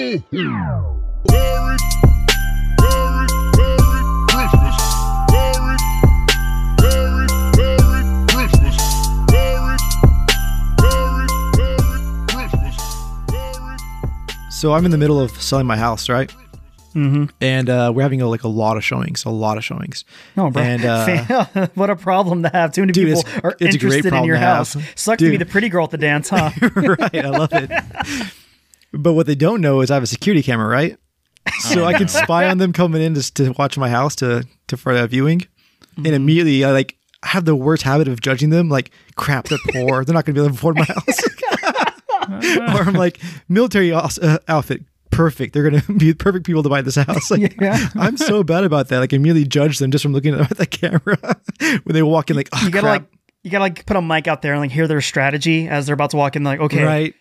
ho, ho. Merry, Merry, Merry Christmas. Merry, Merry, Merry Christmas. Merry, Merry, Merry Christmas. Merry. So I'm in the middle of selling my house, right? Mm-hmm. And uh, we're having a, like a lot of showings, a lot of showings. Oh, bro. And uh, what a problem to have. Too many Dude, people it's- are it's a great interested in your house. Sucks to be the pretty girl at the dance, huh? right, I love it. But what they don't know is I have a security camera, right? So I can spy on them coming in just to watch my house to to for that viewing, and immediately I like have the worst habit of judging them. Like, crap, they're poor. they're not going to be able to afford my house. or I'm like, military uh, outfit, perfect. They're going to be perfect people to buy this house. Like, Yeah. I'm so bad about that. Like, immediately judge them just from looking at the camera when they walk in. Like, oh, you gotta crap. like you gotta like put a mic out there and like hear their strategy as they're about to walk in. Like, okay, right.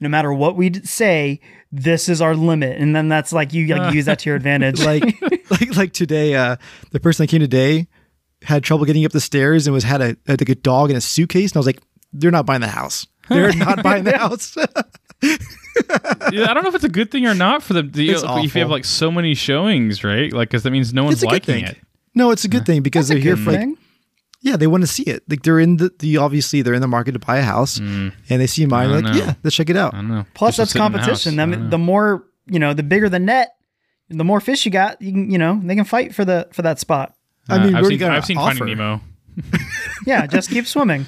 No matter what we say, this is our limit, and then that's like you like use that to your advantage. like like like today uh the person that came today had trouble getting up the stairs and was had a had like a dog in a suitcase and i was like they're not buying the house they're not buying the house Yeah, I don't know if it's a good thing or not for them. The, It's if you have like so many showings, right? Like, because that means no one's it's a good liking thing it. no it's a good thing because they're here for like thing. Yeah they want to see it like they're in the, the obviously they're in the market to buy a house and they see mine Mm. Like know. yeah let's check it out I don't know. Plus, Just that's to the competition. I I mean, know. the more you know, the bigger the net, the more fish you got. You can, you know, they can fight for the for that spot. i mean we Uh, I've seen, got I've seen offer. Finding Nemo. Yeah, just keep swimming.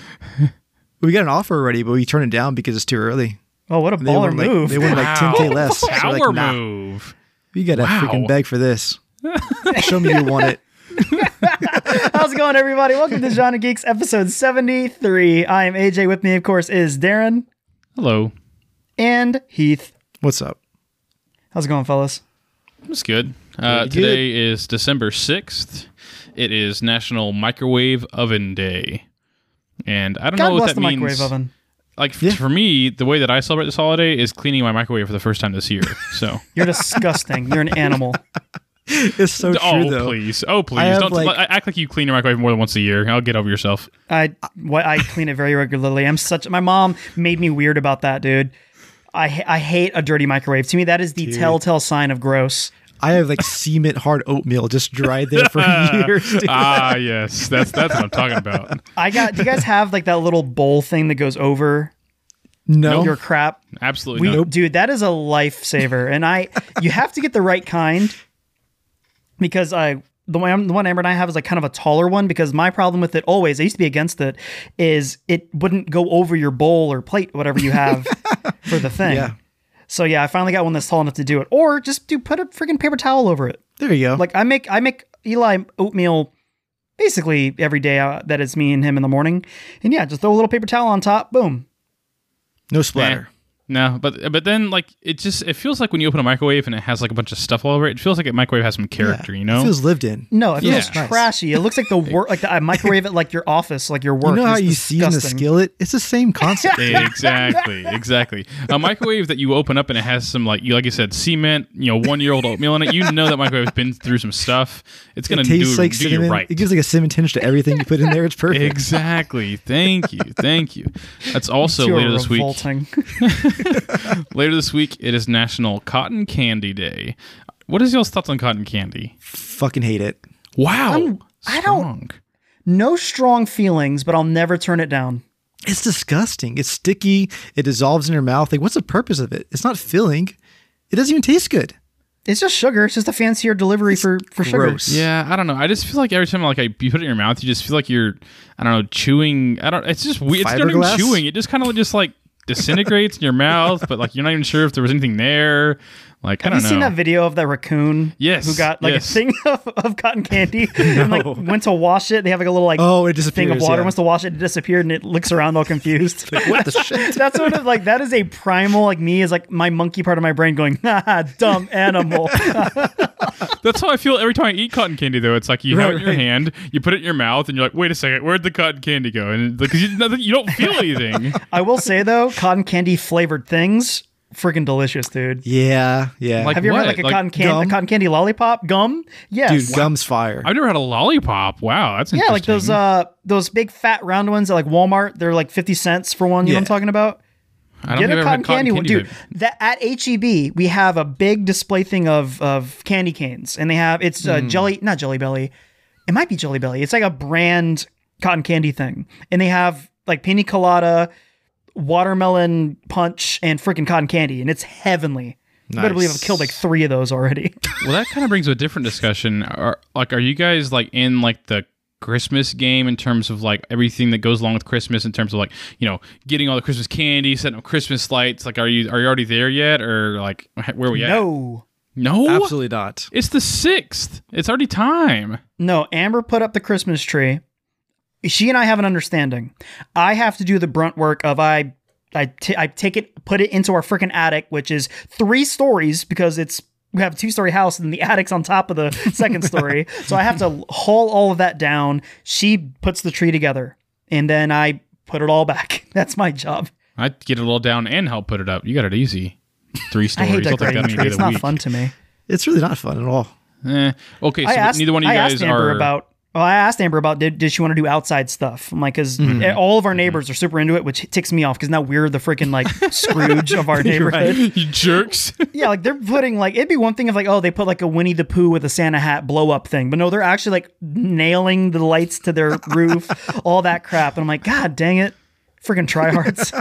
we got an offer already but we turned it down because it's too early Oh, what a they baller like move! they wanted like 10k less so like, nah, move. you gotta Wow. freaking beg for this show me you want it How's it going, everybody? Welcome to Genre Geeks episode seventy three. I am AJ. With me, of course, is Darren Hello. and Heath. what's up How's it going, fellas? It's good. Uh, Pretty today is December 6th. It is National Microwave Oven Day. And I don't God know what bless that the means. microwave oven. Like, Yeah. for me, the way that I celebrate this holiday is cleaning my microwave for the first time this year. So, You're disgusting. You're an animal. it's so true oh, though please. Oh, please. have, Don't like- I act like you clean your microwave more than once a year. I'll get over yourself. I what I clean it very regularly. I'm such. My mom made me weird about that, dude. I I hate a dirty microwave. To me, that is the telltale sign of gross. I have like cement hard oatmeal just dried there for years. dude. ah, yes. That's that's what I'm talking about. I got. Do you guys have like that little bowl thing that goes over no, your crap? Absolutely We, not. dude, that is a lifesaver, and I you have to get the right kind because I the one the one Amber and I have is like kind of a taller one because my problem with it always I used to be against it is it wouldn't go over your bowl or plate whatever you have for the thing. Yeah. So yeah, I finally got one that's tall enough to do it, or just do put a freaking paper towel over it. there you go. Like I make I make Eli oatmeal basically every day uh, that it's me and him in the morning, and yeah, just throw a little paper towel on top, boom. no splatter. No, but but then like it just it feels like when you open a microwave and it has like a bunch of stuff all over it, it feels like a microwave has some character, you know? It feels lived in. No, it feels Yeah. trashy. It looks like the work, like the, I microwave it like your office, like your work. You know how It's you season the skillet? It's the same concept. exactly, exactly. A microwave that you open up and it has some like you like you said cement, you know, one year old oatmeal in it. You know that microwave's been through some stuff. It's gonna It tastes do, like do you cinnamon. right. It gives like a cinnamon tinge to everything you put in there. It's perfect. Exactly. Thank you. Thank you. That's also You are later this week. revolting. Later this week, it is National Cotton Candy Day. What is y'all's thoughts on cotton candy? Fucking hate it. Wow. I don't- Strong. no strong feelings, but I'll never turn it down. It's disgusting. It's sticky. It dissolves in your mouth. Like, what's the purpose of it? It's not filling. It doesn't even taste good. It's just sugar. It's just a fancier delivery for for sugar. Yeah, I don't know. I just feel like every time like I, you put it in your mouth, you just feel like you're, I don't know, chewing. I don't. It's just weird. It's not even chewing. It just kind of just like disintegrates in your mouth, but like you're not even sure if there was anything there. Like I Have don't you know. seen that video of that raccoon? Yes, Who got like yes. a thing of, of cotton candy and like went to wash it. They have like a little like Oh, it thing of water. yeah. Wants to wash it, it disappeared, and it looks around all confused. what the shit? That's sort of like that is a primal like me is like my monkey part of my brain going, ah, dumb animal. That's how I feel every time I eat cotton candy. Though it's like you have Right, it in your right. hand, you put it in your mouth, and you're like, wait a second, where'd the cotton candy go? And because you, nothing- you don't feel anything. I will say though, cotton candy flavored things, freaking delicious, dude. Yeah, yeah. Like Have you ever had like a Like cotton candy, a cotton candy lollipop gum? Yes. Dude, gum's fire. I've never had a lollipop. Wow, that's yeah, like those interesting. uh those big fat round ones at like Walmart. They're like fifty cents for one. You know what I'm Yeah. talking about? I don't Get think a I've ever cotton had cotton candy, one, candy. dude. That at HEB we have a big display thing of of candy canes, and they have it's uh, Hmm. jelly, not Jelly Belly. It might be Jelly Belly. It's like a brand cotton candy thing, and they have like pina colada, watermelon punch, and freaking cotton candy, and it's heavenly. You better believe I've killed like three of those already. Well, that kind of brings to a different discussion. Are like, are you guys like in like the Christmas game in terms of like everything that goes along with Christmas in terms of like you know getting all the Christmas candy, setting up Christmas lights? Like, are you are you already there yet, or like where are we at? no, no, Absolutely not. It's the sixth. It's already time. no. Amber put up the Christmas tree. She and I have an understanding. I have to do the brunt work of I. I, t- I take it, put it into our freaking attic, which is three stories because it's we have a two story house and the attic's on top of the second story. so I have to haul all of that down. She puts the tree together and then I put it all back. That's my job. I'd get it all down and help put it up. You got it easy. Three stories. I'll take decorating the tree. It's not week. fun to me. It's really not fun at all. Eh. Okay, so asked, neither one of you I guys asked Amber are about. Well, I asked Amber about did, did she want to do outside stuff? I'm like, because mm-hmm. all of our mm-hmm. neighbors are super into it, which ticks me off because now we're the freaking like Scrooge of our neighborhood. you jerks. Yeah, like they're putting like it'd be one thing if like oh they put like a Winnie the Pooh with a Santa hat blow up thing, but no, they're actually like nailing the lights to their roof, all that crap, and I'm like, God dang it, freaking tryhards.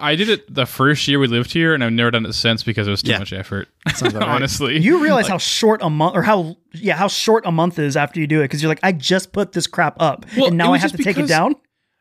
I did it the first year we lived here, and I've never done it since because it was too Yeah. much effort. Sounds right. Honestly, You realize how short a month or how yeah how short a month is after you do it because you're like I just put this crap up Well, and it now I was have just to take it because- down.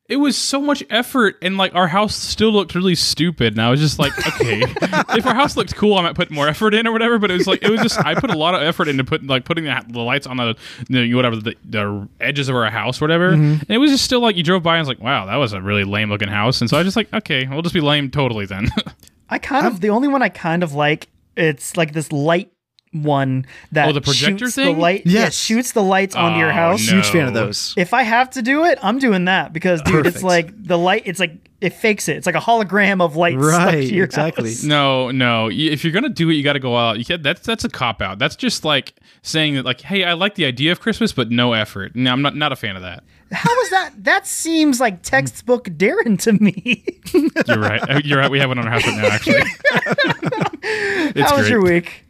It was so much effort, and like our house still looked really stupid. And I was just like, okay, if our house looked cool, I might put more effort in or whatever. But it was like it was just I put a lot of effort into putting like putting the, the lights on the, the whatever the, the edges of our house, or whatever. Mm-hmm. And it was just still like you drove by and was like, wow, that was a really lame looking house. And so I was just like, okay, we'll just be lame totally then. I kind of the only one I kind of like it's like this light one that Oh, the projector shoots thing? the light yeah, Yes. shoots the lights onto your Oh, house. no. Huge fan of those. If I have to do it, I'm doing that because dude, it's like the light. It's like it fakes it. It's like a hologram of light stuck Right, to your exactly. house. No, no. If you're gonna do it, you got to go out. You can't, that's that's a cop out. That's just like saying that, like, hey, I like the idea of Christmas, but no effort. No, I'm not not a fan of that. How is that? That seems like textbook Darren to me. You're right. Uh, You're right. We have one on our house right now. Actually, it's How was great. your week?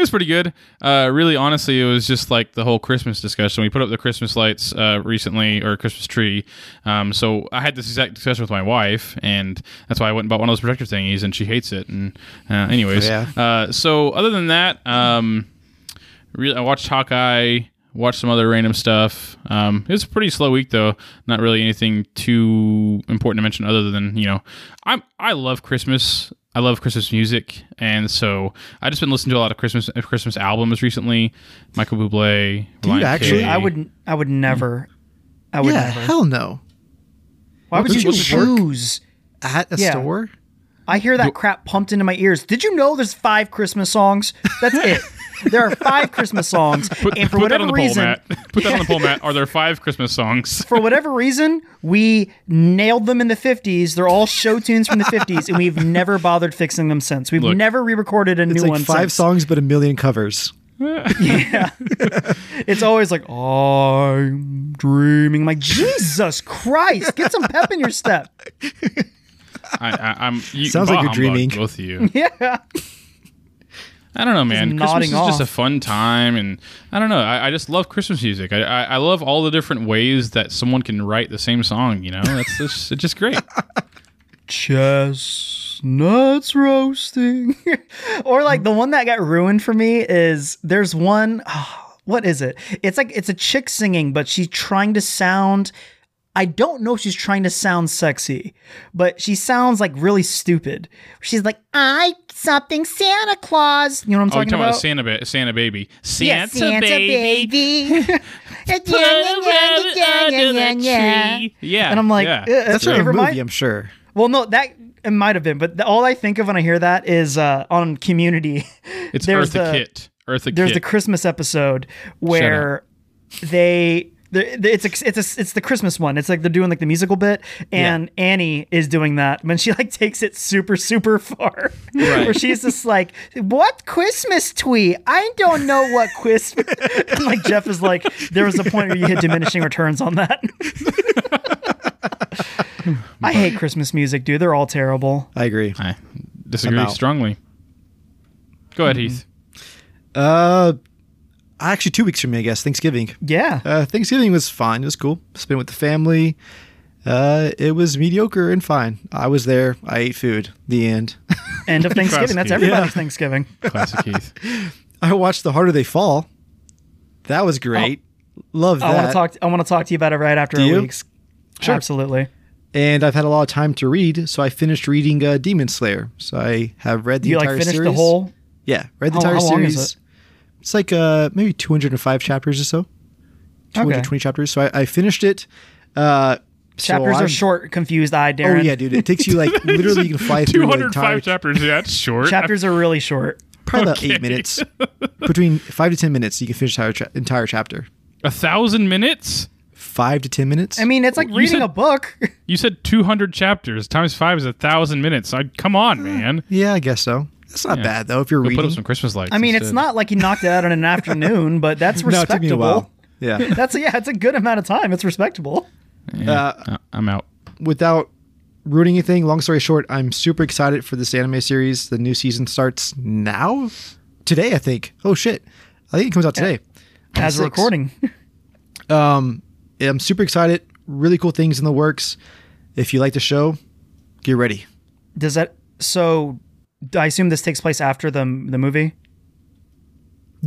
It was pretty good. Uh, really, honestly, it was just like the whole Christmas discussion. We put up the Christmas lights uh, recently, or Christmas tree. Um, so I had this exact discussion with my wife, and that's why I went and bought one of those projector thingies, and she hates it. And uh, anyways, Yeah. uh, so other than that, um, really, I watched Hawkeye. Watched some other random stuff. Um, it was a pretty slow week though. Not really anything too important to mention other than you know, I'm I love Christmas. I love Christmas music, and so I just been listening to a lot of Christmas uh, Christmas albums recently. Michael Bublé, Do you actually? King. I would. I would never. I would yeah, never. hell no. Why would Would you you choose? At a Yeah. store? I hear that crap pumped into my ears. Did you know there's five Christmas songs? That's it. There are five Christmas songs, Put, and for put that whatever on the reason, poll, Matt. Put that on the poll, Matt. Are there five Christmas songs? for whatever reason, we nailed them in the 50s. They're all show tunes from the 50s, and we've never bothered fixing them since. We've Look, never re-recorded a It's new like one. five since. songs, but a million covers. Yeah. it's always like, I'm dreaming. I'm like, Jesus Christ, get some pep in your step. I, I, I'm. You, Sounds bah like you're humbug, dreaming. Both of you. Yeah. I don't know, man. Christmas is just a fun time, and I don't know. I, I just love Christmas music. I, I, I love all the different ways that someone can write the same song. You know, that's just, it's just great. Chestnuts roasting. or like the one that got ruined for me is there's one oh, what is it? It's like it's a chick singing, but she's trying to sound I don't know if she's trying to sound sexy, but she sounds like really stupid. She's like, I something Santa Claus. You know what I'm Oh, you're talking talking about about? Santa, ba- Santa baby. Santa, Yeah, Santa baby. baby. Yeah, yeah, And I'm like, yeah. uh, That's it from a movie, I'm sure. Well, no, that it might have been, but the, all I think of when I hear that is uh, on Community. it's there's Eartha the- Kitt. Eartha There's Kitt. the Christmas episode where they. The- the- It's a, it's a, it's the Christmas one. It's like they're doing like the musical bit, and Annie is doing that when she like takes it super super far, right. where she's just like, "What Christmas tweet? I don't know what Christmas." and like Jeff is like, "There was a point where you hit diminishing returns on that." I I hate Christmas music, dude. They're all terrible. I agree. I disagree I'm strongly. Go ahead, Heath. Uh, actually, two weeks from me, I guess. Thanksgiving. Yeah. Uh, Thanksgiving was fine. It was cool. Spent with the family. Uh, it was mediocre and fine. I was there. I ate food. The end. End of Thanksgiving. That's Classic. everybody's Yeah. Thanksgiving. Classic Heath. I watched The Harder They Fall. That was great. Love I want that. to talk. I want to talk to you about it right after Do a you? week's. Sure. Absolutely. and I've had a lot of time to read, so I finished reading uh, Demon Slayer. So I have read the You like entire finished series. the whole. Yeah, read the How- entire how long is series. It's like uh maybe 205 chapters or so. 220 chapters. So I, I finished it. Uh, Chapters I'm- are short, confused eye, Oh yeah, dude! It takes you like literally you can fly through Two the hundred entire five chapters. Yeah, it's short. Chapters are really short. probably about eight minutes, between five to ten minutes. You can finish the entire, cha- entire chapter. A thousand minutes. Five to ten minutes. I mean, it's like You reading said- a book. You said two hundred chapters times five is a thousand minutes. I come on, man. yeah, I guess so. It's not Yeah. bad though if you're Go put up some Christmas lights. I mean, it's not like he knocked it out in an afternoon, but that's no, it took respectable. me a while. Yeah. That's yeah, it's a good amount of time. It's respectable. Uh, Uh, I'm out. without ruining anything, long story short, I'm super excited for this anime series. The new season starts now, today, I think. Oh shit, I think it comes out today. On As a recording. Um, I'm super excited. Really cool things in the works. If you like the show, get ready. Does that so? I assume this takes place after the the movie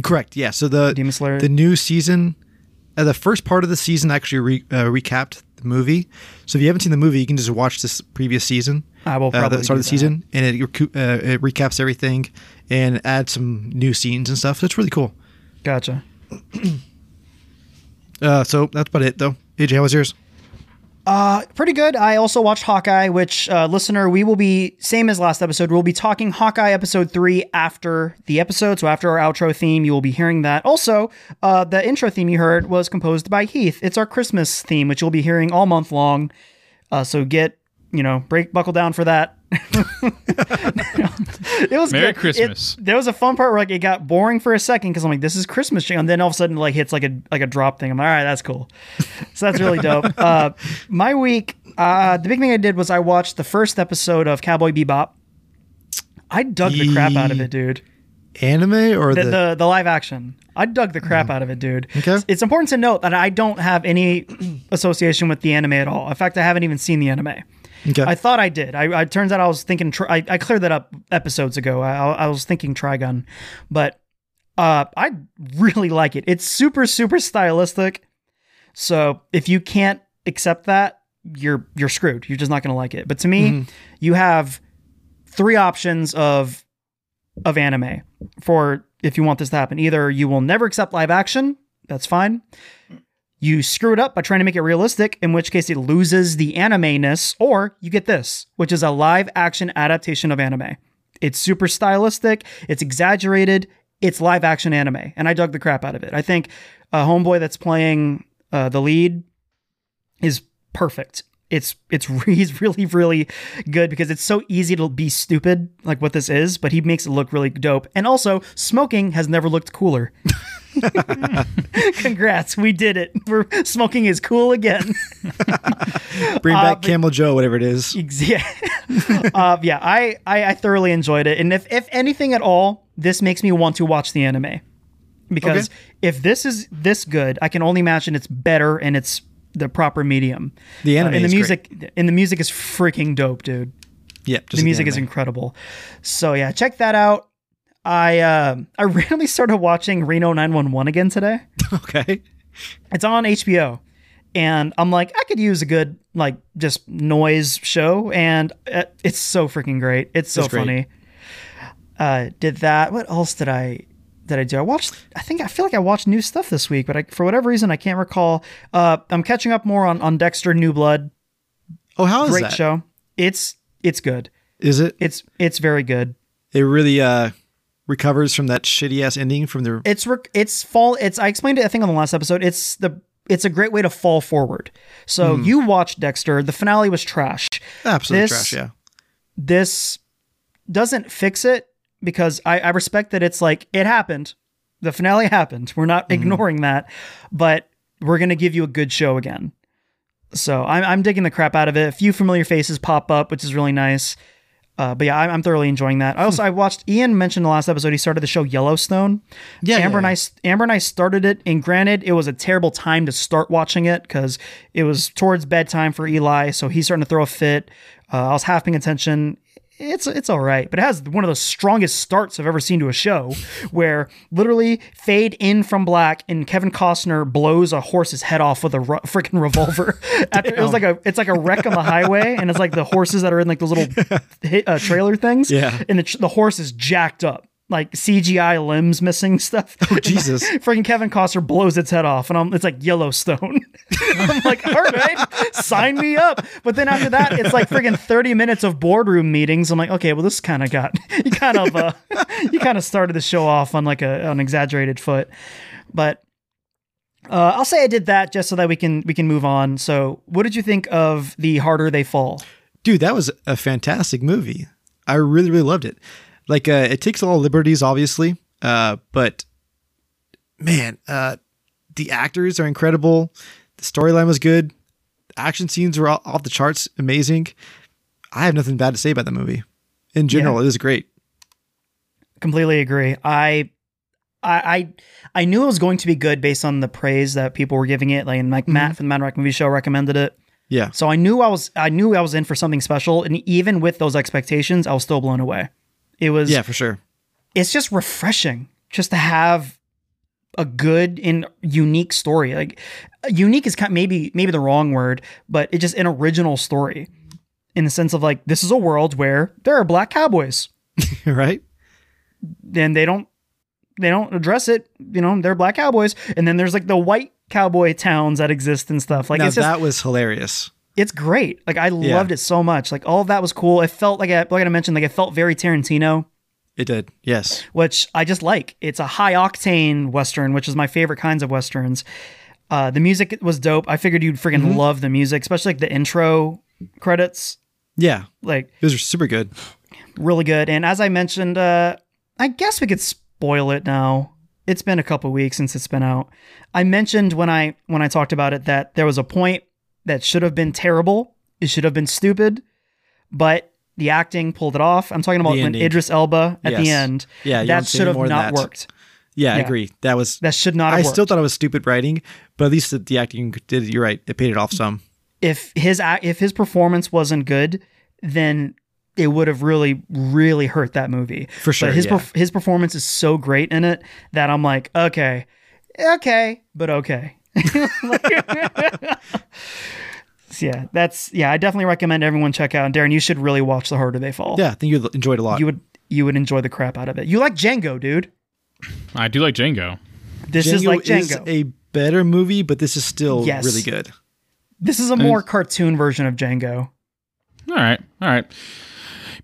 Correct. Yeah. So the Demon Slayer. the new season, uh, the first part of the season actually re, uh, recapped the movie. So if you haven't seen the movie, you can just watch this previous season. I will uh, probably the start of the that. season, and it uh, it recaps everything and adds some new scenes and stuff. That's really cool. Gotcha. Uh, so that's about it, though. AJ, how was yours? Uh, pretty good. I also watched Hawkeye, which uh, listener, we will be same as last episode. We'll be talking Hawkeye episode three after the episode. So after our outro theme, you will be hearing that. Also, uh, the intro theme you heard was composed by Heath. It's our Christmas theme, which you'll be hearing all month long. Uh, so get you know break buckle down for that. It was Merry good. Christmas. It- there was a fun part where like it got boring for a second because I'm like, this is Christmas, and then all of a sudden like hits like a like a drop thing. I'm like, all right, that's cool. So that's really dope. Uh, my week, uh, the big thing I did was I watched the first episode of Cowboy Bebop. I dug the crap out of it, dude. Anime or The, the, the the live action. I dug the crap out of it, dude. Okay. It's important to note that I don't have any association with the anime at all. In fact, I haven't even seen the anime. Okay. I thought I did. I, I turns out I was thinking. Tri- I, I cleared that up episodes ago. I, I was thinking Trigun, but uh, I really like it. It's super super stylistic. So if you can't accept that, you're you're screwed. You're just not gonna like it. But to me, you have three options of of anime for if you want this to happen. Either you will never accept live action. That's fine. You screw it up by trying to make it realistic, in which case it loses the anime-ness, or you get this, which is a live action adaptation of anime. It's super stylistic, it's exaggerated, it's live action anime, and I dug the crap out of it. I think a homeboy that's playing uh, the lead is perfect. It's it's he's really really good because it's so easy to be stupid like what this is, but he makes it look really dope. And also, smoking has never looked cooler. Congrats, we did it. We're, smoking is cool again. Bring uh, back but- Camel Joe, whatever it is. yeah, uh, yeah. I, I I thoroughly enjoyed it, and if if anything at all, this makes me want to watch the anime because Okay. if this is this good, I can only imagine it's better and it's the proper medium. The Uh, anime and the music and the music is freaking dope, dude. Yep. The music is incredible. So yeah, check that out. I uh, I randomly started watching Reno 911 again today. okay. It's on HBO. And I'm like, I could use a good like just noise show, and uh, it's so freaking great. It's so great. funny. Uh, did that? What else did I did I do? I watched. I think I feel like I watched new stuff this week, but I, for whatever reason I can't recall. Uh, I'm catching up more on on Dexter New Blood. Oh, how is that? Great that? show. It's it's good. Is it? It's it's very good. It really uh recovers from that shitty ass ending from the. it's rec- it's fall it's i explained it i think on the last episode it's the it's a great way to fall forward so Hmm. you watched dexter the finale was trash Absolutely trash. Yeah. this doesn't fix it because I, I respect that it's like it happened the finale happened we're not ignoring that but we're gonna give you a good show again So I'm, I'm digging the crap out of it. A few familiar faces pop up, which is really nice. Uh, but yeah, I'm, I'm thoroughly enjoying that. I also I watched Ian mentioned the last episode. He started the show Yellowstone. Yeah, Amber and yeah. I Amber and I started it, and granted, it was a terrible time to start watching it because it was towards bedtime for Eli, so he's starting to throw a fit. Uh, I was half paying attention. It's it's all right, but it has one of the strongest starts I've ever seen to a show, where literally fade in from black and Kevin Costner blows a horse's head off with a ru- freaking revolver. After, it was like a it's like a wreck on the highway, and it's like the horses that are in like those little hit, uh, trailer things. Yeah. and the, the horse is jacked up, like CGI limbs missing stuff. Oh Jesus. Freaking Kevin Costner blows its head off, and I'm, it's like Yellowstone. I'm like, all right, sign me up. But then after that, it's like freaking 30 minutes of boardroom meetings. I'm like, okay, well, this kind of got you kind of uh, you kind of started the show off on like a an exaggerated foot, but. Uh, I'll say I did that just so that we can we can move on. So, what did you think of the harder they fall? Dude, that was a fantastic movie. I really, really loved it. Like, uh, it takes a lot of liberties, obviously, uh, but man, uh, the actors are incredible. The storyline was good. The action scenes were off the charts, amazing. I have nothing bad to say about the movie. In general, it was great. completely agree. I, I, I, knew it was going to be good based on the praise that people were giving it. Like, and like Matt from the Mad Rock Movie Show recommended it. Yeah. So I knew I was, I knew I was in for something special. And even with those expectations, I was still blown away. It was, Yeah, for sure. it's just refreshing just to have a good and unique story. Like unique is kind maybe maybe the wrong word, but it's just an original story in the sense of like this is a world where there are black cowboys right? and they don't they don't address it. You know, they're black cowboys, and then there's like the white cowboy towns that exist and stuff. Like now, it's just that was hilarious. It's great. Like I loved it so much. Like all of that was cool. It felt like I, like I mentioned, like it felt very Tarantino. It did. Yes. which I just like. It's a high octane western, which is my favorite kinds of westerns. Uh, the music was dope. I figured you'd freaking love the music, especially like the intro credits. Yeah. Like those are super good. really good. And as I mentioned, uh, I guess we could spoil it now. It's been a couple weeks since it's been out. I mentioned when I when I talked about it that there was a point that should have been terrible. It should have been stupid, but the acting pulled it off. I'm talking about when. Idris Elba at the end. Yeah, that should have not that. worked. Yeah, I agree. That was. That should not I have worked. still thought it was stupid writing, but at least the, the acting did. You're right. It paid it off some. if his if his performance wasn't good, then it would have really really hurt that movie For sure, But his yeah. perf- his performance is so great in it that I'm like, okay, okay, but okay. So, yeah, that's yeah. I definitely recommend everyone check out. And Darren, you should really watch The Harder They Fall. Yeah, I think you enjoyed it a lot. you would you would enjoy the crap out of it. You like Django, dude. I do like Django. This is like Django. Is a better movie, but this is still Yes. really good. this is a more cartoon version of Django. All right, all right.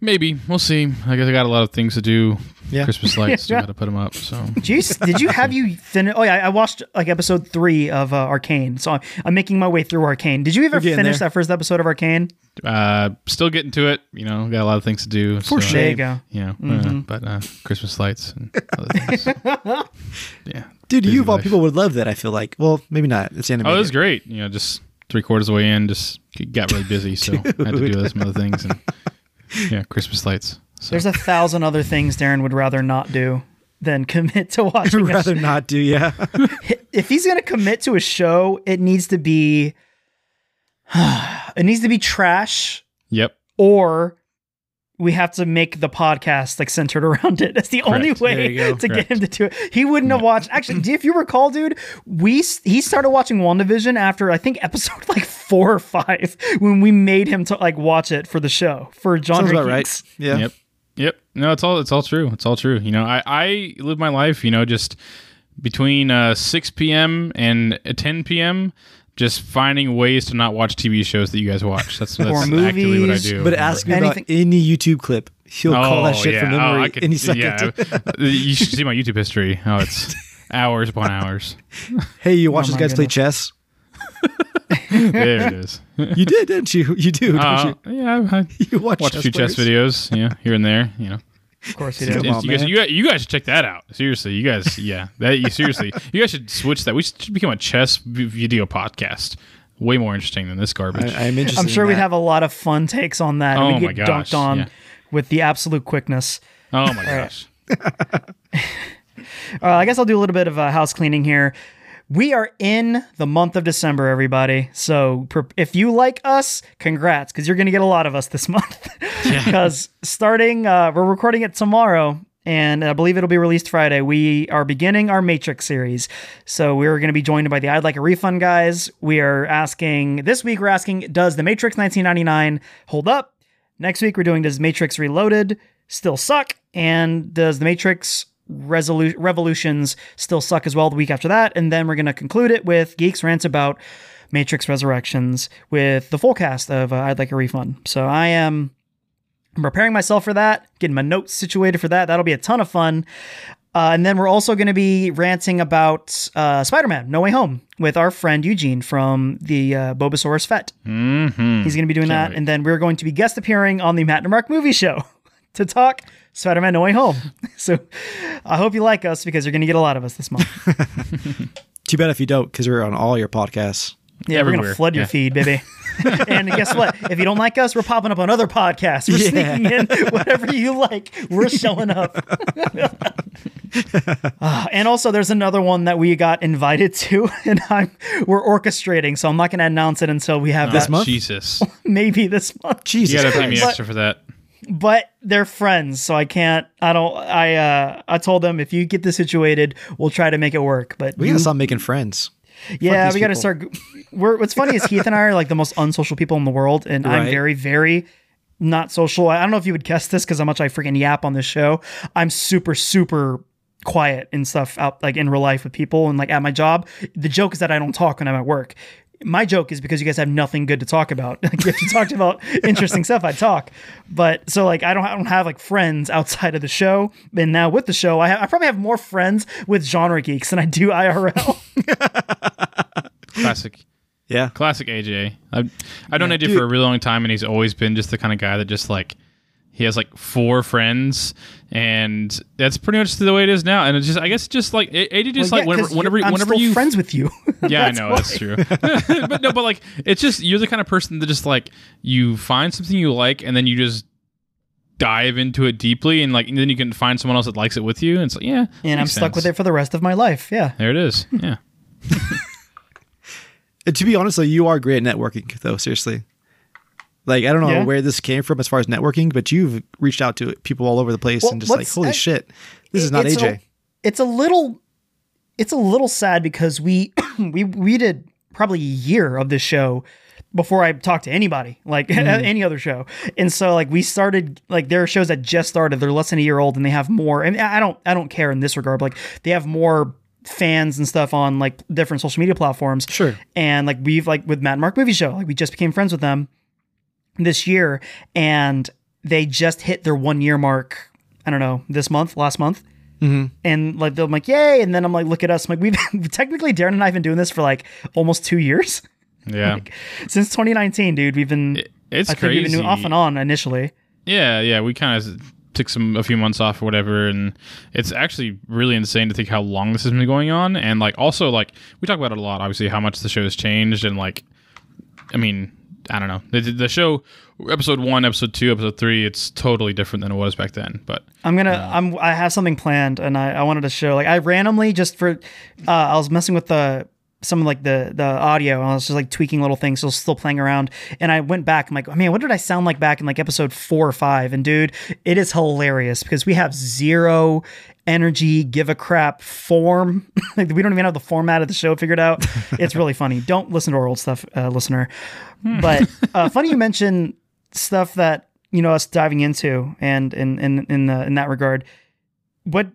Maybe we'll see. I guess I got a lot of things to do. Yeah. Christmas lights. Yeah. Got to put them up. So Jeez, did you have you finish? Oh yeah, I watched like episode three of uh, Arcane, so I'm, I'm making my way through Arcane. Did you ever finish there. that first episode of Arcane? uh, still getting to it. You know, got a lot of things to do. For so, sure. There you go. You know, Mm-hmm. uh, but uh, Christmas lights and other things. yeah. Dude, Busy you of all people would love that. I feel like. Well, maybe not. It's animated. Oh, it was great. You know, just three quarters of the way in, just got really busy, so I had to do some other things. And yeah, Christmas lights. So. There's a thousand other things Darren would rather not do than commit to watching. rather not do. Yeah. if he's gonna commit to a show, it needs to be it needs to be trash, Yep. or we have to make the podcast like centered around it. That's the only way There you go. to get him to do it. He wouldn't have watched. Actually, if you recall, dude, we he started watching WandaVision after I think episode like four or five when we made him to like watch it for the show for John. Sounds about Geeks. right. Yeah. Yep. Yep. No, it's all it's all true. It's all true. You know, I I live my life. You know, just between uh, 6 p.m. and 10 p.m. Just finding ways to not watch TV shows that you guys watch. That's, that's actively what I movies, do. But ask me about any YouTube clip. He'll call that shit yeah. from Oh, memory I could- any second. Yeah, you should see my YouTube history. Oh, it's hours upon hours. Hey, you watch Oh these my guys play chess? There it is. You did, didn't you? You do, don't Uh, yeah, I, I you? You watch, watch a few chess videos. Yeah, here and there. You know. Of course he Come did. on, you, guys, man. you, guys, you guys should check that out. Seriously, you guys, yeah, that you seriously, you guys should switch that. We should become a chess video podcast. way more interesting than this garbage. I, I'm interested. I'm sure in we'd have a lot of fun takes on that. and Oh we my get gosh, dunked on yeah. with the absolute quickness. oh my gosh. Uh, I guess I'll do a little bit of uh, house cleaning here. We are in the month of December, everybody. So if you like us, congrats, because you're going to get a lot of us this month. Because starting, uh, we're recording it tomorrow, and I believe it'll be released Friday. We are beginning our Matrix series. So we're going to be joined by the I'd Like a Refund guys. We are asking, this week, we're asking, does the Matrix 1999 hold up? Next week, we're doing Does Matrix Reloaded still suck? And does the Matrix Resolu- Revolutions still suck as well the week after that? And then we're going to conclude it with Geeks Rants about Matrix Resurrections with the full cast of uh, I'd Like a Refund. So I am I'm preparing myself for that, getting my notes situated for that. That'll be a ton of fun. Uh, and then we're also going to be ranting about uh, Spider Man No Way Home with our friend Eugene from the uh, Bobasaurus Fett. Mm-hmm. He's going to be doing that. wait. And then we're going to be guest appearing on the Matt and Mark movie show to talk Spider Man No Way Home. So I hope you like us because you're going to get a lot of us this month. Too bad if you don't, because we're on all your podcasts. Yeah, we're going to flood your Yeah. feed, baby. and guess what? If you don't like us, we're popping up on other podcasts. We're Yeah. sneaking in whatever you like. We're showing up. Uh, and also, there's another one that we got invited to, and I'm we're orchestrating. So I'm not going to announce it until we have This that. month? Jesus. Maybe this month. Jesus You gotta pay me extra for that. but they're friends, so I can't. I don't. I uh, I told them if you get this situated, we'll try to make it work. But We you- gotta stop making friends. yeah, we got to people. start. We're what's funny is Heath and I are like the most unsocial people in the world, and I'm very, very not social. I don't know if you would guess this because how much I freaking yap on this show. I'm super, super quiet and stuff out like in real life with people and like at my job. The joke is that I don't talk when I'm at work. My joke is because you guys have nothing good to talk about. Like if you talked about interesting stuff, I'd talk. But so like I don't I don't have like friends outside of the show. And now with the show, I, ha- I probably have more friends with genre geeks than I do IRL. Classic. Yeah. Classic AJ. I've, I've known Yeah, AJ dude. for a really long time, and he's always been just the kind of guy that just like he has like four friends, and that's pretty much the way it is now. And it's just, I guess, just like A- AJ, just Well, like yeah, whenever, 'cause whenever, you're- I'm whenever still you, friends with you. yeah, I That's know why. that's true. but no, but like it's just you're the kind of person that just like you find something you like, and then you just dive into it deeply, and like and then you can find someone else that likes it with you, and it's like yeah, and I'm makes stuck with it for the rest of my life. Yeah. There it is. Yeah. And to be honest, though, you are great at networking, though. Seriously. Like I don't know Yeah. where this came from as far as networking, but you've reached out to people all over the place Well, and just like, holy I- shit, this is not it's AJ. A, it's a little it's a little sad because we we we did probably a year of this show before I talked to anybody, like hmm. any other show. And so like we started like there are shows that just started, they're less than a year old and they have more and I don't I don't care in this regard, but, like they have more fans and stuff on like different social media platforms. Sure. And like we've like with Matt and Mark Movie Show, like we just became friends with them this year and they just hit their one year mark, I don't know, this month, last month. Mm-hmm. And like I'm like, yay! And then I'm like, look at us. I'm like, we've technically Darren and I have been doing this for like almost two years Yeah. since 2019, dude. We've been it's I think we've been crazy. off and on initially. Yeah, yeah, we kind of took some a few months off or whatever, and it's actually really insane to think how long this has been going on, and like also like we talk about it a lot, obviously how much the show has changed, and like, I mean, I don't know, the, the show episode one, episode two, episode three, it's totally different than it was back then, but I'm gonna. I'm. I have something planned, and I, I wanted to show. Like, I randomly just for. Uh, I was messing with the some of like the the audio, and I was just like tweaking little things, so still playing around. And I went back. I'm like, oh, man, what did I sound like back in like episode four or five? And dude, it is hilarious because we have zero energy, give a crap form. like we don't even have the format of the show figured out. It's really funny. Don't listen to our old stuff, uh, listener. But uh, funny you mention stuff that you know us diving into, and in in in the, in that regard, what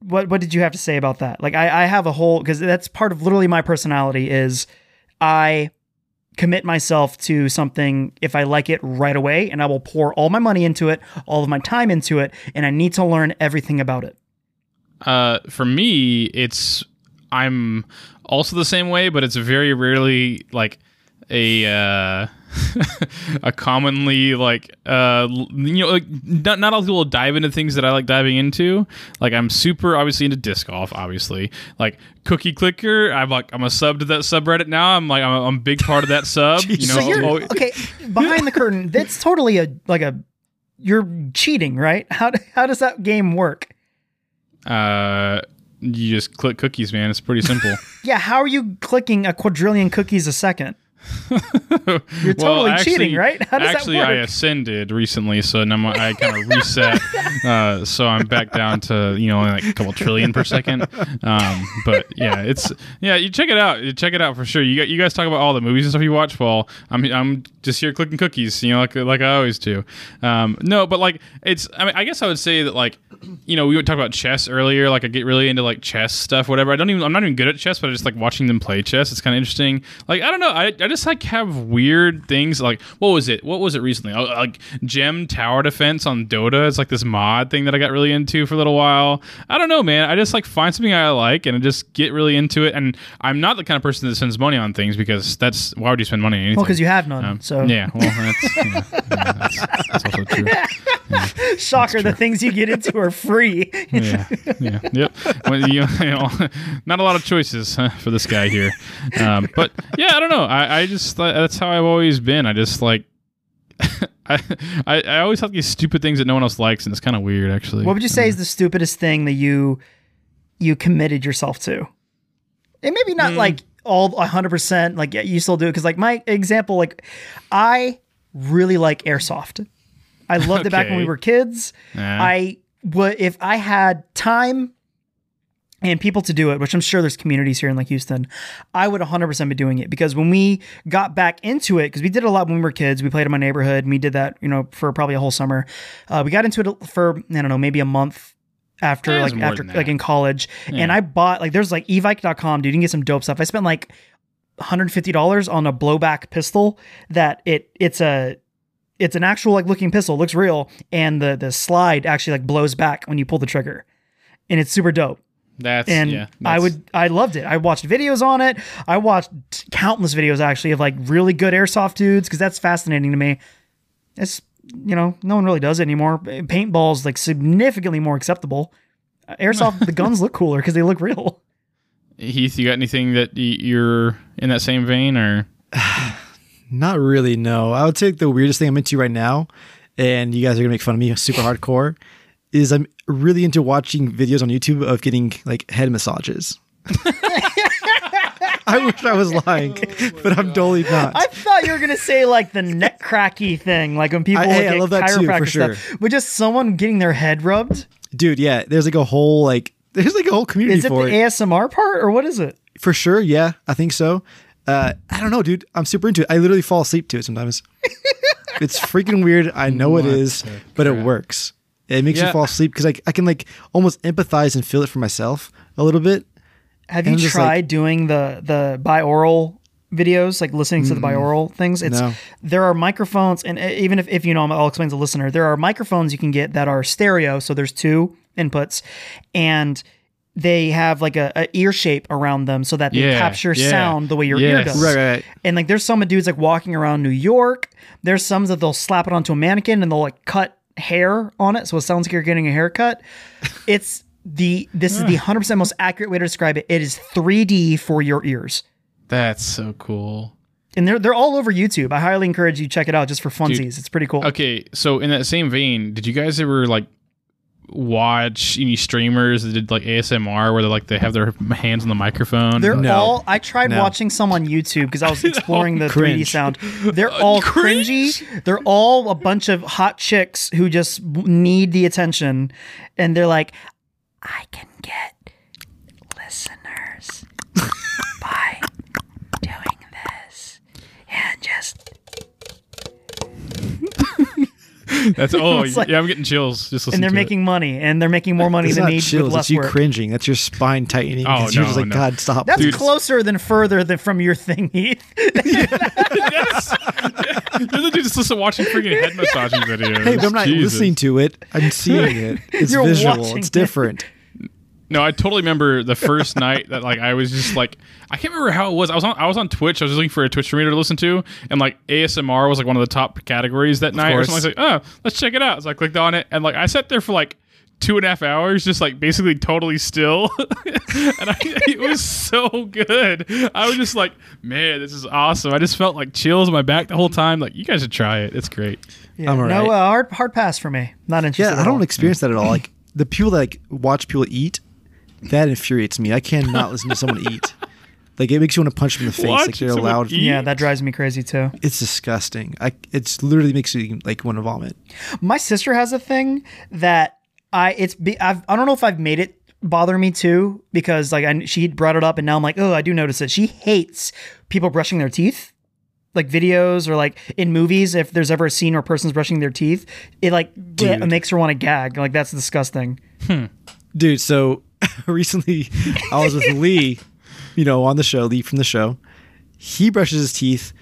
what what did you have to say about that? Like I I have a whole because that's part of literally my personality is I commit myself to something if I like it right away and I will pour all my money into it, all of my time into it, and I need to learn everything about it. Uh, for me, it's I'm also the same way, but it's very rarely like a uh, a commonly like uh you know like not not all people dive into things that I like diving into. Like I'm super obviously into disc golf, obviously. Like cookie clicker, I'm like I'm a sub to that subreddit now. I'm like I'm a, I'm a big part of that sub. you know, So you're oh, okay behind the curtain. That's totally a like a you're cheating, right? How how does that game work? Uh you just click cookies, man. It's pretty simple. Yeah, how are you clicking a quadrillion cookies a second? You're totally cheating, right? How does actually, that I ascended recently, so now I kind of reset. uh, so I'm back down to you know like a couple trillion per second. Um, but yeah, it's yeah. You check it out. You check it out for sure. You got, you guys talk about all the movies and stuff you watch. Well, I'm I'm just here clicking cookies, you know, like like I always do. Um, no, but like it's. I mean, I guess I would say that like you know we would talk about chess earlier. Like I get really into like chess stuff, whatever. I don't even. I'm not even good at chess, but I just like watching them play chess. It's kind of interesting. Like I don't know. I, I just like have weird things. Like what was it? What was it recently? Oh, like gem tower defense on Dota. It's like this mod thing that I got really into for a little while. I don't know, man. I just like find something I like and I just get really into it. And I'm not the kind of person that spends money on things because that's why would you spend money on anything? Well, because you have none. Um, so yeah, well, that's, you know, yeah, that's, that's also true. shocker, the things you get into are free. yeah, yeah, yep. Well, you, you know, not a lot of choices huh, for this guy here, um, but yeah, I don't know. I, I just that's how I've always been. I just like. I, I I always have these stupid things that no one else likes, and it's kind of weird, actually. What would you say is the stupidest thing that you you committed yourself to? And maybe not hmm. like all 100% like yeah, you still do it cuz like my example like I really like airsoft. I loved it back when we were kids. Yeah. I would if I had time and people to do it, which I'm sure there's communities here in like Houston, I would 100% be doing it because when we got back into it, because we did a lot when we were kids, we played in my neighborhood and we did that, you know, for probably a whole summer. Uh, we got into it for, I don't know, maybe a month after, Yeah, like, after, like in college. And I bought, like, there's like evike.com, dude, you can get some dope stuff. I spent like $150 on a blowback pistol that it, it's a, it's an actual like looking pistol, looks real, and the the slide actually like blows back when you pull the trigger, and it's super dope. That's And yeah. I would I loved it. I watched videos on it. I watched countless videos actually of like really good airsoft dudes because that's fascinating to me. It's you know no one really does it anymore. Paintball's like significantly more acceptable. Uh, Airsoft the guns look cooler because they look real. Heath. You got anything that you're in that same vein, or Not really, no. I would say the weirdest thing I'm into right now, and you guys are gonna make fun of me super hardcore, is I'm really into watching videos on YouTube of getting like head massages. I wish I was lying, but I'm totally not. I thought you were gonna say like the neck cracky thing, like when people I- hey, get I love that too, for chiropractor sure. stuff, but just someone getting their head rubbed. Dude, yeah, there's like a whole like there's like a whole community Is it the it. ASMR part or what is it? For sure, yeah, I think so. Uh, I don't know, dude. I'm super into it. I literally fall asleep to it sometimes. it's freaking weird. I know it What is, the but it works. It makes Yeah. you fall asleep because I, I can like almost empathize and feel it for myself a little bit. Have And you tried like- doing the the binaural videos, like listening to the binaural things? It's no. there are microphones, and uh, even if, if you know, I'll explain to the listener. There are microphones you can get that are stereo, so there's two inputs, and they have like a, a ear shape around them so that they Yeah, capture yeah. sound the way your ear Yes. does. Right, right, right. And like there's some dudes like walking around New York. There's some that they'll slap it onto a mannequin and they'll like cut hair on it, so it sounds like you're getting a haircut. It's the this is the 100% most accurate way to describe it. It is 3D for your ears. that's so cool. And they're they're all over YouTube. I highly encourage you check it out just for funsies. it's pretty cool. Okay, so in that same vein, did you guys ever like watch any streamers that did like ASMR where they like they have their hands on the microphone? They're No. all. I tried No. watching some on YouTube because I was exploring the 3D sound. They're all cringy. They're all a bunch of hot chicks who just need the attention, and they're like, "I can get listeners by doing this, and just." That's oh like- yeah, I'm getting chills just listening. And they're to making money, and they're making more money It's than not me chills. with less It's you work. cringing. That's your spine tightening. Oh, 'cause you're just no, like, no. God, stop. That's Dude. closer than further than from your thing, Heath. it. yes. You're the dude just listen watching freaking head massaging videos. hey, but I'm not Jesus. listening to it. I'm seeing it. It's You're visual. watching It's it. Different. No, I totally remember the first night that like I was just like I can't remember how it was. I was on I was on Twitch. I was looking for a Twitch streamer to listen to, and like ASMR was like one of the top categories that night. Or course. something. I was like, oh, let's check it out. So I clicked on it, and like I sat there for like two and a half hours, just like basically totally still, and I, it was so good. I was just like, man, this is awesome. I just felt like chills on my back the whole time. Like you guys should try it. It's great. Yeah. I'm all No, uh, hard hard pass for me. Not interested. Yeah, I don't all. experience that at all. Like the people that like watch people eat, that infuriates me. I cannot listen to someone eat. Like it makes you want to punch them in the face. like Watch they're someone loud. eat? Yeah, that drives me crazy too. It's disgusting. I it's literally makes you like want to vomit. My sister has a thing that I it's be, I've I don't know if I've made it bother me too because like I, she brought it up and now I'm like oh I do notice it. She hates people brushing their teeth. Like videos or like in movies, if there's ever a scene where a person's brushing their teeth, it like it makes her want to gag. Like that's disgusting. hmm. Dude, so recently I was with Lee, you know, on the show, Lee from the show. He brushes his teeth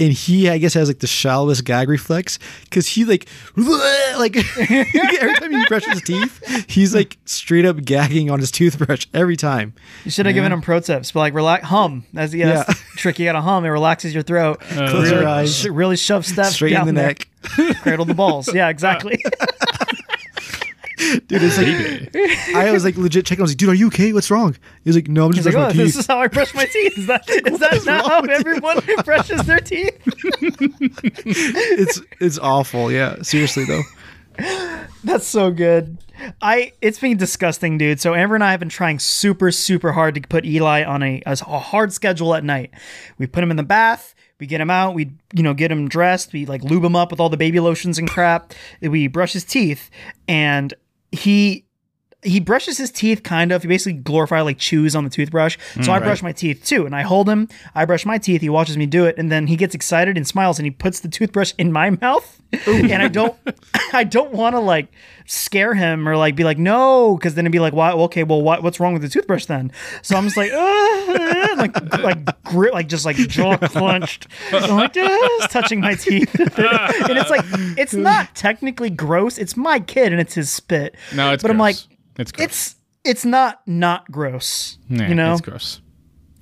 and he I guess has like the shallowest gag reflex because he like like every time he brushes his teeth, he's like straight up gagging on his toothbrush every time. You should have given him pro tips, but like relax, hum. That's yeah, that's Yeah. the trick. You gotta hum. It relaxes your throat. Uh, Close really, your eyes. sh- really shove steps Straight in down the there. neck. Cradle the balls. Yeah, exactly. Dude, it's like I was like legit checking. I was like, dude, are you okay? What's wrong? He was like, no, I'm just He's like, oh, my this is how I brush my teeth. Is that is that not wrong how with you? everyone brushes their teeth? it's it's awful. Yeah, seriously though. That's so good. I it's been disgusting, dude. So Amber and I have been trying super super hard to put Eli on a, a hard schedule at night. We put him in the bath. We get him out. We you know get him dressed. We like lube him up with all the baby lotions and crap. We brush his teeth, and he he brushes his teeth kind of. He basically glorify like chews on the toothbrush. So I brush my teeth too, and I hold him. I brush my teeth. He watches me do it, and then he gets excited and smiles, and he puts the toothbrush in my mouth. and I don't, I don't want to like scare him or like be like no, because then it'd be like, why? Okay, well, what, what's wrong with the toothbrush then? So I'm just like, "Ah," like, like grit, like just like jaw clenched, I'm like just touching my teeth, and it's like it's not technically gross. It's my kid, and it's his spit. No, it's but I'm like, gross. It's gross. it's it's not not gross. Nah, you know, it's gross.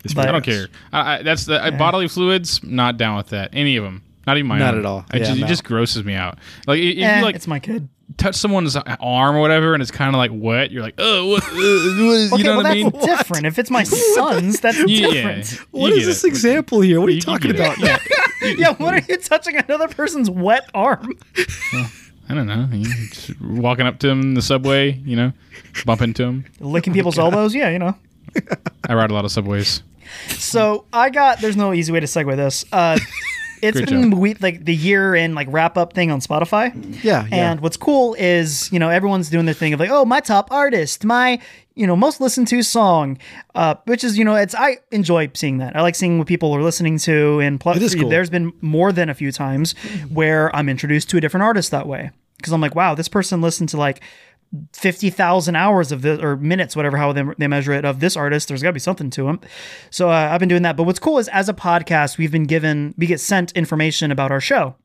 It's But- I don't care. I, I, that's the I, bodily fluids. Not down with that. Any of them. Not even my Not own. at all. It, Yeah, just, no. it just grosses me out. Like if Eh, you like it's my kid. touch someone's arm or whatever, and it's kind of like wet. You're like, oh, what? Uh, what is, Okay, you know well what I mean? that's different. If it's my son's, that's Yeah, different. What you this it. example here? What are you, You talking about? Yeah. Yeah, what are you touching another person's wet arm? I don't know. You just walking up to him in the subway, you know, bump into him. Licking people's elbows? Yeah, you know. I ride a lot of subways. So I got. There's no easy way to segue this. Uh, it's Great been job. we, like the year in like wrap up thing on Spotify. Yeah, yeah. And what's cool is you know everyone's doing their thing of like oh my top artist, my you know most listened to song, uh, which is you know it's I enjoy seeing that. I like seeing what people are listening to, and plus cool. there's been more than a few times where I'm introduced to a different artist that way because I'm like wow this person listened to like. 50,000 hours of this or minutes, whatever, how they, they measure it of this artist. There's got to be something to him. So uh, I've been doing that. But what's cool is as a podcast, we've been given, we get sent information about our show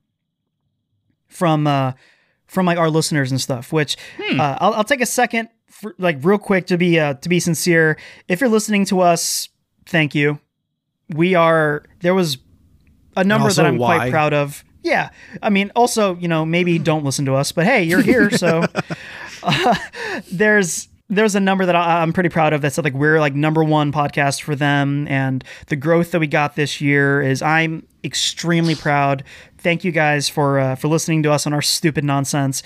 from, uh, from like our listeners and stuff, which uh, I'll, I'll take a second, for, like real quick to be, uh, to be sincere. If you're listening to us, thank you. We are, there was a number that I'm why. quite proud of. Yeah. I mean, also, you know, maybe don't listen to us, but hey, you're here. So uh, there's, there's a number that I, I'm pretty proud of that said like we're like number one podcast for them, and the growth that we got this year is I'm extremely proud. Thank you guys for uh, for listening to us on our stupid nonsense.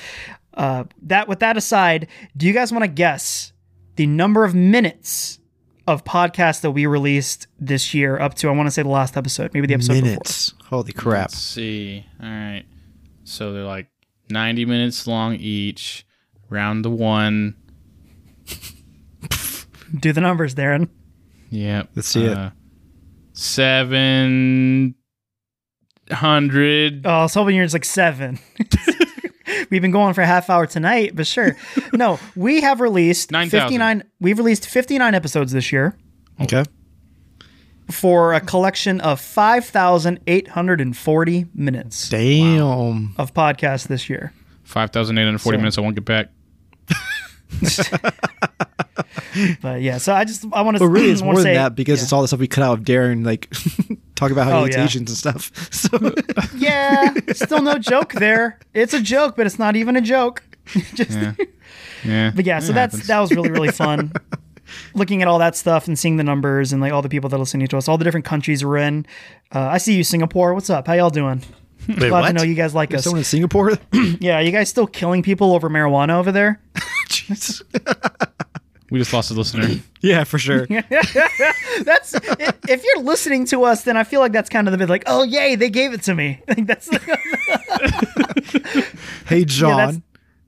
Uh, that with that aside, do you guys want to guess the number of minutes of podcasts that we released this year up to I want to say the last episode, maybe the episode before. Minutes. Holy crap. Let's see. All right. So they're like 90 minutes long each. Round to one. Do the numbers, Darren. Yeah. Let's see it. Uh, Seven hundred. Oh, I was hoping yours like seven. We've been going for a half hour tonight, but sure. No, we have released 9,000. 59 we've released 59 episodes this year Okay. for a collection of 5,840 minutes Damn. of podcasts this year. 5,840 So- minutes. I won't get back. but yeah, so I just I want to. But really, it's wanna more say, than that because yeah. it's all the stuff we cut out of Darren, like talk about how Oh, he hates yeah. Asians and stuff. So yeah, still no joke there. It's a joke, but it's not even a joke. just, Yeah. Yeah. But yeah, so It that's happens. that was really really fun. Looking at all that stuff and seeing the numbers and like all the people that are listening to us, all the different countries we're in. Uh, I see you, Singapore. What's up? How y'all doing? Wait, Glad what? to know you guys like us. Someone in Singapore? Yeah, you guys still killing people over marijuana over there? Jeez. We just lost a listener. Yeah, for sure. That's if you're listening to us, then I feel like that's kind of the bit like, oh yay, they gave it to me. Like that's Hey, John. that's-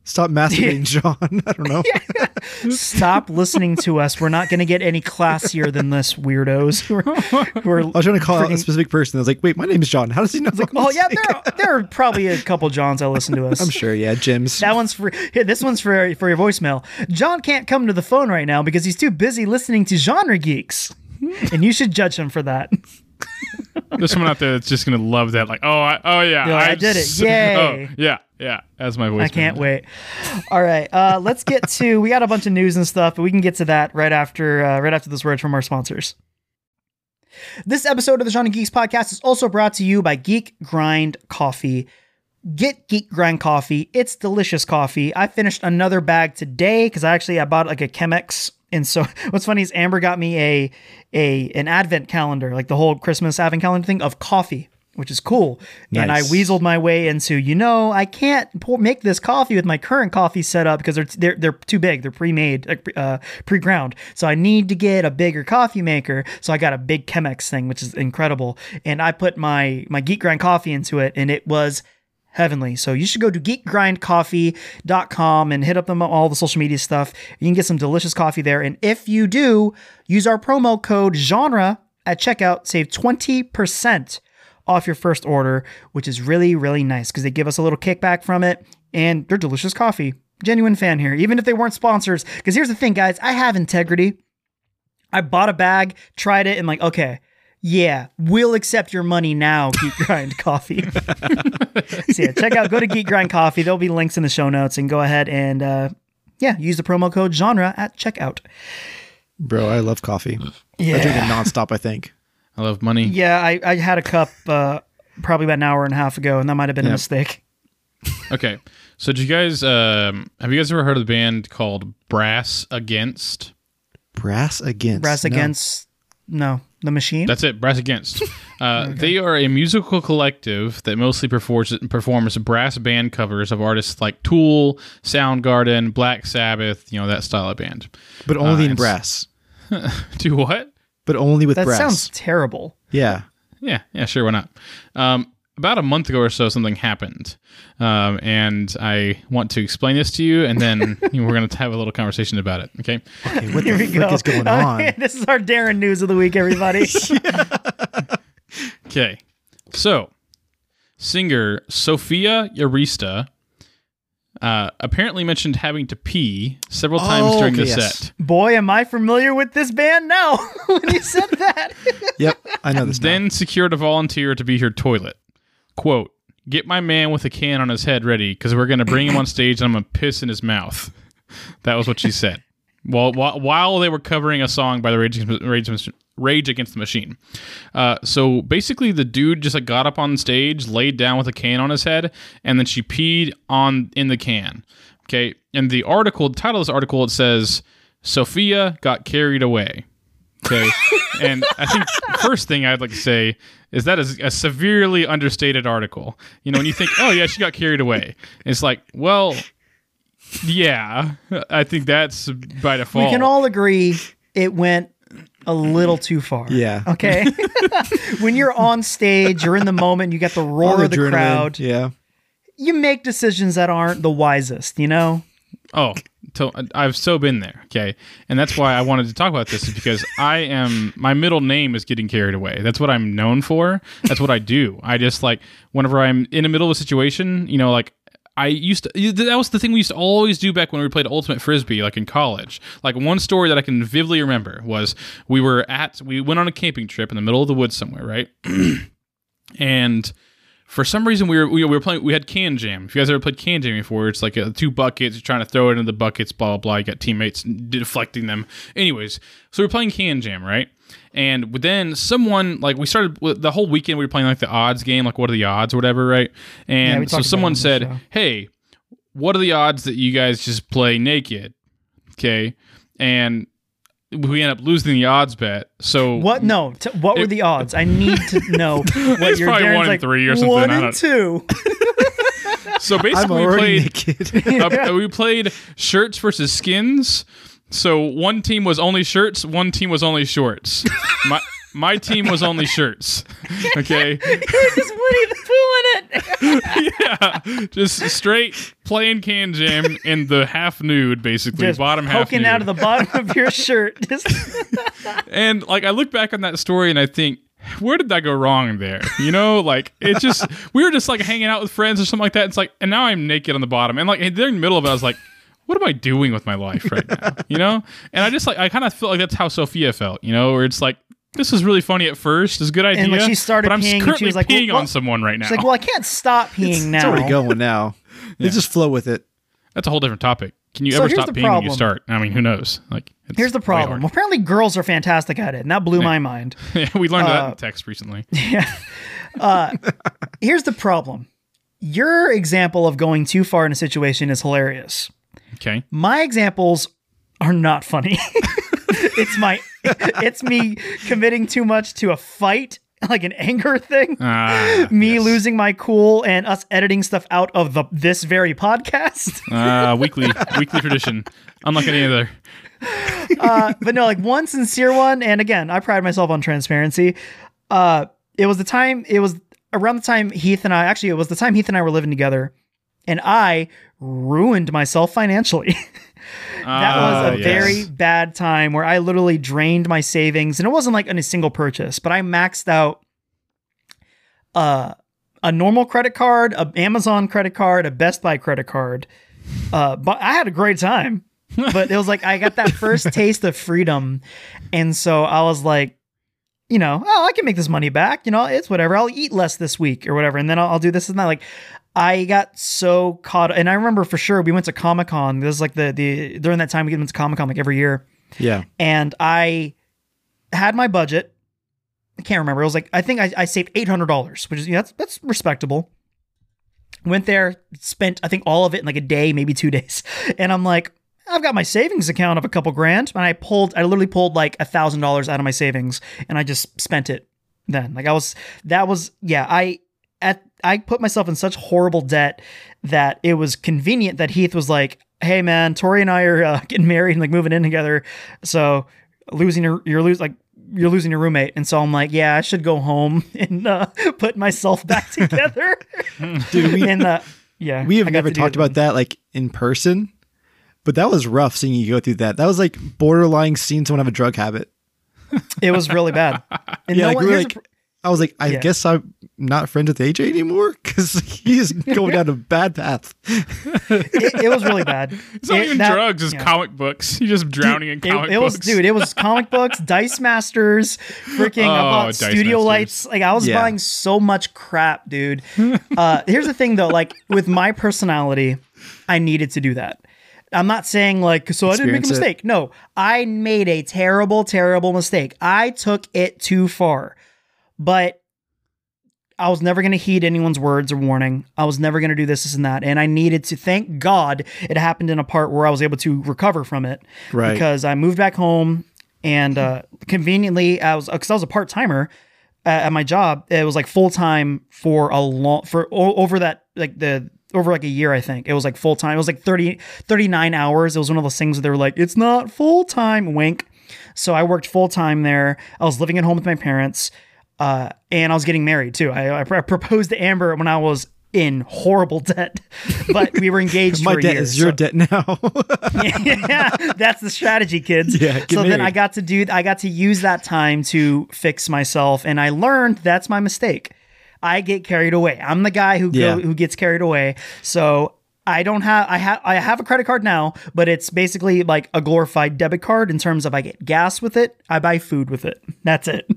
Stop masturbating, John. I don't know. stop listening to us. We're not going to get any classier than this, weirdos. Who are, who are I was trying to call out a specific person. I was like, wait, my name is John. How does he know? Oh yeah, there are, there are probably a couple Johns that listen to us. I'm sure. Yeah, Jim's. That one's for here. This one's for for your voicemail. John can't come to the phone right now because he's too busy listening to genre geeks, and you should judge him for that. There's someone out there that's just gonna love that. Like, oh, I, oh yeah, Yeah, I did it. s- Yay. Oh, yeah, yeah. That's my voice. I can't wait. All right, uh, let's get to. We got a bunch of news and stuff, but we can get to that right after uh, right after this word from our sponsors. This episode of the Genre Geeks podcast is also brought to you by Geek Grind Coffee. Get Geek Grind Coffee. It's delicious coffee. I finished another bag today because I actually I bought like a Chemex. And so what's funny is Amber got me a a an advent calendar, like the whole Christmas advent calendar thing of coffee, which is cool. And I Nice. weaseled my way into, you know, I can't pour, make this coffee with my current coffee setup because they're they're, they're too big. They're pre-made, uh, pre-ground. So I need to get a bigger coffee maker. So I got a big Chemex thing, which is incredible. And I put my my Geek Grind coffee into it, and it was heavenly. So you should go to geekgrindcoffee.com and hit up them on all the social media stuff. You can get some delicious coffee there. And if you do, use our promo code genre at checkout, save 20% off your first order, which is really, really nice because they give us a little kickback from it and they're delicious coffee. Genuine fan here, even if they weren't sponsors. Because here's the thing, guys, I have integrity. I bought a bag, tried it, and like, okay, yeah, we'll accept your money now, Geek Grind Coffee. so yeah, check out, go to Geek Grind Coffee. There'll be links in the show notes, and go ahead and uh, yeah, use the promo code genre at checkout. Bro, I love coffee. Yeah. I drink it Yeah, nonstop, I think. I love money. yeah. I, I had a cup uh, probably about an hour and a half ago, and that might have been a mistake. Okay. So, did you guys um, have you guys ever heard of the band called Brass Against? Brass Against. Brass against no the machine. That's it. Brass Against. Uh, They are a musical collective that mostly performs performs brass band covers of artists like Tool, Soundgarden, Black Sabbath. You know that style of band. But only Uh, in brass. Do what? But only with that brass. That sounds terrible. Yeah. Yeah, yeah, sure, why not? Um, about a month ago or so, something happened, um, and I want to explain this to you, and then you know, we're going to have a little conversation about it. Okay. Okay, what Here the we frick go. is going on? this is our Darren news of the week, everybody. Okay. So, singer Sophia Urista uh, apparently mentioned having to pee several times Oh, during okay, the yes. set. Boy, am I familiar with this band now when you said that. Yep, I know this now. Then secured a volunteer to be her toilet. Quote, get my man with a can on his head ready because we're going to bring him on stage and I'm going to piss in his mouth. That was what she said. While, while, they were covering a song by the Rage Against, Rage, Against- Rage Against the Machine. Uh, so basically, the dude just like got up on stage, laid down with a can on his head, and then she peed on in the can. Okay. And the article, the title of this article, it says, Sophia got carried away. Okay. and I think the first thing I'd like to say is that is a severely understated article. You know, when you think, oh, yeah, she got carried away, it's like, well, yeah, I think that's by default. We can all agree it went a little too far. Yeah. Okay. when you're on stage, you're in the moment, you get the roar the of the adrenaline, crowd. Yeah. You make decisions that aren't the wisest, you know? Oh, to, I've so been there. Okay. And that's why I wanted to talk about this is because I am, my middle name is getting carried away. That's what I'm known for. That's what I do. I just like, whenever I'm in the middle of a situation, you know, like, I used to, that was the thing we used to always do back when we played Ultimate Frisbee, like in college. Like, one story that I can vividly remember was we were at, we went on a camping trip in the middle of the woods somewhere, right? and for some reason we were we, we were playing. We had Kan Jam. If you guys ever played Kan Jam before, it's like uh two buckets. You're trying to throw it into the buckets. Blah blah blah. You got teammates deflecting them. Anyways, so we are playing Kan Jam, right? And then someone like we started the whole weekend. We were playing like the odds game, like what are the odds or whatever, right? And so about it someone said, show. "Hey, what are the odds that you guys just play naked?" Okay, and we end up losing the odds bet. So What? No. T- what were the odds? I need to know what It's your probably Darren's one in like, three or something, One I and two. So I'm basically, we played. naked. uh, we played shirts versus skins. So one team was only shirts, one team was only shorts. My my team was only shirts. Okay, Just Winnie the Pooh in it. yeah, just straight playing Kan Jam in the half nude, basically Just bottom half poking nude. out of the bottom of your shirt. And like I look back on that story and I think. Where did that go wrong there? You know, like it's just we were just like hanging out with friends or something like that. It's like, and now I'm naked on the bottom, and like during the middle of it, I was like, what am I doing with my life right now? You know? And I just like I kind of feel like that's how Sophia felt, you know, where it's like this was really funny at first, it's a good idea. like, she started but I'm peeing currently she was like, peeing well, on someone right now. She's like, well, I can't stop peeing now. It's already going now. They just flow with it. that's a whole different topic. Can you So ever stop the peeing when you start? I mean, who knows? Like, it's Here's the problem. hard. Apparently, girls are fantastic at it, and that blew my mind. Yeah, we learned that Uh, in text recently. Yeah. Here's the problem. Your example of going too far in a situation is hilarious. Okay. My examples are not funny. It's my it's me committing too much to a fight, like an anger thing. Ah, me yes. losing my cool and us editing stuff out of the this very podcast. Uh, weekly weekly tradition, unlike any other. uh, but no, like one sincere one, and again, I pride myself on transparency. Uh, it was the time. It was around the time Heath and I. Actually, it was the time Heath and I were living together, and I ruined myself financially. That was a Ah, yes. very bad time where I literally drained my savings, and it wasn't like in a single purchase, but I maxed out uh, a normal credit card, a Amazon credit card, a Best Buy credit card. Uh, but I had a great time. but it was like I got that first taste of freedom, and so I was like, you know, oh, I can make this money back. You know, it's whatever. I'll eat less this week or whatever, and then I'll, I'll do this and that. Like, I got so caught, and I remember for sure we went to Comic Con. This is like the the during that time we went to Comic Con like every year, Yeah. and I had my budget. I can't remember. It was like I think I, I saved eight hundred dollars, which is yeah, that's that's respectable. Went there, spent I think all of it in like a day, maybe two days, and I'm like, I've got my savings account of a couple grand, and I pulled, I literally pulled like a thousand dollars out of my savings, and I just spent it. Then, like I was, that was yeah, I I put myself in such horrible debt that it was convenient that Heath was like, "Hey man, Tori and I are uh, getting married and like moving in together, so losing your you're lose like." You're losing your roommate, and so I'm like, yeah, I should go home and uh, put myself back together. Dude, we, and uh, yeah, we have never talked about that like in person, but that was rough seeing you go through that. That was like borderline seeing someone have a drug habit. It was really bad. And Yeah, no like, one, we were like, I was like, I Yeah. guess I'm not friends with AJ anymore because he's going down a bad path. it, it was really bad. It's not It- even that- drugs; it's yeah. comic books. You're just drowning in It, comic it was, books. dude. It was comic books, Dice Masters, freaking. I Oh, bought Dice studio Masters. lights. Like I was Yeah. buying so much crap, dude. uh, here's the thing, though. Like with my personality, I needed to do that. I'm not saying like so I didn't make a Experience it. mistake. No, I made a terrible, terrible mistake. I took it too far, but I was never going to heed anyone's words or warning. I was never going to do this, this, and that. And I needed to thank God it happened in a part where I was able to recover from it. Right. Because I moved back home and uh, conveniently, I was, because I was a part timer at, at my job, it was like full time for a long, for o- over that, like the, over like a year, I think. It was like full time. It was like 30, 39 hours. It was one of those things where they were like, it's not full time, wink. So I worked full time there. I was living at home with my parents, uh, and I was getting married too. I, I pr- proposed to Amber when I was in horrible debt, but we were engaged My for a debt year. is your debt now. yeah, that's the strategy, kids. Yeah, so then. I got to do, I got to use that time to fix myself, and I learned that's my mistake. I get carried away. I'm the guy who Yeah. go, who gets carried away. So I don't have, I have, I have a credit card now, but it's basically like a glorified debit card in terms of I get gas with it, I buy food with it. That's it.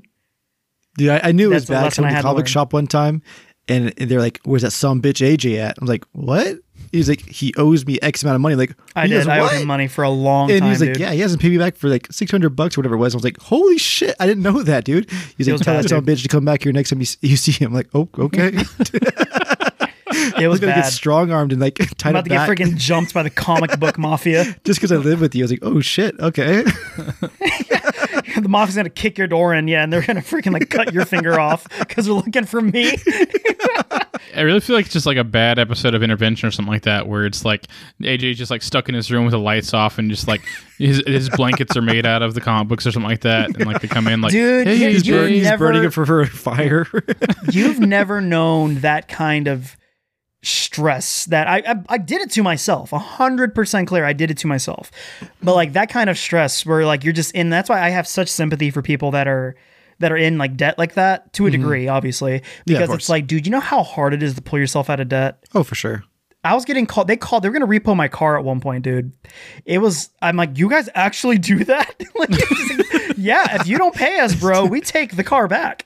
Dude, I, I knew it was bad. 'cause I went to comic learn. shop one time, and they're like, "Where's that some bitch AJ at?" I'm like, "What?" He's like, "He owes me X amount of money." I'm like, I did. goes, I owed him money for a long And time, And he's like, dude. "Yeah, he hasn't paid me back for like 600 bucks or whatever it was." I was like, "Holy shit, I didn't know that, dude." He's It like, "Tell bad, that some bitch to come back here next time you, you see him." I'm like, "Oh, okay." It was I get bad. strong armed and like I'm about to get back. freaking jumped by the comic book mafia. just because I live with you. I was like, "Oh shit, okay." the mafia's gonna kick your door in, yeah, and they're gonna freaking like cut your finger off because they're looking for me. I really feel like it's just like a bad episode of Intervention or something like that, where it's like AJ's just like stuck in his room with the lights off and just like his his blankets are made out of the comic books or something like that, and like they come in like, Dude, hey, you- he's, you burning, he's never- burning it for, for fire. You've never known that kind of stress that I, I I did it to myself. A hundred percent clear. I did it to myself. But like that kind of stress where like you're just in that's why I have such sympathy for people that are that are in like debt like that to a mm-hmm. degree, obviously. Because course. it's like, dude, you know how hard it is to pull yourself out of debt? oh, for sure. I was getting called. They called. They were gonna repo my car at one point, dude. It was. I'm like, you guys actually do that? like, yeah. If you don't pay us, bro, we take the car back.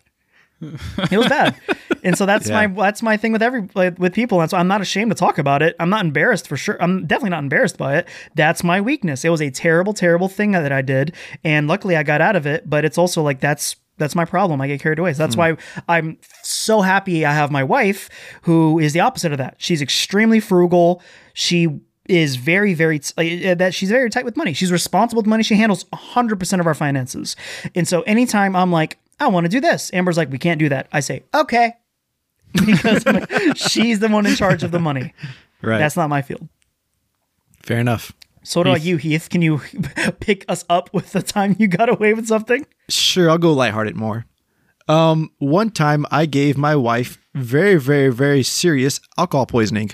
It was bad, and so that's Yeah. my that's my thing with every with people. And so I'm not ashamed to talk about it. I'm not embarrassed for sure. I'm definitely not embarrassed by it. That's my weakness. It was a terrible, terrible thing that I did, and luckily I got out of it. But it's also like that's that's my problem. I get carried away. So that's why I'm so happy I have my wife who is the opposite of that. She's extremely frugal. She is very, very, uh, that she's very tight with money. She's responsible with money. She handles 100% of our finances. And so anytime I'm like, I want to do this, Amber's like, we can't do that. I say, okay. Because she's the one in charge of the money. Right. That's not my field. Fair enough. So what about you, Heath? Can you pick us up with the time you got away with something? Sure, I'll go lighthearted more. Um, one time I gave my wife very, very, very serious alcohol poisoning.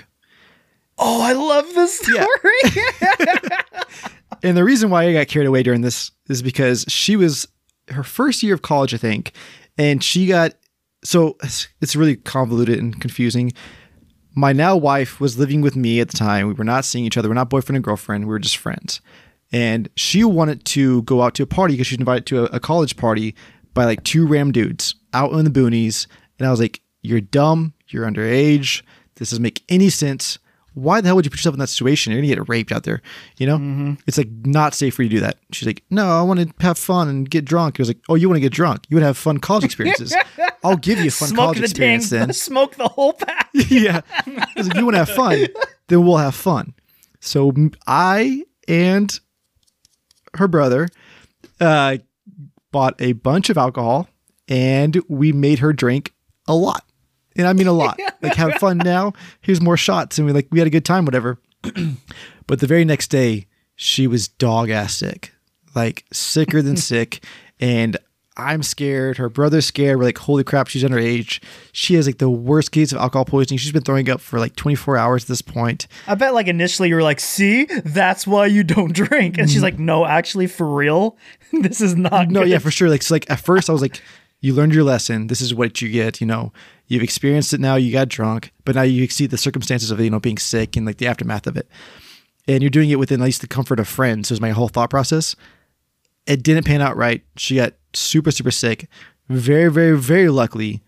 Oh, I love this story. And the reason why I got carried away during this is because she was her first year of college, I think, and she got so it's, really convoluted and confusing. My now wife was living with me at the time. We were not seeing each other. We're not boyfriend and girlfriend. We were just friends. And she wanted to go out to a party because she was invited to a, a college party by like two ram dudes out in the boonies. And I was like, You're dumb. You're underage. This doesn't make any sense. Why the hell would you put yourself in that situation? You're gonna get raped out there. You know, it's like not safe for you to do that. She's like, no, I want to have fun and get drunk. I was like, oh, you want to get drunk? You would have fun college experiences. I'll give you a fun Smoke college the experience dang, then. smoke the whole pack. yeah, I was like, you want to have fun? Then we'll have fun. So I and her brother uh, bought a bunch of alcohol and we made her drink a lot. And I mean a lot. Like have fun now. Here's more shots. And we like we had a good time, whatever. but the very next day, she was dog ass sick. Like sicker than sick. And I'm scared. Her brother's scared. We're like, holy crap, she's underage. She has like the worst case of alcohol poisoning. She's been throwing up for like 24 hours at this point. I bet like initially you were like, see, that's why you don't drink. And she's mm. like, no, actually for real, this is not No, good. yeah, for sure. Like, so like at first I was like, you learned your lesson. This is what you get. You know, you've experienced it now. You got drunk, but now you see the circumstances of you know being sick and like the aftermath of it, and you're doing it within at least the comfort of friends. Was my whole thought process. It didn't pan out right. She got super super sick. Very very very luckily,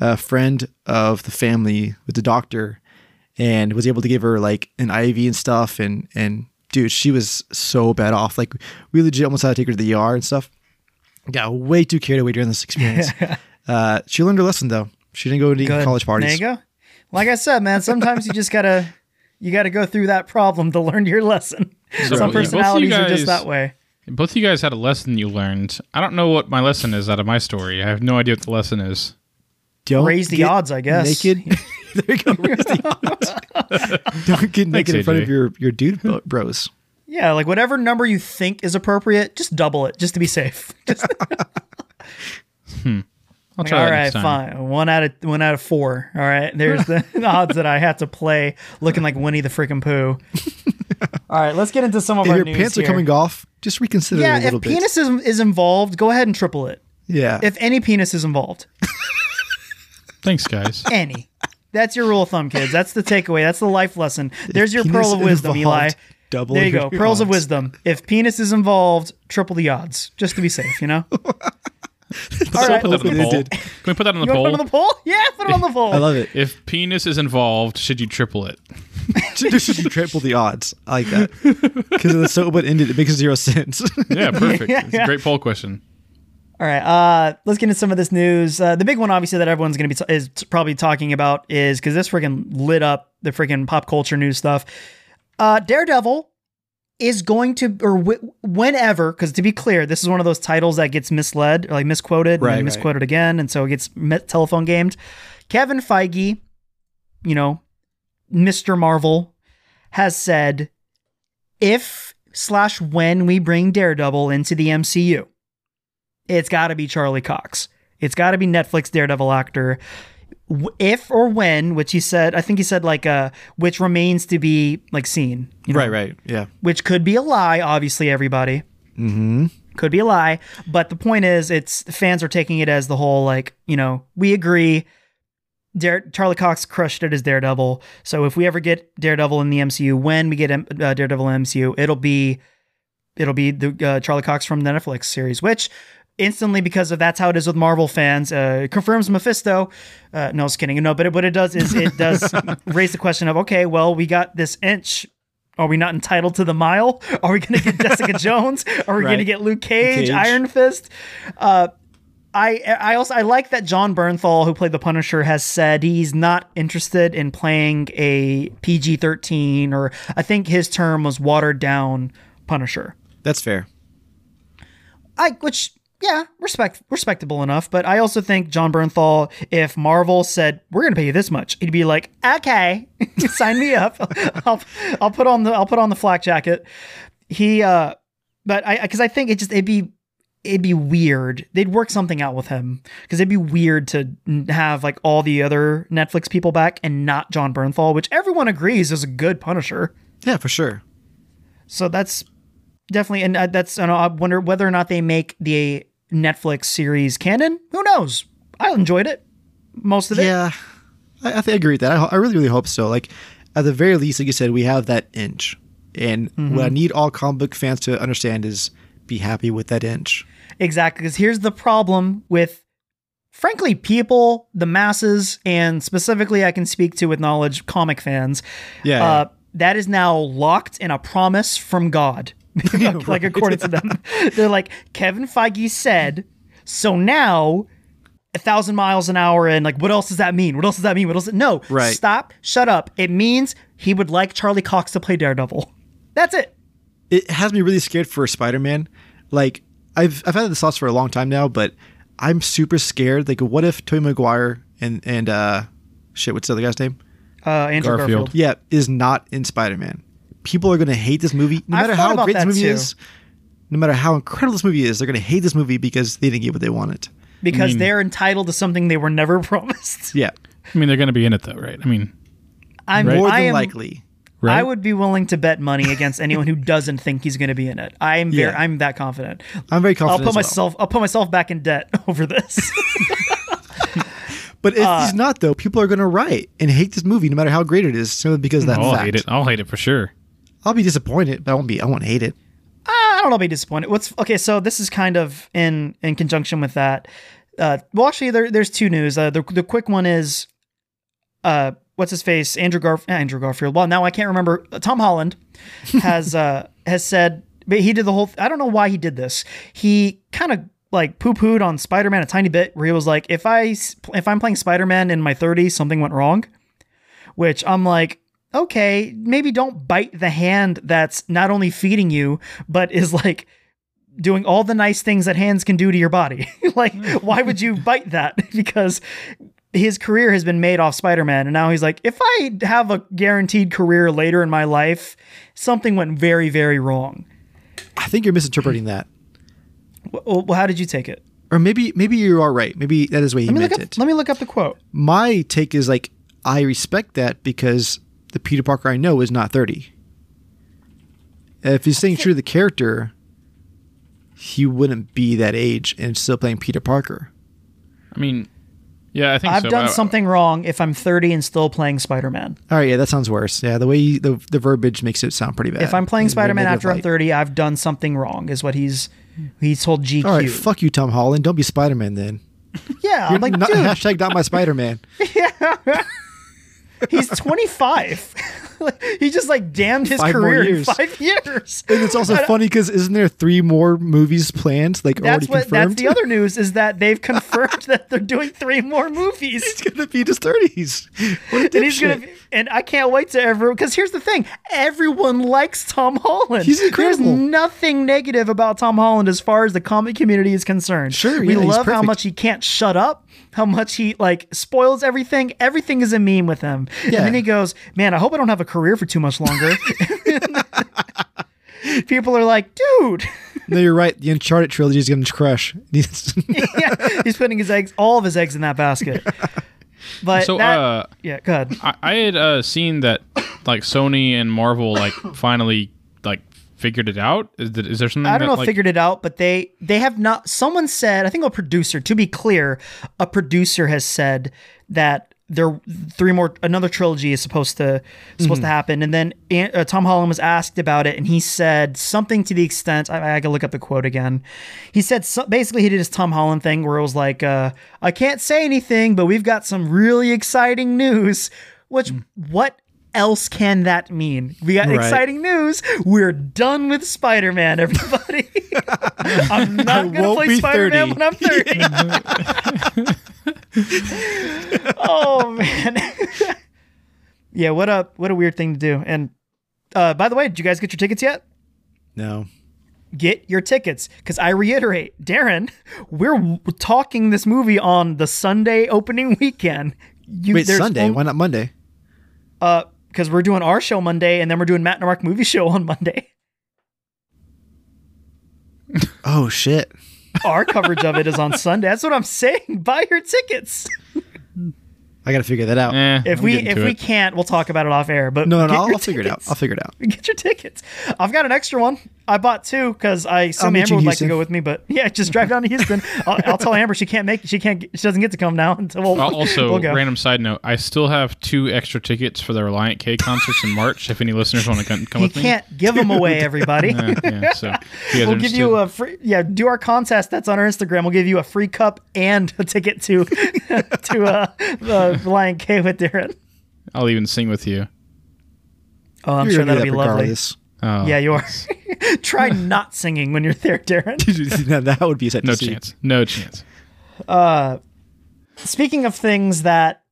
a friend of the family with the doctor, and was able to give her like an IV and stuff. And and dude, she was so bad off. Like we legit almost had to take her to the ER and stuff got way too carried away during this experience. uh, she learned her lesson though. She didn't go to any Good. college parties. There you go. Like I said, man, sometimes you just gotta you gotta go through that problem to learn your lesson. So, Some both of you personalities are just that way. Both of you guys had a lesson you learned. I don't know what my lesson is out of my story. I have no idea what the lesson is. Don't Raise the odds, I guess. Naked. there you go. Raise the odds. Don't get naked in front of your your dude bros. Yeah, like whatever number you think is appropriate, just double it, just to be safe. Just, I'll like, try all that right, next time. fine. One out of one out of four. All right, there's the odds that I had to play looking like Winnie the freaking Pooh. all right, let's get into some of If our your news pants here. are coming off, just reconsider yeah, it a if bit. penis is, is involved, go ahead and triple it. yeah. If any penis is involved, Thanks, guys. any. That's your rule of thumb, kids. That's the takeaway. That's the life lesson. There's your pearl of wisdom, Eli. double There you go. Pearls of wisdom. If penis is involved, triple the odds, just to be safe. You know. All right. Put that on the poll. Can we put that on the You want to put it poll? on the poll? Yeah, put it on the poll. I love it. If penis is involved, should you triple it? Should you triple the odds? I like that because it's so open ended. It makes zero sense. Yeah, perfect. Yeah, It's yeah. a great poll question. All right, uh, let's get into some of this news. Uh, the big one, obviously, that everyone's going to be t- is t- probably talking about is because this freaking lit up the freaking pop culture news stuff. Uh, Daredevil is going to, or w- whenever, because to be clear, this is one of those titles that gets misled, or like misquoted, and Right, right. misquoted again, and so it gets me- telephone gamed. Kevin Feige, you know, Mr. Marvel, has said if slash when we bring Daredevil into the MCU, it's got to be Charlie Cox. It's got to be Netflix Daredevil actor. If or when, which he said, I think he said like uh, which remains to be like seen. you know, right, right, yeah. Which could be a lie, obviously. Everybody Mm-hmm. could be a lie, but the point is, it's fans are taking it as the whole like you know we agree. Dare, Charlie Cox crushed it as Daredevil. So if we ever get Daredevil in the MCU, when we get M- uh, Daredevil in the MCU, it'll be it'll be the uh, Charlie Cox from the Netflix series, which instantly because of that's how it is with Marvel fans uh, it confirms Mephisto. Uh, no, I was kidding. No, but what it does is it does raise the question of okay, well we got this inch. Are we not entitled to the mile? Are we going to get Jessica Jones? Are we going to get Luke Cage, Cage. Iron Fist? Uh, I I also I like that Jon Bernthal, who played the Punisher, has said he's not interested in playing a PG thirteen or I think his term was watered down Punisher. That's fair. I which yeah, respect respectable enough, but I also think Jon Bernthal, if Marvel said we're gonna pay you this much, he'd be like, okay, sign me up. I'll I'll put on the I'll put on the flak jacket. He uh, but I because I think it just it'd be it'd be weird. They'd work something out with him because it'd be weird to have like all the other Netflix people back and not Jon Bernthal, which everyone agrees is a good Punisher. Yeah, for sure. So that's definitely, and uh, that's, and I wonder whether or not they make the Netflix series canon. Who knows? I enjoyed it, most of it. Yeah, I, I think I agree with that. I, I really, really hope so. Like, at the very least, like you said, we have that inch, and what I need all comic book fans to understand is be happy with that inch. Exactly. Because here's the problem with, frankly, people, the masses, and specifically, I can speak to with knowledge, comic fans. Yeah, Uh, that is now locked in a promise from God. like according to them, they're like Kevin Feige said. So now, a thousand miles an hour, and like, what else does that mean? What else does that mean? What else? No, Right. Stop. Shut up. It means he would like Charlie Cox to play Daredevil. That's it. it has me really scared for Spider Man. Like, I've I've had this thoughts for a long time now, but I'm super scared. Like, what if Tobey Maguire and and uh, shit, what's the other guy's name? Uh, Andrew Garfield. Garfield. Yeah, is not in Spider Man. People are gonna hate this movie, no I've matter how great this movie too. is. No matter how incredible this movie is, they're gonna hate this movie because they didn't get what they wanted. because mean- they're entitled to something they were never promised. Yeah, I mean, they're going to be in it though, right? I mean, I'm more I than am, likely. right? I would be willing to bet money against anyone who doesn't think he's going to be in it. I am very, Yeah. I'm that confident. I'm very confident. I'll put as well. myself, I'll put myself back in debt over this. But if uh, he's not, though, people are gonna riot and hate this movie, no matter how great it is, simply because of that I'll fact. hate it. I'll hate it for sure. I'll be disappointed, but I won't be. I won't hate it. I don't know. I'll be disappointed. What's okay? So this is kind of in in conjunction with that. Uh, well, actually, there, there's two news. Uh, the the quick one is, uh, what's his face? Andrew Garf- uh, Andrew Garfield. Well, now I can't remember. Uh, Tom Holland has uh has said, but he did the whole. I don't know why he did this. He kind of like poo pooed on Spider Man a tiny bit, where he was like, if I if I'm playing Spider Man in my 30s, something went wrong. Which I'm like, okay, maybe don't bite the hand that's not only feeding you, but is like doing all the nice things that hands can do to your body. like, why would you bite that? because his career has been made off Spider Man. And now he's like, if I have a guaranteed career later in my life, something went very, very wrong. I think you're misinterpreting that, Well, well, how did you take it? or maybe maybe you are right. Maybe that is the way he meant up, it. let me look up the quote. My take is like I respect that because the Peter Parker I know is not 30. If he's staying true to the character, he wouldn't be that age and still playing Peter Parker. I mean, Yeah, I think I've so. done I- something wrong if I'm 30 and still playing Spider-Man. All right, yeah, that sounds worse. Yeah, the way you, the the verbiage makes it sound pretty bad. If I'm playing In a very Spider-Man negative after I'm 30, I've done something wrong, is what he's he's told GQ. All right, fuck you, Tom Holland. Don't be Spider Man then. yeah, I'm like, Not, dude, hashtag not my Spider Man. he's 25. he just like damned his Five career in five years. And it's also funny because isn't there three more movies planned? Like That's already what. confirmed. That's the other news is that they've confirmed that they're doing three more movies. He's gonna be in his thirties. and he's gonna be, and I can't wait to ever because here's the thing everyone likes Tom Holland He's incredible. there's nothing negative about Tom Holland as far as the comic community is concerned Sure, we yeah, love how much he can't shut up how much he like spoils everything everything is a meme with him Yeah. and then he goes man I hope I don't have a career for too much longer people are like dude No, you're right. The Uncharted trilogy is gonna crush. He's- yeah, he's putting his eggs all of his eggs in that basket but So, that, uh, yeah go ahead I, I had uh, seen that like Sony and Marvel like finally like figured it out. Is, that, is there something? I don't that, know like, figured it out, but they they have not. Someone said, I think a producer. To be clear, a producer has said that there three more another trilogy is supposed to supposed to happen, and then uh, Tom Holland was asked about it, and he said something to the extent I, I can look up the quote again. He said so, basically he did his Tom Holland thing where it was like, uh, I can't say anything, but we've got some really exciting news. Which what else can that mean? We got Right. exciting news. We're done with Spider Man, everybody. I'm not going to play Spider Man 30. when I'm 30. oh. Yeah, what a, what a weird thing to do. And uh, by the way, did you guys get your tickets yet? no. Get your tickets. Because I reiterate, Darren, we're w- talking this movie on the Sunday opening weekend. You, Wait, Sunday? on- Why not Monday? Uh, because we're doing our show Monday, and then we're doing Matt and Mark movie show on Monday. Oh shit. Our coverage of it is on Sunday. That's what I'm saying. Buy your tickets. I gotta figure that out. Eh, If I'm we if we it. can't, we'll talk about it off air. But No, no, no. I'll, I'll figure it out. I'll figure it out. Get your tickets. I've got an extra one. I bought two because I assume meet Amber would in like to go with me. But yeah, just drive down to Houston. I'll, I'll tell Amber she can't make. She can't. She doesn't get to come now until we'll, also, we'll go. random side note: I still have two extra tickets for the Relient K concerts in March. If any listeners want to come, come You with me, canto give them away, everybody. Yeah, yeah, so if you guys We'll give you a free yeah. Do our contest that's on our Instagram. We'll give you a free cup and a ticket to to uh, the Relient K with Darren. I'll even sing with you. Oh, I'm You're sure that'll be lovely. regardless. Oh, Yeah, you are. Try not singing when you're there, Darren. that would be a sight no to see. chance. No chance. Uh, Speaking of things that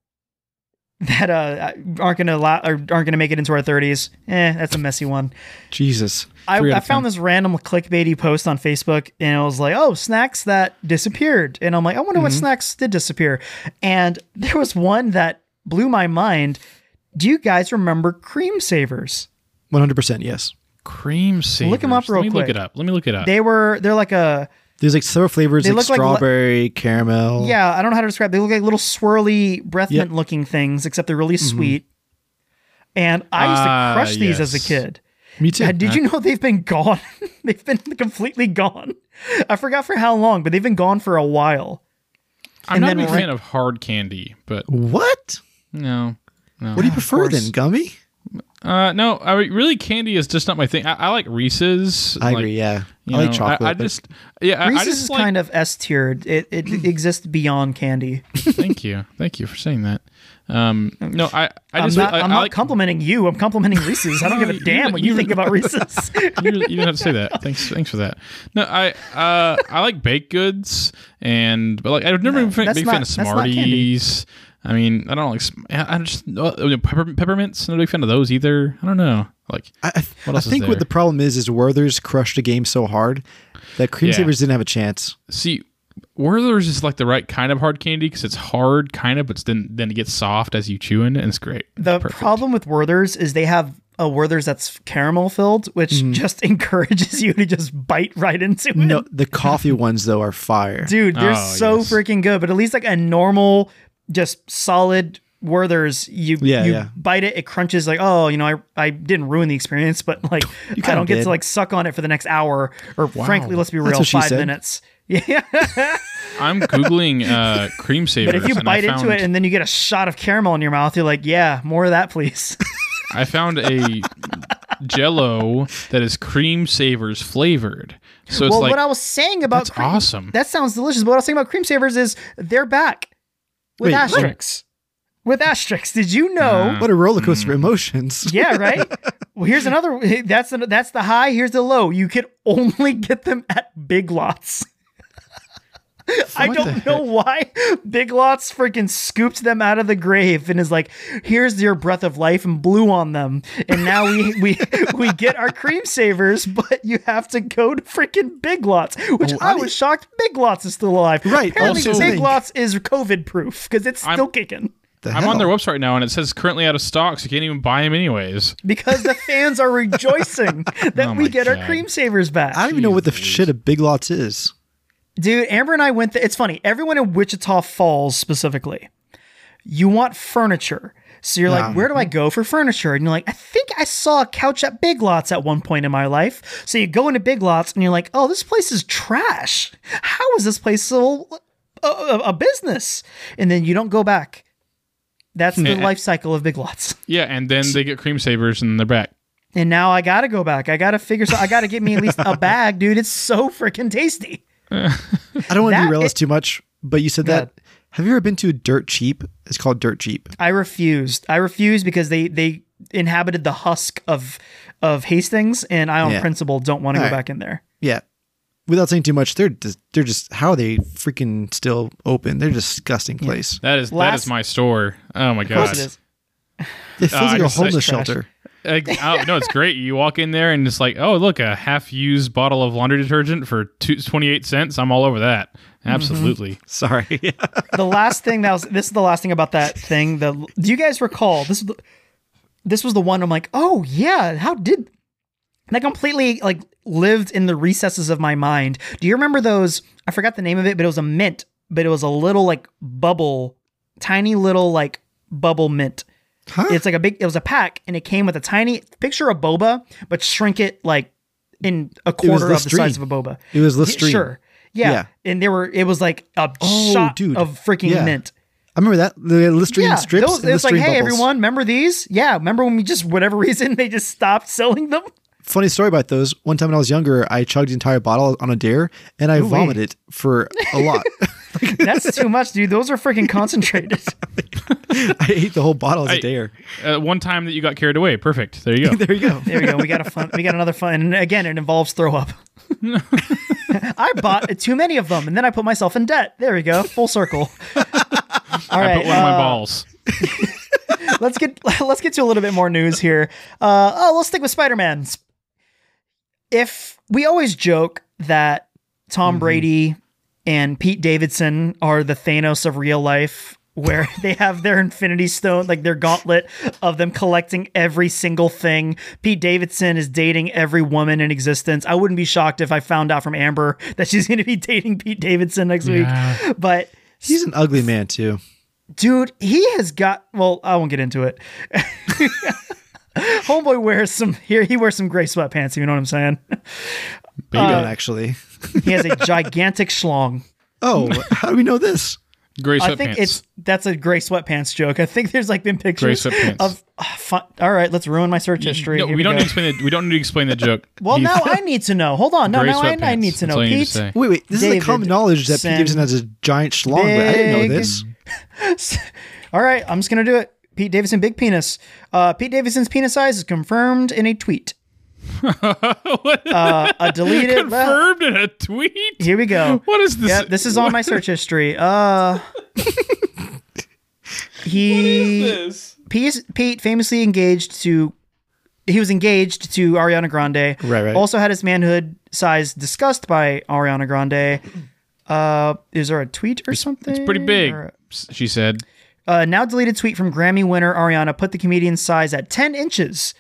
that uh, aren't gonna allow or aren't gonna make it into our 30s, eh, that's a messy one. Jesus. I, I found this random clickbaity post on Facebook and it was like, oh, snacks that disappeared. And I'm like, I wonder what snacks did disappear. And there was one that blew my mind. Do you guys remember creme savers? One hundred percent. Yes. Creme savers. them up real Let me look it up. Let me look it up. They were they're like a There's like several flavors, They like look like strawberry, caramel. yeah, I don't know how to describe. They look like little swirly breath Yep. mint looking things, except they're really sweet. And I used Ah, to crush these as a kid. Me too. Uh, did you know they've been gone? they've been completely gone. I forgot for how long, but they've been gone for a while. I'm and not a then big right- fan of hard candy, but What? no, no. What do you prefer then? Gummy? Uh, no, I mean, really candy is just not my thing. I, I like Reese's. I like, agree. Yeah. I like know, chocolate. I, but- just yeah. I- I, Reese's just is like, kind of S tiered. It, it exists beyond candy. Thank you, thank you for saying that. Um, no, I I I'm just not, I, I'm I not like complimenting you. I'm complimenting Reese's. I don't give a You- damn what you you- think about Reese's. you, you didn't have to say that. Thanks, thanks for that. No, I uh, I like baked goods, and but like I've never been a big not- fan of that's not candy. Smarties. I mean, I don't like. sm- I I just uh, pepper, peppermints. Not a big fan of those either. I don't know. Like, I, I, What else is think there? what the problem is is Werther's crushed the game so hard that Cream Yeah. Savers didn't have a chance. see, Werther's is like the right kind of hard candy because it's hard, kind of, but then then it gets soft as you chew in it, and it's great. The Perfect. problem with Werther's is they have a Werther's that's caramel filled, which just encourages you to just bite right into it. No, the coffee ones though are fire. Dude, they're Oh, so yes. freaking good. But at least like a normal, just solid Werther's, you Yeah, you yeah. bite it, it crunches like, oh, you know, I, I didn't ruin the experience, but like I kinda don't get did. to like suck on it for the next hour, or frankly, let's be real, five said. minutes. Yeah. I'm googling uh, creme savers. But if you and I bite into it and then you get a shot of caramel in your mouth, you're like, yeah, more of that, please. I found a Jello that is creme savers flavored. So it's well, like what I was saying about that's cream- awesome. That sounds delicious. But what I was saying about creme savers is they're back with Wait, what? asterisks. With asterisks. Did you know? Uh, What a roller coaster of emotions. yeah, right. Well, here's another. That's the that's the high. Here's the low. You can only get them at Big Lots. I don't the know why Big Lots freaking scooped them out of the grave and is like, "Here's your breath of life," and blew on them. And now we we we get our creme savers, but you have to go to freaking Big Lots, which Oh, I I was didn't- shocked Big Lots is still alive. Right, Apparently, also- Big Lots is COVID proof because it's I'm- still kicking. The I'm on their hell? website now and it says currently out of stock, so you can't even buy them anyways. because the fans are rejoicing that Oh we my get our creme savers back. I don't even know what the shit a Big Lots is. Dude, Amber and I went there. It's funny. Everyone in Wichita Falls specifically, you want furniture. So you're like, where do I go for furniture? And you're like, I think I saw a couch at Big Lots at one point in my life. So you go into Big Lots and you're like, oh, this place is trash. How is this place so a, a, a business? And then you don't go back. That's the Yeah. life cycle of Big Lots. Yeah, and then they get creme savers and they're back. And now I gotta go back. I gotta figure. So I gotta get me at least a bag, dude. It's so freaking tasty. I don't want to That derail us too much, but you said Go that. Have you ever been to a Dirt Cheap? It's called Dirt Cheap. I refused. I refused because they they inhabited the husk of of Hastings, and I on Yeah. principle don't want to go Alright. back in there. Yeah. Without saying too much, they're just, they're just how are they freaking still open? They're a disgusting place. That is that Last- is my store. Oh my Of course god. it is. It feels Uh, like a homeless just trash. shelter. Like, oh, no, it's great. You walk in there and it's like, oh, look, a half-used bottle of laundry detergent for two, 28 cents. I'm all over that. Mm-hmm. Absolutely. Sorry. The last thing that was this is the last thing about that thing. The do you guys recall this? Was the, this was the one I'm like, oh yeah, how did that completely like lived in the recesses of my mind? Do you remember those? I forgot the name of it, but it was a mint, but it was a little like bubble, tiny little like bubble mint. Huh? It's like a big. It was a pack, and it came with a tiny picture of boba, but shrink it like in a quarter of the size of a boba. It was Listerine. Sure. Yeah. Yeah. And there were. It was like a Oh, shot dude. of freaking Yeah. mint. I remember that the Listerine Yeah, strips. those, and it's like, hey, bubbles. everyone, remember these? Yeah, remember when we just, whatever reason, they just stopped selling them? Funny story about those. One time when I was younger, I chugged the entire bottle on a dare, and I Ooh-wee. vomited for a lot. That's too much, dude. Those are freaking concentrated. I ate the whole bottle as a I- dare. Uh, one time that you got carried away. Perfect. There you go. There you go. There we go. We got a fun. We got another fun. And again, it involves throw up. I bought too many of them, and then I put myself in debt. There we go. Full circle. All I right. put one of my uh, balls. let's get let's get to a little bit more news here. Uh, oh, let's stick with Spider Man. If we always joke that Tom Brady and Pete Davidson are the Thanos of real life, where they have their Infinity Stone, like their gauntlet of them collecting every single thing. Pete Davidson is dating every woman in existence. I wouldn't be shocked if I found out from Amber that she's going to be dating Pete Davidson next Yeah. week. But He's an ugly man too. dude he has got well i won't get into it homeboy wears some here he wears some gray sweatpants you know what i'm saying You don't actually. he has a gigantic schlong Oh, how do we know this? Gray i think it's that's a gray sweatpants joke i think there's like been pictures sweatpants. of ah, fun, all right let's ruin my search history No, Here we don't go. need to explain the, we don't need to explain the joke. well now i need to know hold on no Gray now I, I need to know all need pete to. Wait, wait. This is David the common knowledge that Pete Davidson has a giant schlong, but I didn't know this. all right i'm just gonna do it pete davidson big penis uh, pete davidson's penis size is confirmed in a tweet uh, a deleted Confirmed in a tweet. Here we go. What is this? Yeah, this is on my search history. Uh, he This? Pete, Pete famously engaged to. He was engaged to Ariana Grande. Right, right. Also had his manhood size discussed by Ariana Grande. Uh, is there a tweet or something? It's pretty big. Or- She said. uh, now deleted tweet from Grammy winner Ariana put the comedian's size at 10 inches.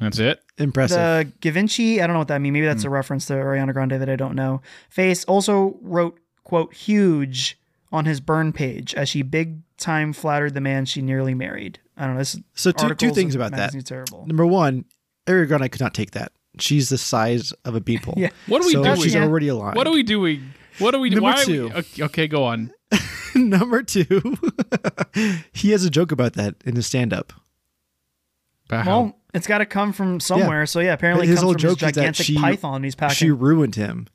That's it. Impressive. The Givenchy, I don't know what that means. Maybe that's Hmm. a reference to Ariana Grande that I don't know. Face also wrote, quote, huge on his burn page as she big time flattered the man she nearly married. I don't know. This So two- two things about that. Terrible. Number one, Ariana Grande could not take that. she's the size of a beeple. Yeah. What are we so doing? She's Yeah. already alive. What are we doing? What are we doing? Number Why are we- two. okay, okay, go on. Number two, he has a joke about that in his stand-up. About how- Well, it's got to come from somewhere. So yeah, apparently it his comes whole from joke his is that gigantic she python he's packing. she ruined him.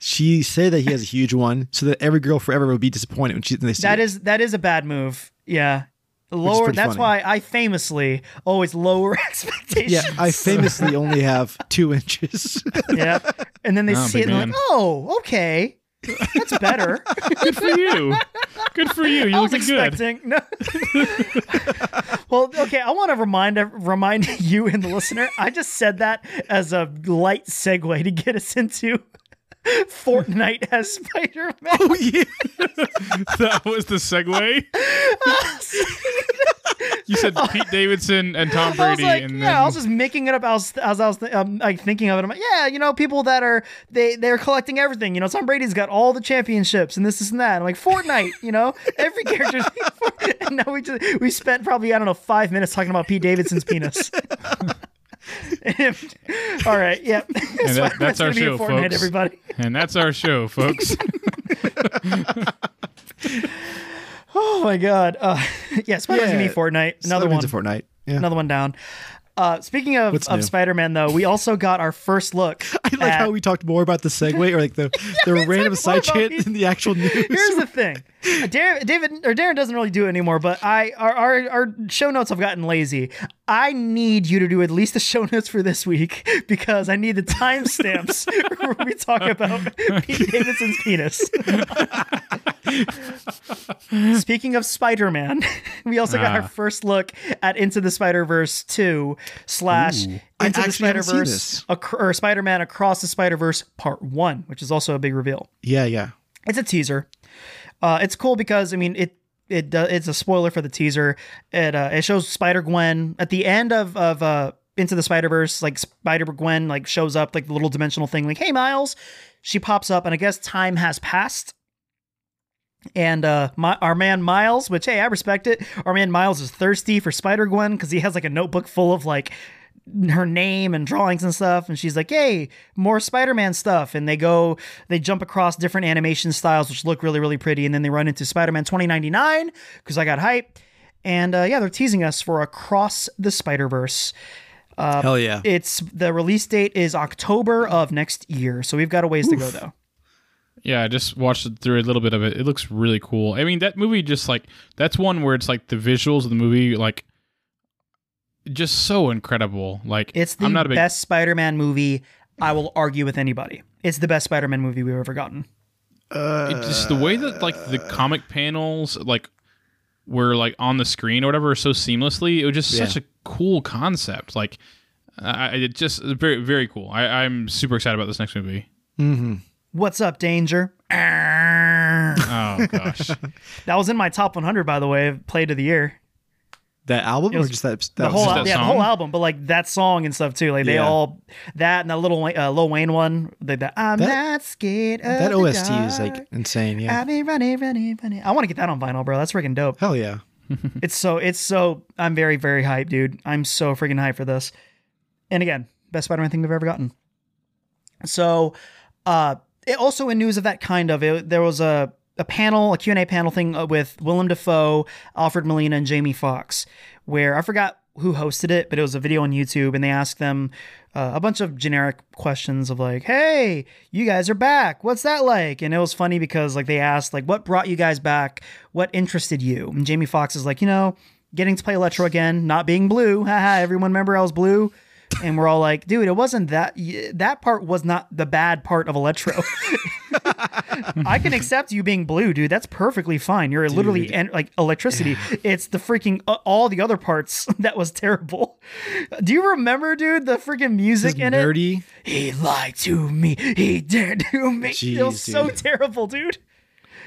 She said that he has a huge one, so that every girl forever would be disappointed when she when they see That it. is that is a bad move. Yeah. Lower. That's funny. why I famously always lower expectations. Yeah, I famously only have two inches. yeah. And then they Oh, see it big and they're like, oh, okay, that's better. Good for you. Good for you. You I was looking good. No. well, okay. I want to remind remind you and the listener. I just said that as a light segue to get us into Fortnite has Spider Man. oh yeah, That was the segue. you said Pete Davidson and Tom Brady, like, and yeah, then I was just making it up as, as I was um, like thinking of it. I'm like, yeah, you know, people that are they they're collecting everything. You know, Tom Brady's got all the championships and this, this, and that. I'm like Fortnite. You know, every character. and now we just we spent probably I don't know five minutes talking about Pete Davidson's penis. all right, yeah. And that- that's our show, Fortnite, folks. everybody. and that's our show, folks. Oh my god. Uh, yeah, Spider-Man's gonna be Fortnite. Another one. Spider-Man's a Fortnite. Yeah. Another one down. Uh, speaking of, What's of new? Spider-Man, though, we also got our first look. I like at- how we talked more about the segue or like the, the random talked more side chant than the actual news. Here's the thing, Darren, David or Darren doesn't really do it anymore, but I our, our our show notes have gotten lazy. I need you to do at least the show notes for this week because I need the timestamps where we talk about Pete Davidson's penis. Speaking of Spider-Man, we also got Ah. our first look at Into the Spider-Verse 2 slash Ooh. Into the actually Spider-Verse ac- or Spider-Man Across the Spider-Verse Part 1, which is also a big reveal. yeah, yeah. It's a teaser. Uh, it's cool because I mean it. It do, it's a spoiler for the teaser. It uh, it shows Spider Gwen at the end of of uh, Into the Spider Verse. Like Spider Gwen like shows up like the little dimensional thing. Like hey Miles, she pops up and I guess time has passed. And uh, my, our man Miles, which hey I respect it. Our man Miles is thirsty for Spider Gwen because he has like a notebook full of like her name and drawings and stuff and she's like hey more spider-man stuff and they go they jump across different animation styles which look really really pretty and then they run into spider-man 2099 because i got hype and uh, yeah they're teasing us for across the spider-verse Hell yeah. it's the release date is october of next year so we've got a ways to go though Yeah, I just watched through a little bit of it. It looks really cool. I mean, that movie just like that's one where it's like the visuals of the movie like just so incredible. Like it's the I'm not a big best spider-man movie i will argue with anybody it's the best spider-man movie we've ever gotten it just the way that like the comic panels like were like on the screen or whatever so seamlessly. It was just Yeah. such a cool concept. Like I, I- it just very very cool. I, I'm super excited about this next movie. Mm-hmm. what's up danger Oh gosh, that was in my top 100 by the way played of the year that album was or just that, that the was whole just al- that yeah, the whole album, but like that song and stuff too. Like they Yeah. all that and that little Wayne- uh, Lil Wayne one. The, the, I'm That- not scared. Of that the OST is like insane. Yeah. I've been running, running, running. I want to get that on vinyl, bro. That's freaking dope. Hell yeah. It's so it's so I'm very very hyped, dude. I'm so freaking hyped for this. And again, best Spider-Man thing we've ever gotten. So, uh, it also in news of that kind of it, there was a a panel, a Q&A panel thing uh, with Willem Dafoe, Alfred Molina, and Jamie Foxx, where I forgot who hosted it, but it was a video on YouTube, and they asked them uh, a bunch of generic questions of like, "Hey, you guys are back. What's that like?" And it was funny because like they asked like, "What brought you guys back? What interested you?" And Jamie Foxx is like, "You know, getting to play Electro again, not being blue. Haha, everyone remember I was blue." And we're all like, dude, it wasn't that. That part was not the bad part of Electro. I can accept you being blue, dude. That's perfectly fine. You're literally en- like electricity. It's the freaking uh, all the other parts that was terrible. Do you remember, dude, the freaking music in it? He lied to me. He dared to me. it was Jeez, so terrible, dude.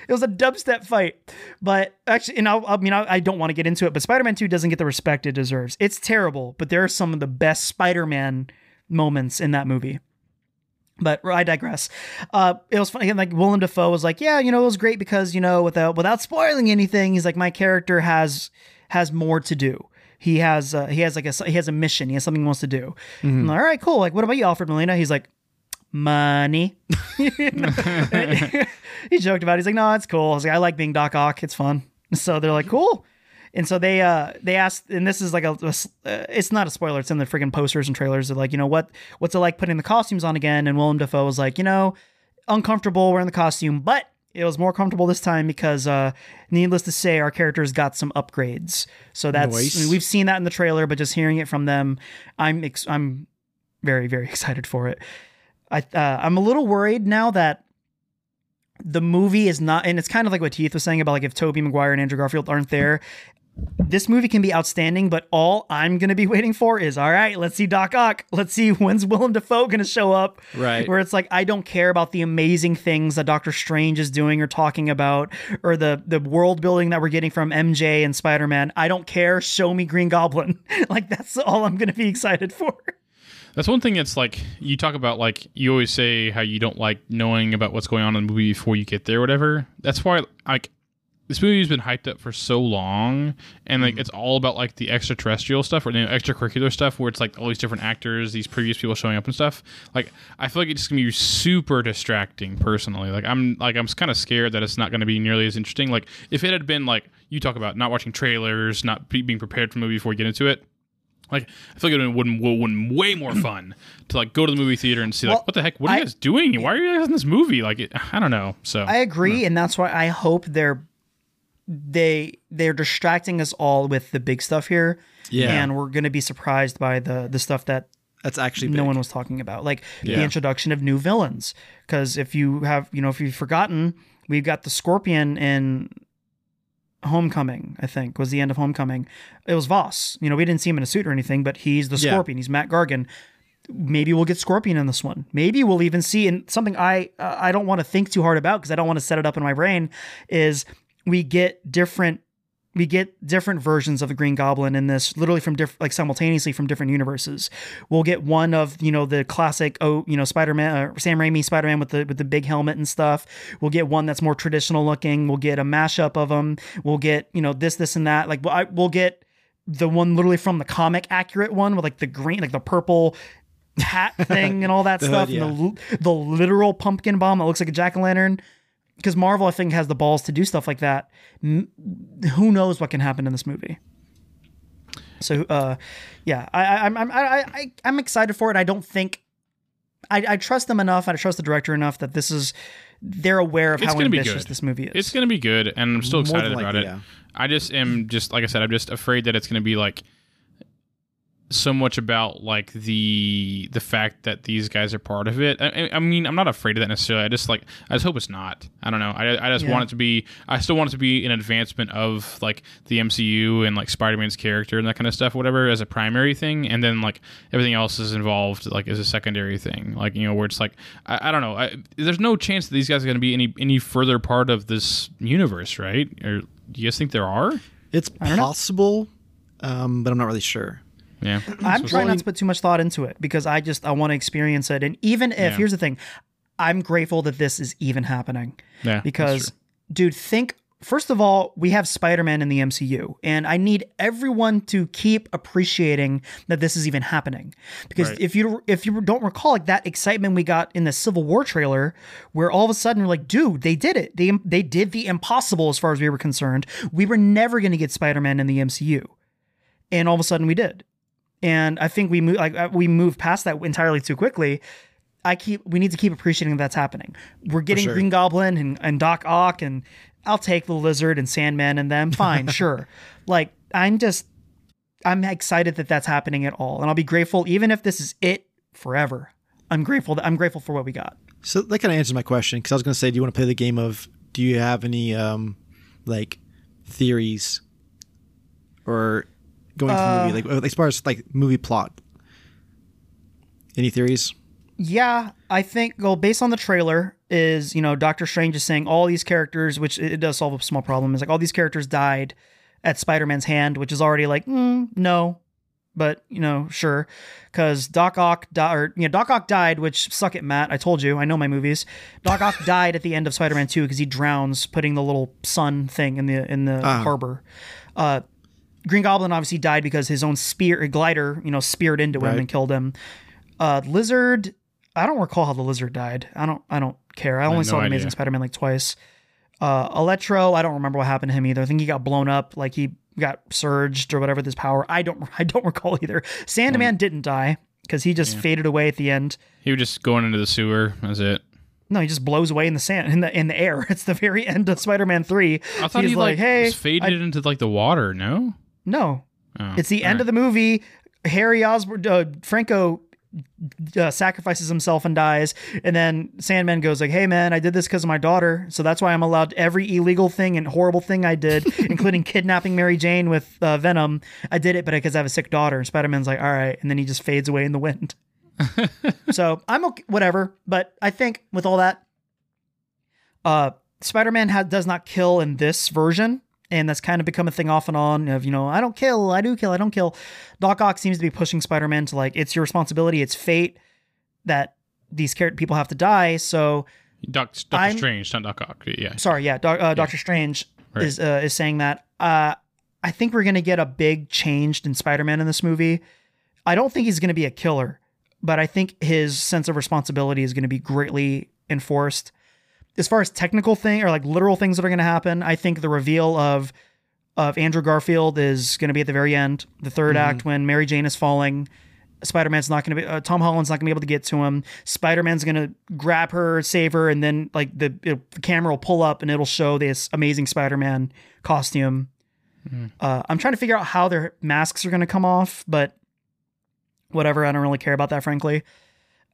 It was a dubstep fight. But actually, and I'll, I mean, I, I don't want to get into it, but Spider Man 2 doesn't get the respect it deserves. It's terrible, but there are some of the best Spider Man moments in that movie. But I digress. Uh, it was funny. Like Willem Dafoe was like, "Yeah, you know, it was great because you know, without without spoiling anything, he's like, my character has has more to do. he has uh, he has like a he has a mission. He has something he wants to do. I'm like, All right, cool. Like, what about you, Alfred Molina? He's like, money. he joked about. it. He's like, no, it's cool. I was like, I like being Doc Ock. It's fun. So they're like, cool. And so they uh they asked, and this is like a. uh, it's not a spoiler. It's in the freaking posters and trailers. They're like, you know what what's it like putting the costumes on again? And Willem Dafoe was like, you know, uncomfortable wearing the costume, but it was more comfortable this time because, uh, needless to say, our characters got some upgrades. So that's Nice. I mean, we've seen that in the trailer, but just hearing it from them, I'm ex- I'm very very excited for it. I uh, I'm a little worried now that the movie is not, and it's kind of like what Teeth was saying about like if Tobey Maguire and Andrew Garfield aren't there. This movie can be outstanding, but all I'm gonna be waiting for is all right. Let's see Doc Ock. Let's see when's Willem Dafoe gonna show up. Right. Where it's like I don't care about the amazing things that Doctor Strange is doing or talking about, or the the world building that we're getting from MJ and Spider Man. I don't care. Show me Green Goblin. like that's all I'm gonna be excited for. That's one thing that's like you talk about like you always say how you don't like knowing about what's going on in the movie before you get there, whatever. That's why like this movie's been hyped up for so long, and like mm. it's all about like the extraterrestrial stuff or the extracurricular stuff, where it's like all these different actors, these previous people showing up and stuff. Like I feel like it's just gonna be super distracting. Personally, like I'm like I'm kind of scared that it's not gonna be nearly as interesting. Like if it had been like you talk about not watching trailers, not be- being prepared for the movie before you get into it. Like I feel like it would have been way more fun to like go to the movie theater and see Well, like what the heck, what are I- you guys doing? Why are you guys in this movie? Like it, I don't know. So I agree, and that's why I hope they're they they're distracting us all with the big stuff here. Yeah. and we're gonna be surprised by the the stuff that That's actually no big. one was talking about, like the introduction of new villains. Because if you have, you know, if you've forgotten, we've got the Scorpion in Homecoming. I think was the end of Homecoming. It was Voss. You know, we didn't see him in a suit or anything, but he's the Yeah. Scorpion. He's Mac Gargan. Maybe we'll get Scorpion in this one. Maybe we'll even see and something I uh, I don't want to think too hard about because I don't want to set it up in my brain is we get different we get different versions of the Green Goblin in this, literally from different, like simultaneously from different universes. We'll get one of you know the classic, oh you know Spider Man, uh, Sam Raimi Spider Man with the with the big helmet and stuff. We'll get one that's more traditional looking. We'll get a mashup of them. We'll get you know this, this, and that. Like I, we'll get the one literally from the comic accurate one with like the green, like the purple hat thing and all that stuff, hood, and the the literal pumpkin bomb that looks like a jack o' lantern. Because Marvel, I think, has the balls to do stuff like that. M- who knows what can happen in this movie? So, uh, yeah, I, I, I'm, I'm, I, I, I'm excited for it. I don't think I, I trust them enough. I trust the director enough that this is they're aware of It's how gonna be ambitious good. this movie is. it's gonna be good, and I'm still More than excited about it. yeah. I just am just like I said, I'm just afraid that it's gonna be like so much about like the the fact that these guys are part of it. I, I- I mean, I'm not afraid of that necessarily. I just like I just hope it's not. I don't know. I, I just Yeah. want it to be. I still want it to be an advancement of like the MCU and like Spider-Man's character and that kind of stuff, whatever, as a primary thing, and then like everything else is involved like as a secondary thing. Like you know, where it's like I, I don't know. I, there's no chance that these guys are going to be any any further part of this universe, right? Or do you guys think there are? It's possible, um, but I'm not really sure. Yeah, I'm trying not to put too much thought into it because I just I want to experience it. And even if Yeah. here's the thing, I'm grateful that this is even happening. Yeah, Because, dude, think first of all, we have Spider-Man in the MCU, and I need everyone to keep appreciating that this is even happening. Because Right. if you if you don't recall, like that excitement we got in the Civil War trailer, where all of a sudden we're like, dude, they did it. They they did the impossible as far as we were concerned. We were never going to get Spider-Man in the MCU, and all of a sudden we did and I think we move like uh, we moved past that entirely too quickly. I keep we need to keep appreciating that's happening. We're getting sure. Green Goblin and, and Doc Ock and I'll take the Lizard and Sandman and them. Fine, sure. Like I'm just I'm excited that that's happening at all, and I'll be grateful even if this is it forever. I'm grateful that I'm grateful for what we got. So that kind of answers my question because I was going to say, do you want to play the game of? Do you have any um, like theories or going to the movie, like as far as like movie plot? Any theories? Yeah, I think well, based on the trailer, is you know Doctor Strange is saying all these characters, which it does solve a small problem. Is like all these characters died at Spider Man's hand, which is already like mm, no, but you know sure, because Doc Ock di- or you know Doc Ock died, which suck it, Matt. I told you, I know my movies. Doc Ock died at the end of Spider Man Two because he drowns putting the little sun thing in the in the Ah. harbor. Uh, Green Goblin obviously died because his own spear glider, you know, speared into him Right. and killed him. Uh, Lizard, I don't recall how the lizard died. I don't. I don't care. I only no saw idea. Amazing Spider-Man like twice. Uh, Electro, I don't remember what happened to him either. I think he got blown up, like he got surged or whatever with his power. I don't. I don't recall either. Sandman didn't die because he just faded away at the end. He was just going into the sewer. That's it. No, he just blows away in the sand in the in the air. It's the very end of Spider-Man three. I thought He's he like, "Hey, was faded I- into like the water. No. No, Oh, it's the end of the movie. Harry Osborn, uh, Franco uh, sacrifices himself and dies, and then Sandman goes like, "Hey man, I did this because of my daughter, so that's why I'm allowed every illegal thing and horrible thing I did, including kidnapping Mary Jane with uh, Venom. I did it, but because I have a sick daughter." And Spider-Man's like, "All right," and then he just fades away in the wind. so I'm okay, whatever. But I think with all that, uh, Spider-Man ha- does not kill in this version, and that's kind of become a thing off and on of you know I don't kill, I do kill, I don't kill. Doc Ock seems to be pushing Spider-Man to like it's your responsibility, it's fate that these character people have to die. So Doc, Doctor I'm- Strange, not Doc Ock. Yeah. sorry, yeah, Doc, uh, Doctor Strange Right. is uh, is saying that. Uh, I think we're gonna get a big change in Spider-Man in this movie. I don't think he's gonna be a killer, but I think his sense of responsibility is gonna be greatly enforced. As far as technical thing or like literal things that are gonna happen, I think the reveal of of Andrew Garfield is gonna be at the very end, the 3rd act when Mary Jane is falling. Spider-Man's not going to be uh, Tom Holland's not going to be able to get to him. Spider-Man's going to grab her, save her, and then like the, it- the camera will pull up and it'll show this amazing Spider-Man costume. Uh, I'm trying to figure out how their masks are going to come off, but whatever. I don't really care about that, frankly.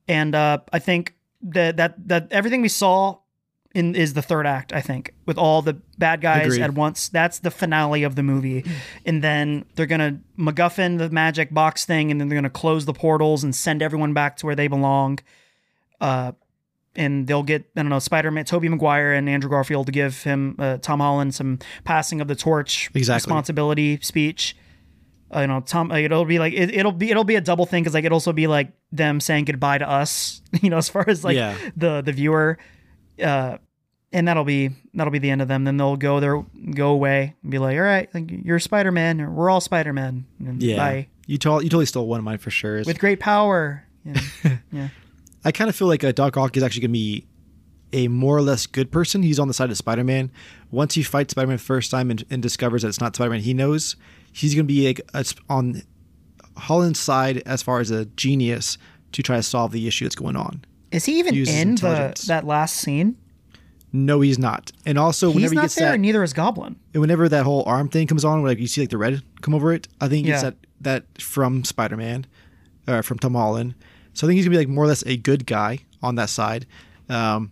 And uh, I think that that that everything we saw in is the third act. I think with all the bad guys Agreed. at once, that's the finale of the movie. And then they're gonna MacGuffin the magic box thing, and then they're gonna close the portals and send everyone back to where they belong. Uh, and they'll get I don't know Spider Man, Tobey Maguire, and Andrew Garfield to give him uh, Tom Holland some passing of the torch Exactly. responsibility speech. Uh, you know, Tom. Uh, it'll be like it, it'll be it'll be a double thing because like it'll also be like them saying goodbye to us. You know, as far as like Yeah. the the viewer, uh, and that'll be that'll be the end of them. Then they'll go their go away and be like, all right, like you're Spider Man, we're all Spider Man. Yeah. Bye. You, to- you totally stole one of mine for sure. With great power. Yeah. yeah. I kind of feel like uh, Doc Ock is actually going to be a more or less good person. He's on the side of Spider Man. Once he fights Spider Man first time and, and discovers that it's not Spider Man he knows, he's going to be like, a, on Holland's side as far as a genius to try to solve the issue that's going on. Is he even in the that last scene? No, he's not. And also, He's whenever he not gets there, that, neither is Goblin. And whenever that whole arm thing comes on, where like you see like the red come over it, I think it's Yeah. that that from Spider Man, or from Tom Holland. So I think he's gonna be like more or less a good guy on that side. Um,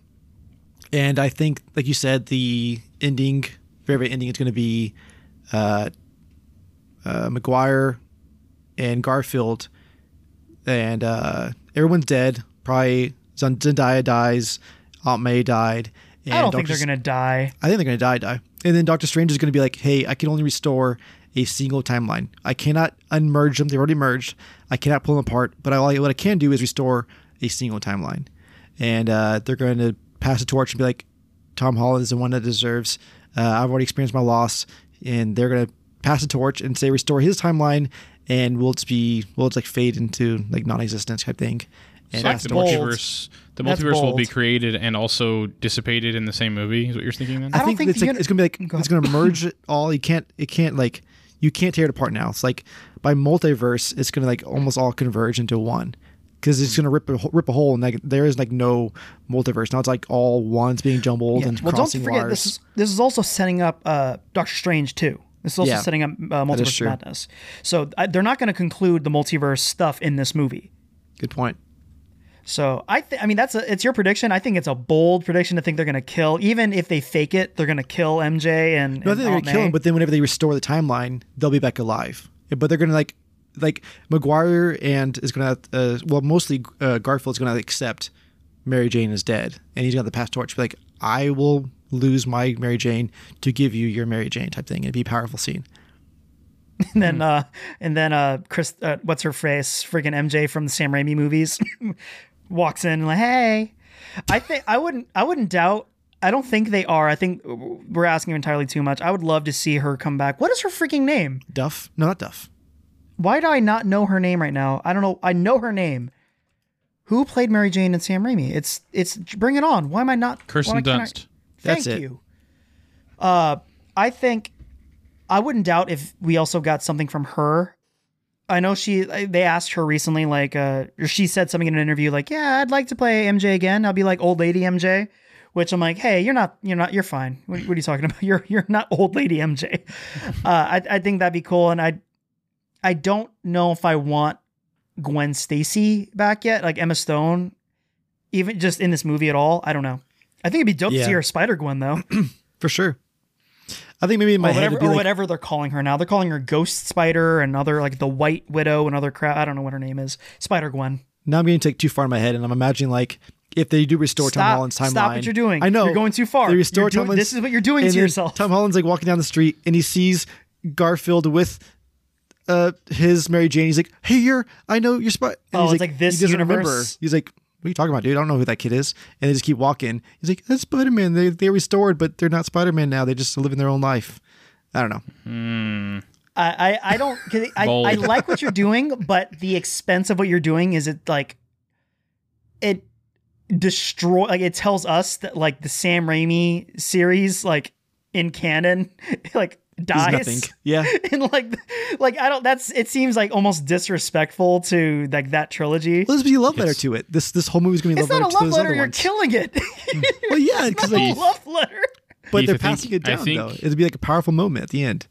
and I think, like you said, the ending, very very ending, is gonna be uh, uh, Maguire and Garfield, and uh, everyone's dead. Probably Zendaya dies, Aunt May died. And I don't think they're gonna die. I think they're going to die, die. And then Doctor Strange is going to be like, hey, I can only restore a single timeline. I cannot unmerge them. They've already merged. I cannot pull them apart. But I, what I can do is restore a single timeline. And uh, they're going to pass the torch and be like, Tom Holland is the one that deserves. Uh, I've already experienced my loss. And they're going to pass the torch and say, restore his timeline. And we'll just be, we'll just like fade into like non existence type thing. And So like that's the the bold. multiverse, the That's multiverse will be created and also dissipated in the same movie. Is what you're thinking then? I I, don't think, think it's the like uni- it's gonna be like Go it's gonna merge it all. You can't it can't like you can't tear it apart now. It's like by multiverse, it's gonna like almost all converge into one because it's gonna rip a, rip a hole and like there is like no multiverse now. It's like all ones being jumbled Yeah. and Well, don't crossing forget wires. this is this is also setting up uh, Doctor Strange too. This is also Yeah. setting up uh, multiverse madness. So I, they're not going to conclude the multiverse stuff in this movie. Good point. So I think I mean that's a, it's your prediction. I think it's a bold prediction to think they're going to kill even if they fake it, they're going to kill MJ and, No, I and think they're gonna kill him, but then whenever they restore the timeline, they'll be back alive. But they're gonna like like Maguire and is gonna uh, well mostly uh, Garfield's gonna accept Mary Jane is dead, and he's got the pass torch. Be like, I will lose my Mary Jane to give you your Mary Jane type thing. It'd be a powerful scene. and then uh and then uh Chris uh, what's her face freaking MJ from the Sam Raimi movies walks in like hey I think I wouldn't I wouldn't doubt I don't think they are. I think we're asking entirely too much. I would love to see her come back. What is her freaking name? Duff? No, not Duff. Why do I not know her name right now? I don't know. I know her name. Who played Mary Jane and Sam Raimi? It's it's Bring It On. Why am I not? Kirsten why can't I- Dunst. Thank That's it. you. Uh, I think I wouldn't doubt if we also got something from her. I know she. They asked her recently, like, uh, she said something in an interview, like, "Yeah, I'd like to play MJ again. I'll be like old lady MJ." Which I'm like, "Hey, you're not. You're not. You're fine. What, what are you talking about? You're you're not old lady MJ." Uh, I I think that'd be cool, and I I don't know if I want Gwen Stacy back yet, like Emma Stone, even just in this movie at all. I don't know. I think it'd be dope to see her Spider Gwen though, For sure. I think maybe in my or head whatever, or like, whatever they're calling her now. They're calling her Ghost Spider and other like the White Widow and other crap. I don't know what her name is. Spider Gwen. now I'm getting to take too far in my head, and I'm imagining like if they do restore Tom Holland's timeline. stop what you're doing. I know You're going too far. They restore doing- this is what you're doing to yourself. Tom Holland's like walking down the street, and he sees Garfield with uh his Mary Jane. He's like, "Hey, you're I know you're spy." And Oh, he's it's like this he doesn't universe? remember. He's like, "What are you talking about, dude? I don't know who that kid is." And they just keep walking. He's like, "That's Spider Man. They they restored, but they're not Spider Man now. They just live in their own life." I don't know. Hmm. I I, I don't, I, I like what you're doing, but the expense of what you're doing is it like it destroy like it tells us that like the Sam Raimi series like in canon like He's dies. nothing. Yeah. and like like I don't that's it seems like almost disrespectful to like that trilogy. Well, this be a love letter It's- to it. This this whole movie's gonna be a It's love not a letter love letter, you're ones. killing it. Hmm. well, yeah, because it's like, a love letter. but Keith, they're I think- passing it down though. It'd be like a powerful moment at the end.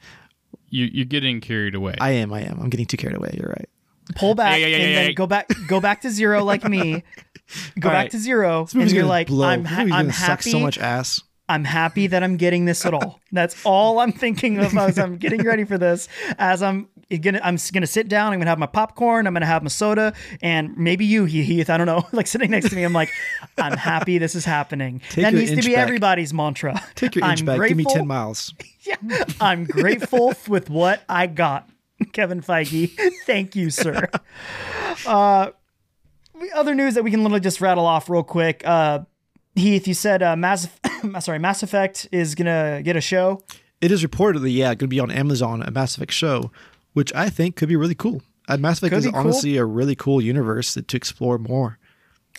You, you're getting carried away. I am. I am. I'm getting too carried away. You're right. Pull back Yeah, yeah, yeah, and yeah, then yeah. go back go back to zero like me. Go All back right. to zero This movie's and you're gonna like blow. I'm This ha- movie's I'm gonna suck happy so much ass. I'm happy that I'm getting this at all. That's all I'm thinking of as I'm getting ready for this. As I'm gonna, I'm gonna sit down. I'm gonna have my popcorn. I'm gonna have my soda, and maybe you, Heath. I don't know, like sitting next to me. I'm like, I'm happy this is happening. Take that needs to be back. everybody's mantra. Take your inch I'm back. Give me ten miles. Yeah, I'm grateful with what I got, Kevin Feige. Thank you, sir. Uh, other news that we can literally just rattle off real quick. Uh, Heath, you said uh, Mass, sorry, Mass Effect is gonna get a show. It is reportedly, yeah, going to be on Amazon, a Mass Effect show, which I think could be really cool. Uh, Mass Effect Could is be cool. honestly a really cool universe that, to explore more.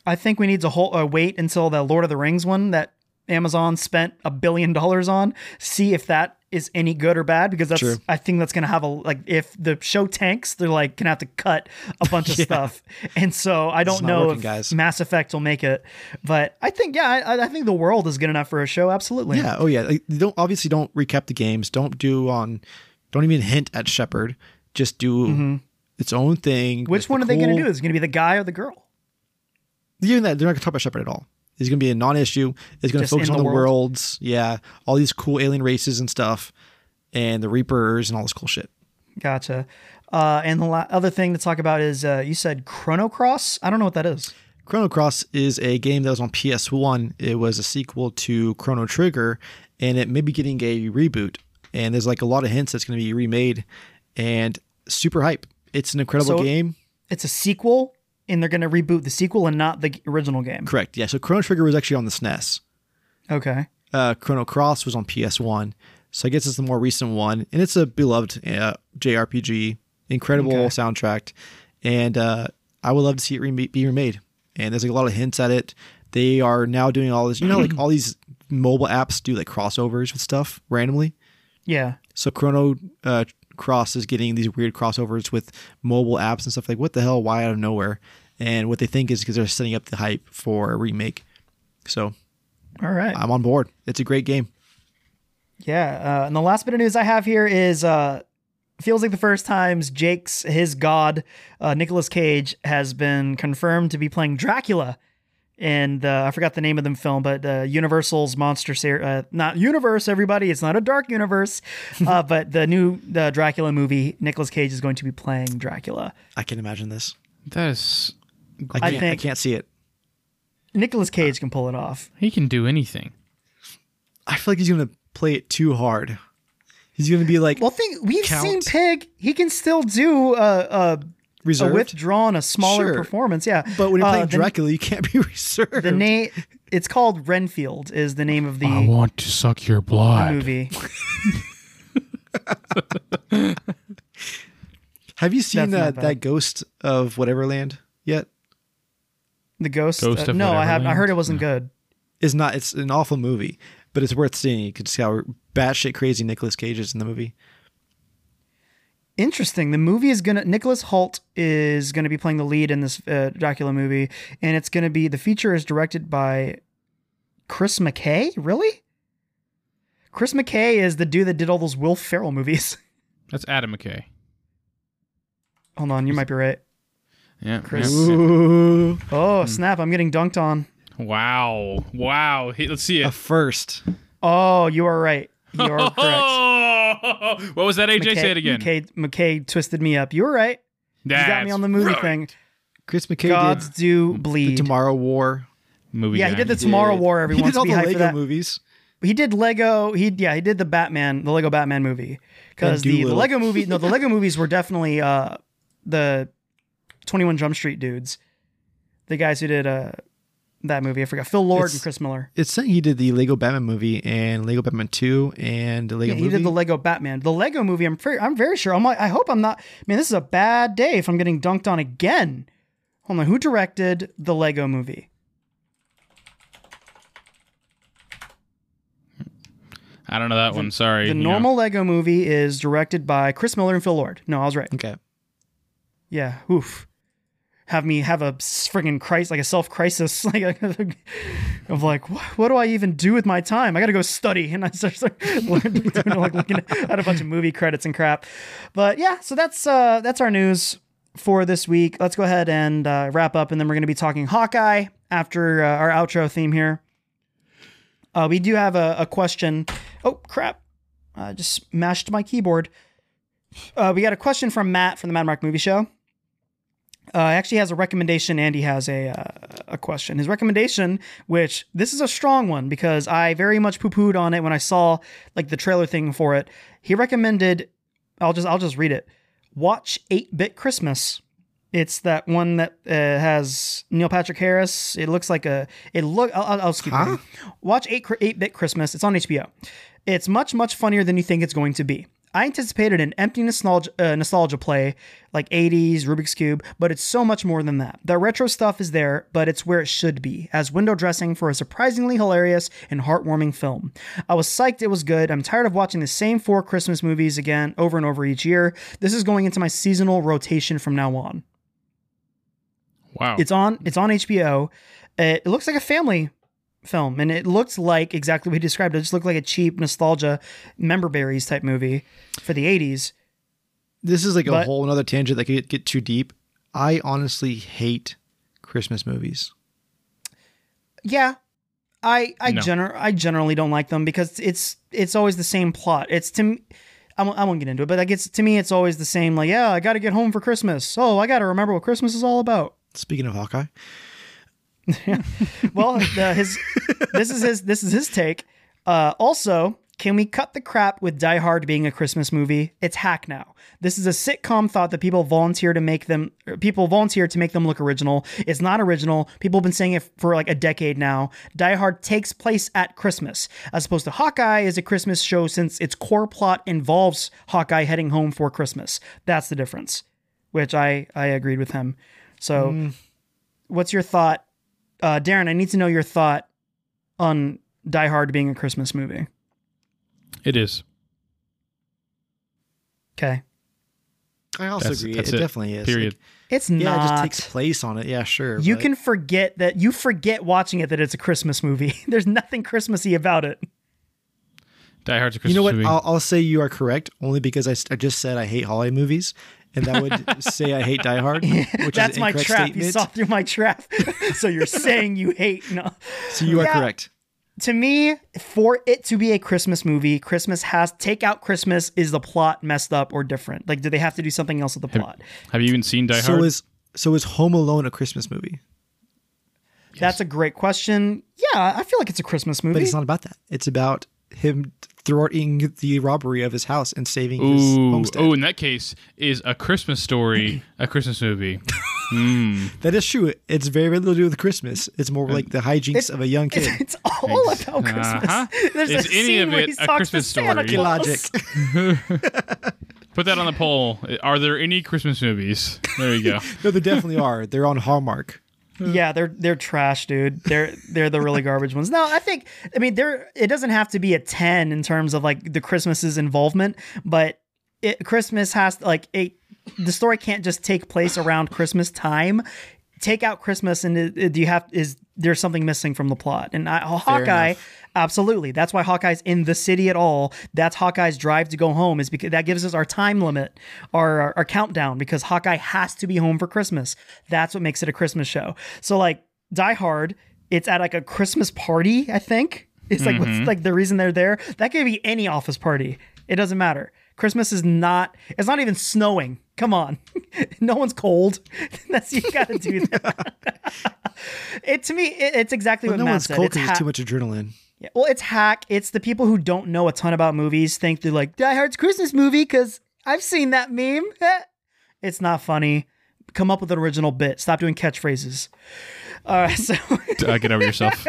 I think we need to hold, uh, wait until the Lord of the Rings one that Amazon spent a billion dollars on, see if that is any good or bad. Because that's True. I think that's gonna have a like if the show tanks, they're like gonna have to cut a bunch of Yeah. stuff. And so I don't know working, if guys. Mass Effect will make it, but I think yeah, I, I think the world is good enough for a show. Absolutely. Yeah. Oh, yeah. Like, don't obviously don't recap the games. Don't do on. Don't even hint at Shepard. Just do its own thing. Mm-hmm. Which one the are they gonna do? Is it gonna be the guy or the girl? Even that they're not going to talk about Shepard at all. It's going to be a non-issue. It's going to focus on the the world. worlds. Yeah, all these cool alien races and stuff, and the Reapers and all this cool shit. Gotcha. Uh, and the la- other thing to talk about is uh, you said Chrono Cross. I don't know what that is. Chrono Cross is a game that was on PS1. It was a sequel to Chrono Trigger, and it may be getting a reboot. And there's like a lot of hints that's going to be remade, and super hype. It's an incredible So- game. It's a sequel, and they're gonna reboot the sequel and not the original game. Correct. Yeah. So Chrono Trigger was actually on the SNES. Okay. Uh, Chrono Cross was on PS1. So I guess it's the more recent one, and it's a beloved uh, JRPG. Incredible Okay. soundtrack, and uh, I would love to see it rem- be remade. And there's like a lot of hints at it. They are now doing all this. You know, like all these mobile apps do like crossovers with stuff randomly. Yeah. So Chrono uh, Cross is getting these weird crossovers with mobile apps and stuff like what the hell? Why out of nowhere? And what they think is because they're setting up the hype for a remake. So All right. I'm on board. It's a great game. Yeah. Uh, and the last bit of news I have here is uh, feels like the first times Jake's his god uh, Nicolas Cage has been confirmed to be playing Dracula. And uh, I forgot the name of the film, but uh, Universal's monster series, uh, not universe, everybody. It's not a dark universe, uh, but the new the Dracula movie. Nicolas Cage is going to be playing Dracula. I can imagine this. That is, I I can't, I, think- can't see it. Nicolas Cage can pull it off. he can do anything. I feel like he's gonna play it too hard. He's gonna be like Well, think we've Count. seen Pig. He can still do a, a, a withdrawn, a smaller Sure. performance. Yeah, but when you're Uh, playing the- Dracula, you can't be reserved. the name It's called Renfield. Is the name of the I want to suck your blood. movie. Have you seen That's that that Ghost of Whatever Land yet? The Ghost. Ghost uh, of no, I have. I heard it wasn't good. It's not. It's an awful movie, but it's worth seeing. You can see how batshit crazy Nicolas Cage is in the movie. Interesting. The movie is gonna. Nicholas Hoult is gonna be playing the lead in this uh, Dracula movie, and it's gonna be the feature is directed by Chris McKay. Really? Chris McKay is the dude that did all those Will Ferrell movies. That's Adam McKay. Hold on, you might be right. Yeah. Chris. yeah, yeah. Ooh, Oh Hmm. snap! I'm getting dunked on. Wow. Wow. Hey, let's see a first. Oh, you are right. You are correct. Oh, what was that, AJ? Say it again. McKay, McKay twisted me up. You were right. You got me on the movie right. thing. Chris McKay Gods did do bleed. the bleed. Tomorrow War. Movie Yeah, he did the Tomorrow did- War. He Everyone did all the Lego movies. He did Lego. He yeah, he did the Batman, the Lego Batman movie. Because the, the Lego movie, no, the Lego movies were definitely uh, the Twenty One Jump Street dudes, the guys who did uh, that movie. I forgot Phil Lord It's- and Chris Miller. It's saying he did the Lego Batman movie and Lego Batman Two and the Lego Yeah, he movie. did the Lego Batman. The Lego movie. I'm very, I'm very sure. I'm like, I hope I'm not. Man, this is a bad day if I'm getting dunked on again. Hold on, who directed the Lego movie? I don't know that one. Sorry. The You know. normal Lego movie is directed by Chris Miller and Phil Lord. No, I was right. okay. Yeah, oof. Have me have a friggin' crisis, like a self crisis, like of like, what, what do I even do with my time? I got to go study, and I start like, like looking at a bunch of movie credits and crap. But yeah, so that's uh that's our news for this week. Let's go ahead and uh, wrap up, and then we're to be talking Hawkeye after uh, our outro theme here. Uh, we do have a, a question. Oh crap! I just mashed my keyboard. Uh, we got a question from Matt from the Mad Mark Movie Show. Uh, actually has a recommendation and he has a uh, a question. His recommendation, which this is a strong one because I very much poo pooed on it when I saw like the trailer thing for it. He recommended, I'll just I'll just read it. Watch Eight Bit Christmas. It's that one that uh, has Neil Patrick Harris. It looks like a it look. I'll, I'll, skip Huh? Watch Eight Eight Bit Christmas. It's on HBO. It's much much funnier than you think it's going to be. I anticipated an empty nostalgia, uh, nostalgia play like 80s Rubik's Cube, but it's so much more than that. The retro stuff is there, but it's where it should be, as window dressing for a surprisingly hilarious and heartwarming film. I was psyched it was good. I'm tired of watching the same four Christmas movies again over and over each year. This is going into my seasonal rotation from now on. Wow. It's on it's on HBO. It looks like a family film, and it looks like exactly what he described. It just looked like a cheap nostalgia member berries type movie for the 80s. This is like a whole another tangent that could get, get too deep. I honestly hate Christmas movies. Yeah. I I No. gener- I generally don't like them because it's it's always the same plot. It's to me I won't, I won't get into it, but like it's to me it's always the same like, yeah, I got to get home for Christmas. Oh, I got to remember what Christmas is all about. Speaking of Hawkeye, Well, the, his this is his this is his take. Uh, also, can we cut the crap with Die Hard being a Christmas movie? It's hack now. This is a sitcom thought that people volunteer to make them people volunteer to make them look original. It's not original. People have been saying it for like a decade now. Die Hard takes place at Christmas, as opposed to Hawkeye is a Christmas show since its core plot involves Hawkeye heading home for Christmas. That's the difference. Which I I agreed with him. So, what's your thought uh, Darren, I need to know your thought on Die Hard being a Christmas movie. it is. Okay. I also That's- agree. that's it, it. definitely is. Period. Like, It's yeah, not. it just takes place on it. Yeah, sure. you but- can forget that you forget watching it that it's a Christmas movie. There's nothing Christmassy about it. Die Hard's a Christmas movie. You know what? movie. I'll, I'll say you are correct only because I just said I hate holiday movies, and that would say I hate Die Hard, which That's is an my incorrect trap. You saw through my trap. so you're saying you hate no. so you are Yeah. correct. To me, for it to be a Christmas movie, Christmas has take out Christmas is the plot messed up or different. Like do they have to do something else with the plot? Have you even seen Die So Hard? is so is Home Alone a Christmas movie? That's a great question. Yeah, I feel like it's a Christmas movie. But it's not about that. It's about him thwarting the robbery of his house and saving his homestead. oh, in that case, is a Christmas story a Christmas movie? That is true. It's very, very little to do with Christmas. It's more like the hijinks of a young kid. It's all about Christmas. Uh-huh. There's Is a any scene of where it he a talks to Christmas Santa story? Claus. Logic. Put that on the poll. Are there any Christmas movies? There you go. no, there definitely are. They're on Hallmark. Hmm. Yeah, they're they're trash, dude. They're they're the really garbage ones. No, I think I mean there. It doesn't have to be a ten in terms of like the Christmas's involvement, but it, Christmas has like a the story can't just take place around Christmas time. Take out Christmas and it, it- do you have is there's something missing from the plot? And I, Hawkeye, absolutely. That's why Hawkeye's in the city at all. That's Hawkeye's drive to go home is because that gives us our time limit, our, our our countdown because Hawkeye has to be home for Christmas. That's what makes it a Christmas show. So like Die Hard, it's at like a Christmas party. I think it's like what's mm-hmm. like the reason they're there. That could be any office party. It doesn't matter. Christmas is not. It's not even snowing. Come on, no one's cold. That's you got to do that. it to me, it, it's exactly what no Matt one's said. cold It's because ha- too much adrenaline. yeah, well, it's hack. It's the people who don't know a ton about movies think they're like Die Hard's Christmas movie because I've seen that meme. it's not funny. Come up with an original bit. Stop doing catchphrases. All right, so Uh, get over yourself.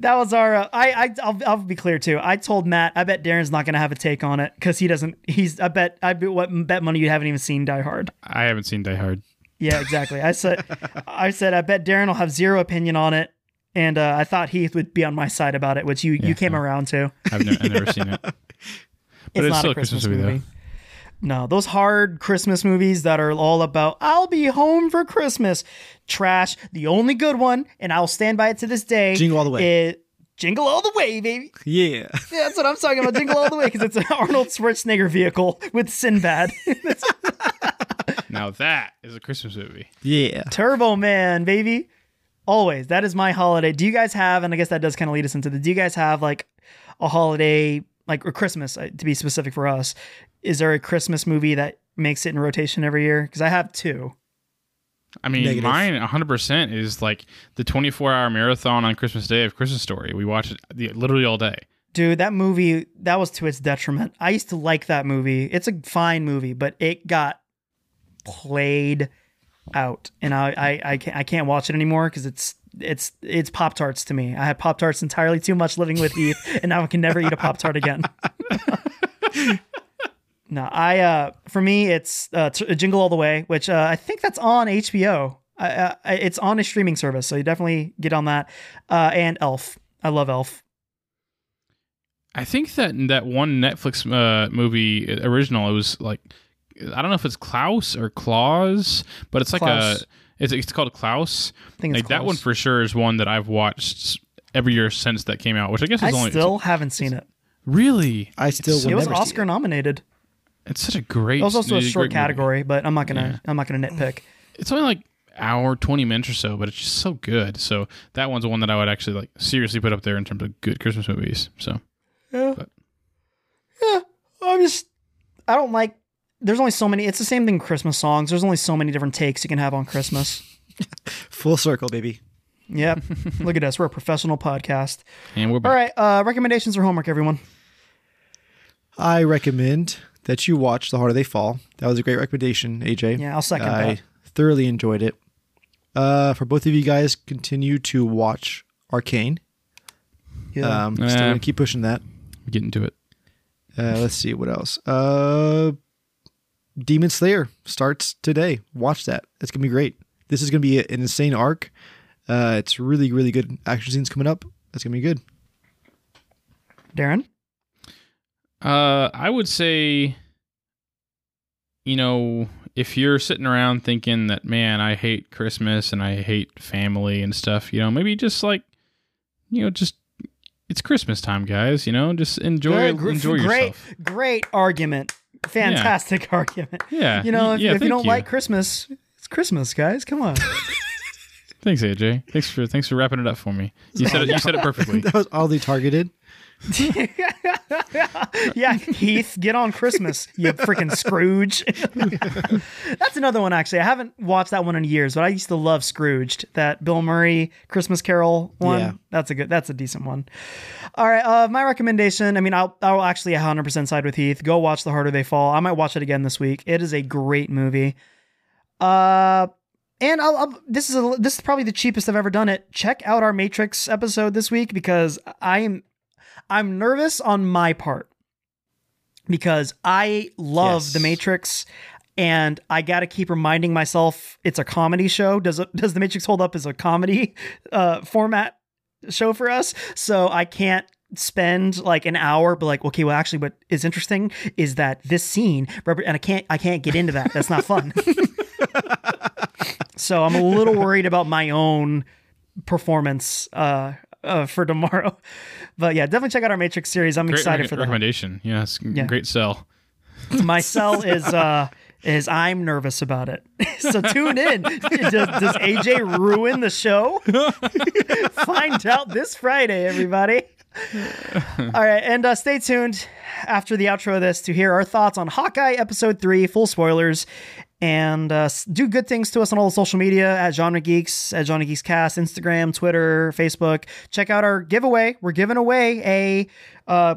that was our. Uh, I, I I'll, I'll be clear too. I told Matt I bet Darren's not gonna have a take on it because he doesn't. He's. I bet. I bet what bet money you haven't even seen Die Hard. I haven't seen Die Hard. Yeah, exactly. I said. I said I bet Darren will have zero opinion on it. And uh, I thought Heath would be on my side about it, which you, you came around to. I've, ne- I've never seen it. But it's, it's not still a a Christmas, Christmas movie, movie. though. No, those hard Christmas movies that are all about I'll be home for Christmas. Trash. The only good one, and I'll stand by it to this day. Jingle All the Way. is- Jingle all the way, baby. Yeah. Yeah, that's what I'm talking about. Jingle all the way because it's an Arnold Schwarzenegger vehicle with Sinbad. Now that is a Christmas movie. Yeah. Turbo Man, baby. Always. That is my holiday. Do you guys have, and I guess that does kind of lead us into the, do you guys have like a holiday, like, or Christmas, uh, to be specific for us? Is there a Christmas movie that makes it in rotation every year? Because I have two. I mean, Negative. mine 100% is like the 24 hour marathon on Christmas Day of Christmas Story. We watch it the- literally all day. Dude, that movie, that was to its detriment. I used to like that movie. It's a fine movie, but it got played out. And I, I, I, can't, I can't watch it anymore because it's, it's, it's Pop Tarts to me. I had Pop Tarts entirely too much living with Heath, and now I can never eat a Pop Tart again. no, I, uh, for me, it's uh, t- Jingle All the Way, which uh, I think that's on HBO. Uh, it's on a streaming service, so you definitely get on that. Uh, and Elf. I love Elf. I think that that one Netflix uh, movie uh, original, it was like, I don't know if it's Klaus or Claus, but it's like Klaus. a, it's, it's called Klaus. I think it's Like that one for sure is one that I've watched every year since that came out, which I guess I only still haven't seen it. really. I still will It was never see Oscar nominated. It's such a great. It was also a great short movie. category, but I'm not gonna I'm not gonna nitpick. It's only like hour twenty minutes or so, but it's just so good. So that one's one that I would actually like seriously put up there in terms of good Christmas movies. So yeah, yeah, I'm just I don't like. There's only so many. It's the same thing. Christmas songs. There's only so many different takes you can have on Christmas. Full circle, baby. Yep. Look at us. We're a professional podcast. and we're back. All right. Uh, recommendations or homework, everyone. I recommend that you watch The Harder They Fall. That was a great recommendation, AJ. Yeah, I'll second I that. thoroughly enjoyed it. Uh, for both of you guys, continue to watch Arcane. Yeah. Um, still Yeah. gonna keep pushing that. Get into it. Uh, let's see what else. Uh, Demon Slayer starts today. Watch that. It's gonna be great. This is gonna be an insane arc. Uh, it's really, really good action scenes coming up. That's gonna be good. Darren. Uh, I would say, you know, if you're sitting around thinking that, man, I hate Christmas and I hate family and stuff, you know, maybe just like, you know, just it's Christmas time, guys. You know, just enjoy Good, gr- enjoy great, yourself. great argument. Fantastic argument. Yeah, You know, if, yeah, if you don't like Christmas, it's Christmas, guys. Come on. thanks, AJ. Thanks for thanks for wrapping it up for me. You said it. You said it perfectly. That was oddly targeted. yeah, Heath, get on Christmas, you freaking Scrooge. That's another one, actually. I haven't watched that one in years, but I used to love Scrooged, that Bill Murray Christmas Carol one. Yeah. That's a good, that's a decent one. All right, uh, my recommendation. I mean, I'll, I'll actually 100% side with Heath. Go watch The Harder They Fall. I might watch it again this week. It is a great movie. Uh, and I'll, I'll, this is a, this is probably the cheapest I've ever done it. Check out our Matrix episode this week because I'm I'm nervous on my part because I love Yes. the Matrix and I got to keep reminding myself it's a comedy show. Does it, does the Matrix hold up as a comedy uh, format show for us? So I can't spend like an hour but like okay well actually what is interesting is that this scene and I can't I can't get into that that's not fun so I'm a little worried about my own performance uh, uh, for tomorrow. But yeah, definitely check out our Matrix series. I'm Great excited rec- for that. recommendation. Yes, great sell. My sell is uh, is I'm nervous about it. so tune in. Does, does AJ ruin the show? Find out this Friday, everybody. All right, and uh, stay tuned after the outro of this to hear our thoughts on Hawkeye episode three, full spoilers, and uh, do good things to us on all the social media at Genre Geeks, at Genre Geeks Cast, Instagram, Twitter, Facebook. Check out our giveaway. We're giving away a uh,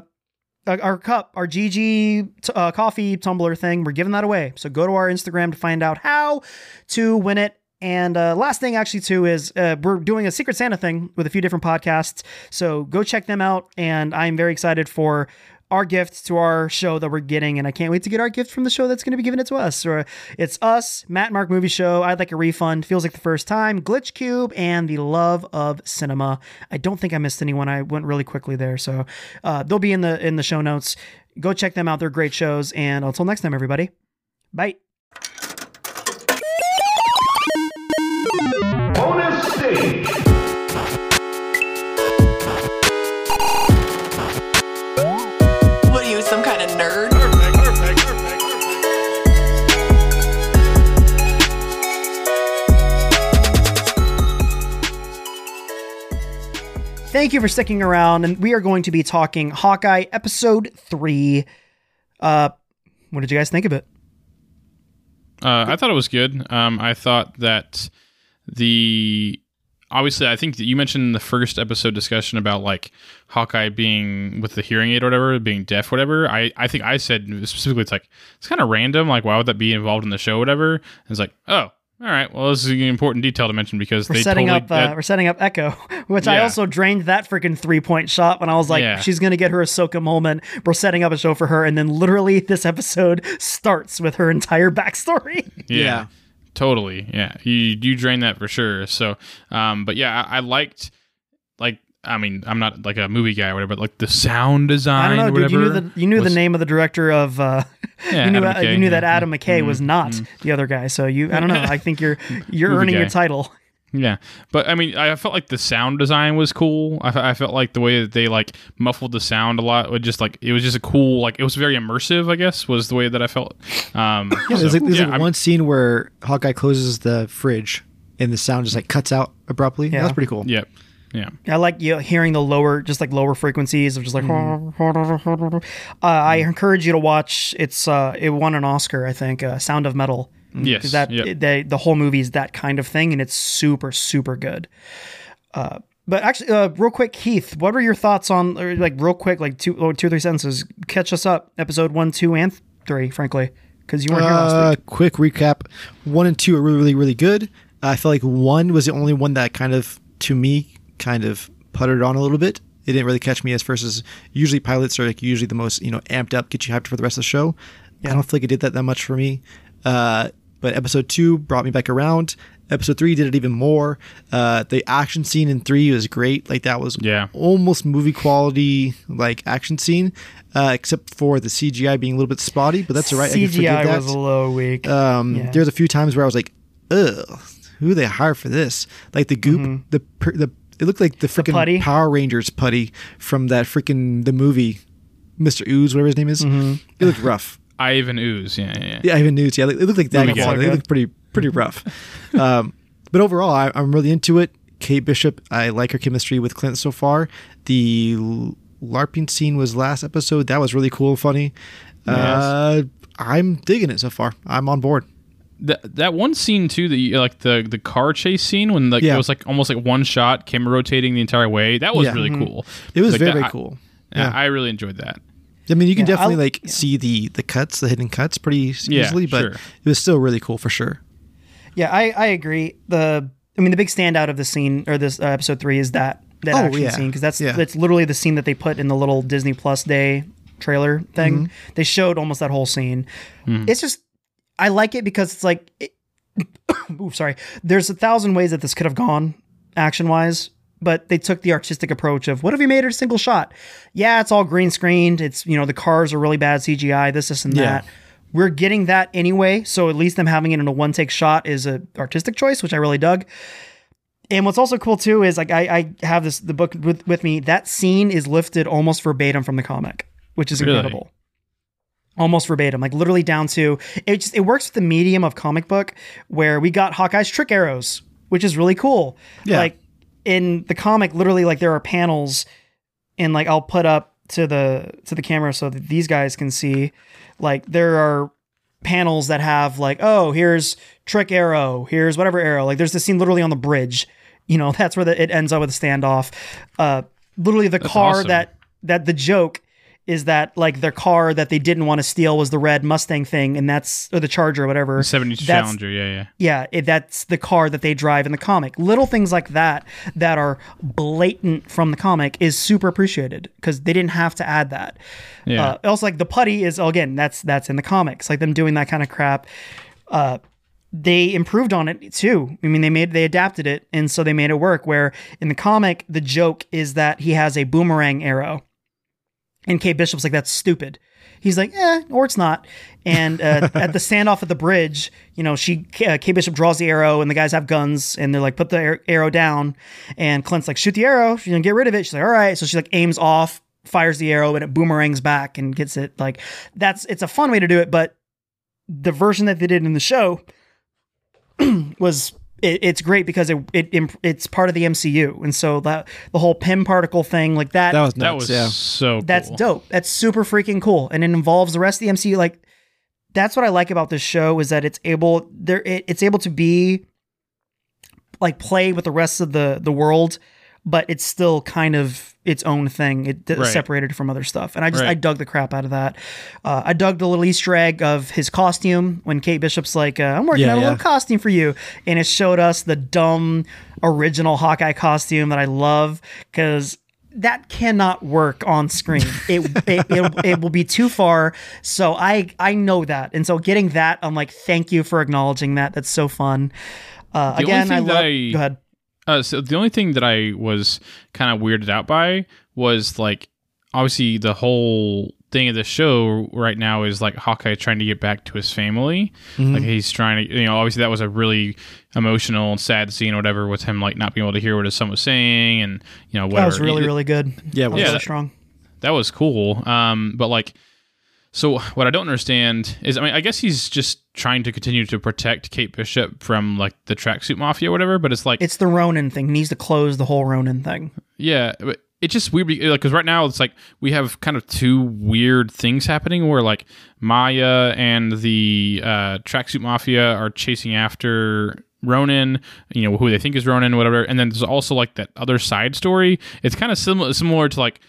our cup, our GG uh, coffee tumbler thing. We're giving that away. So go to our Instagram to find out how to win it. And uh, last thing, actually, too, is uh, we're doing a Secret Santa thing with a few different podcasts. So go check them out. And I'm very excited for our gift to our show that we're getting. And I can't wait to get our gift from the show that's going to be given it to us. Or it's us, Matt Mark Movie Show. I'd like a refund. Feels like the first time. Glitch Cube and the love of cinema. I don't think I missed anyone. I went really quickly there. So uh, they'll be in the in the show notes. Go check them out. They're great shows. And until next time, everybody. Bye. Bonus stage. Thank you for sticking around, and we are going to be talking Hawkeye episode three. Uh, what did you guys think of it? Uh, I thought it was good. Um, I thought that the obviously I think that you mentioned in the first episode discussion about like Hawkeye being with the hearing aid or whatever, being deaf, whatever. I I think I said specifically it's like it's kind of random. Like why would that be involved in the show, whatever? And it's like oh. All right. Well, this is an important detail to mention because We're they setting totally up. Uh, that- we're setting up Echo, which I also drained that freaking three point shot when I was like, Yeah. she's gonna get her Ahsoka moment. We're setting up a show for her, and then literally this episode starts with her entire backstory. Yeah, Yeah. totally. Yeah, you you drain that for sure. So, um, but yeah, I, I liked like I mean I'm not like a movie guy or whatever, but like the sound design. I don't know, or dude. You knew the you knew was- the name of the director of. Uh, Yeah, you knew Adam uh, you knew yeah. that Adam McKay was Mhm, not mhm. the other guy. So you, I don't know. I think you're you're Movie earning your title. Yeah, but I mean, I felt like the sound design was cool. I, I felt like the way that they like muffled the sound a lot. It just like it was just a cool, like it was very immersive. I guess was the way that I felt. Um, Yeah, there's so, like, there's yeah, like one scene where Hawkeye closes the fridge and the sound just like cuts out abruptly. Yeah. That's pretty cool. Yep. Yeah. I like you know, hearing the lower, just like lower frequencies of just like. Uh, I encourage you to watch. It's uh, it won an Oscar, I think. Uh, Sound of Metal. Yes. that yep. they, the whole movie is that kind of thing, and it's super super good. Uh, but actually, uh, real quick, Keith, what were your thoughts on or like real quick, like two or two or three sentences? Catch us up, episode one, two, and three, frankly, because you weren't here last Uh, week. quick recap: one and two are really, really, really good. I feel like one was the only one that kind of, to me, kind of puttered on a little bit. It didn't really catch me as first as usually pilots are like usually the most you know amped up, get you hyped for the rest of the show. Yeah. I don't feel like it did that that much for me. Uh, but episode two brought me back around. Episode three did it even more. Uh, the action scene in three was great. Like that was Yeah. almost movie quality like action scene, uh, except for the CGI being a little bit spotty. But that's all right. I can CGI that. was a little weak. Um, Yeah. There's a few times where I was like, ugh, who they hire for this? Like the goop, the the it looked like the putty? freaking Power Rangers putty from that freaking the movie, Mr. Ooze, whatever his name is. Mm-hmm. It looked rough. Ivan Ooze. Yeah. Yeah. yeah. Yeah, Ivan Newt. Yeah, it looked like that. Movie guy. quality. It looked pretty pretty rough. um, but overall, I, I'm really into it. Kate Bishop, I like her chemistry with Clint so far. The LARPing scene was last episode. That was really cool and funny. Uh, I'm digging it so far. I'm on board. That that one scene too, that you, like the the car chase scene when like Yeah. it was like almost like one shot, camera rotating the entire way. That was Yeah. really cool. It was Like, very that- very cool. I, Yeah. I really enjoyed that. I mean, you can Yeah, definitely I'll- like see the the cuts, the hidden cuts, pretty Yeah, easily, but sure. it was still really cool for sure. Yeah, I, I agree. The I mean, the big standout of the scene or this uh, episode three is that that Oh, action yeah. scene because that's Yeah. that's literally the scene that they put in the little Disney Plus Day trailer thing. Mm-hmm. They showed almost that whole scene. It's just I like it because it's like, it, ooh, sorry. There's a thousand ways that this could have gone action wise. But they took the artistic approach of what if you made it a single shot? Yeah, it's all green screened. It's you know the cars are really bad CGI. This, this, and Yeah. that. We're getting that anyway, so at least them having it in a one take shot is a artistic choice, which I really dug. And what's also cool too is like I, I have this the book with, with me. That scene is lifted almost verbatim from the comic, which is Really? incredible. Almost verbatim, like literally down to it. Just it works with the medium of comic book where we got Hawkeye's trick arrows, which is really cool. Yeah. Like in the comic, literally like there are panels, and like I'll put up to the to the camera so that these guys can see. Like there are panels that have like, oh, here's trick arrow, here's whatever arrow. Like there's this scene literally on the bridge. You know, that's where the, it ends up with a standoff. Uh, literally the car awesome. that that the joke is that like their car that they didn't want to steal was the red Mustang thing, and that's or the Charger or whatever. 72 That's- Challenger, yeah, yeah. Yeah, it, that's the car that they drive in the comic. Little things like that that are blatant from the comic is super appreciated because they didn't have to add that. Yeah. Uh, also, like the putty is again that's that's in the comics. Like them doing that kind of crap. Uh, they improved on it too. I mean, they made they adapted it, and so they made it work. Where in the comic, the joke is that he has a boomerang arrow, and Kate Bishop's like, "That's stupid." He's like, "Eh, or it's not." And uh, at the standoff at the bridge, you know, she uh, Kate Bishop draws the arrow, and the guys have guns, and they're like, "Put the arrow down." And Clint's like, "Shoot the arrow, you know, get rid of it." She's like, "All right." So she like aims off, fires the arrow, and it boomerangs back and gets it. Like that's it's a fun way to do it, but the version that they did in the show was it, it's great because it, it it's part of the MCU, and so that the whole Pym particle thing like that That was That was yeah. so that's cool. dope. That's super freaking cool, and it involves the rest of the MCU. Like that's what I like about this show is that it's able there it, it's able to be like play with the rest of the the world, but it's still kind of its own thing. It Right. separated from other stuff, and I just I dug the crap out of that. Uh, I dug the little Easter egg of his costume when Kate Bishop's like, uh, "I'm working Yeah, on a yeah. little costume for you," and it showed us the dumb original Hawkeye costume that I love because that cannot work on screen. It, it, it it will be too far. So I I know that, and so getting that, I'm like, thank you for acknowledging that. That's so fun. Uh, again, I love. I- Go ahead. Uh, so the only thing that I was kind of weirded out by was like obviously the whole thing of the show right now is like Hawkeye trying to get back to his family. Mm-hmm. Like he's trying to, you know, obviously that was a really emotional and sad scene or whatever with him like not being able to hear what his son was saying and you know whatever. That was really really good. Yeah, That was yeah, really that- strong. that was cool. Um, but like, so what I don't understand is, I mean, I guess he's just trying to continue to protect Kate Bishop from like the tracksuit mafia or whatever. But it's like, It's the Ronin thing. He needs to close the whole Ronin thing. yeah, but it's just weird because like, 'cause right now it's like we have kind of two weird things happening where like Maya and the uh, tracksuit mafia are chasing after Ronin, you know, who they think is Ronin, whatever. And then there's also like that other side story. It's kind of similar similar to like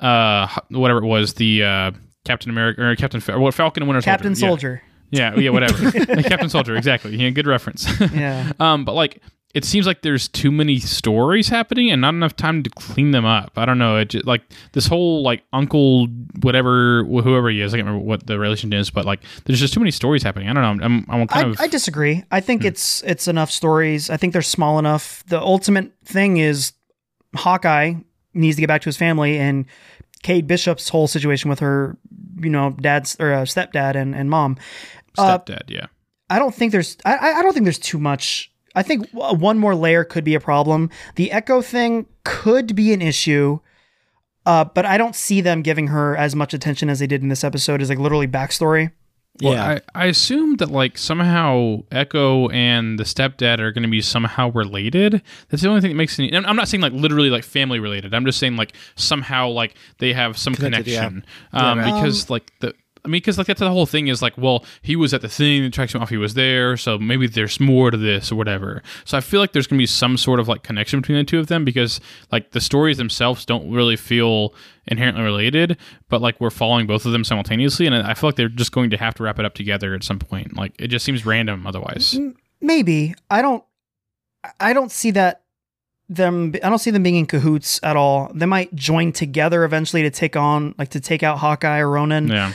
uh whatever it was the uh Captain America or Captain what Falcon and Winter Captain Soldier. Soldier. Yeah, yeah, yeah whatever. Captain Soldier, exactly. Yeah, good reference. Yeah. Um, but like it seems like there's too many stories happening and not enough time to clean them up. I don't know. It just, like this whole like uncle whatever whoever he is. I can't remember what the relation is, but like there's just too many stories happening. I don't know. I'm I'm kind I, of I disagree. I Hmm. think it's it's enough stories. I think they're small enough. The ultimate thing is Hawkeye needs to get back to his family, and Kate Bishop's whole situation with her, you know, dad's or uh, stepdad and and mom. Uh, stepdad. yeah. I don't think there's I- I, I don't think there's too much. I think one more layer could be a problem. The Echo thing could be an issue. Uh, but I don't see them giving her as much attention as they did in this episode as like literally backstory. Well, yeah. I, I assume that like somehow Echo and the stepdad are going to be somehow related. That's the only thing that makes any. I'm I'm not saying like literally like family related. I'm just saying like somehow like they have some Connected, yeah. connection. Um, right. because like the. I mean, because like that's the whole thing is like, well, he was at the thing, the traction He was there, so maybe there's more to this or whatever. So I feel like there's gonna be some sort of like connection between the two of them because like the stories themselves don't really feel inherently related, but like we're following both of them simultaneously, and I feel like they're just going to have to wrap it up together at some point. Like it just seems random otherwise. maybe I don't. I don't see that them. I don't see them being in cahoots at all. They might join together eventually to take on, like, to take out Hawkeye or Ronin. Yeah.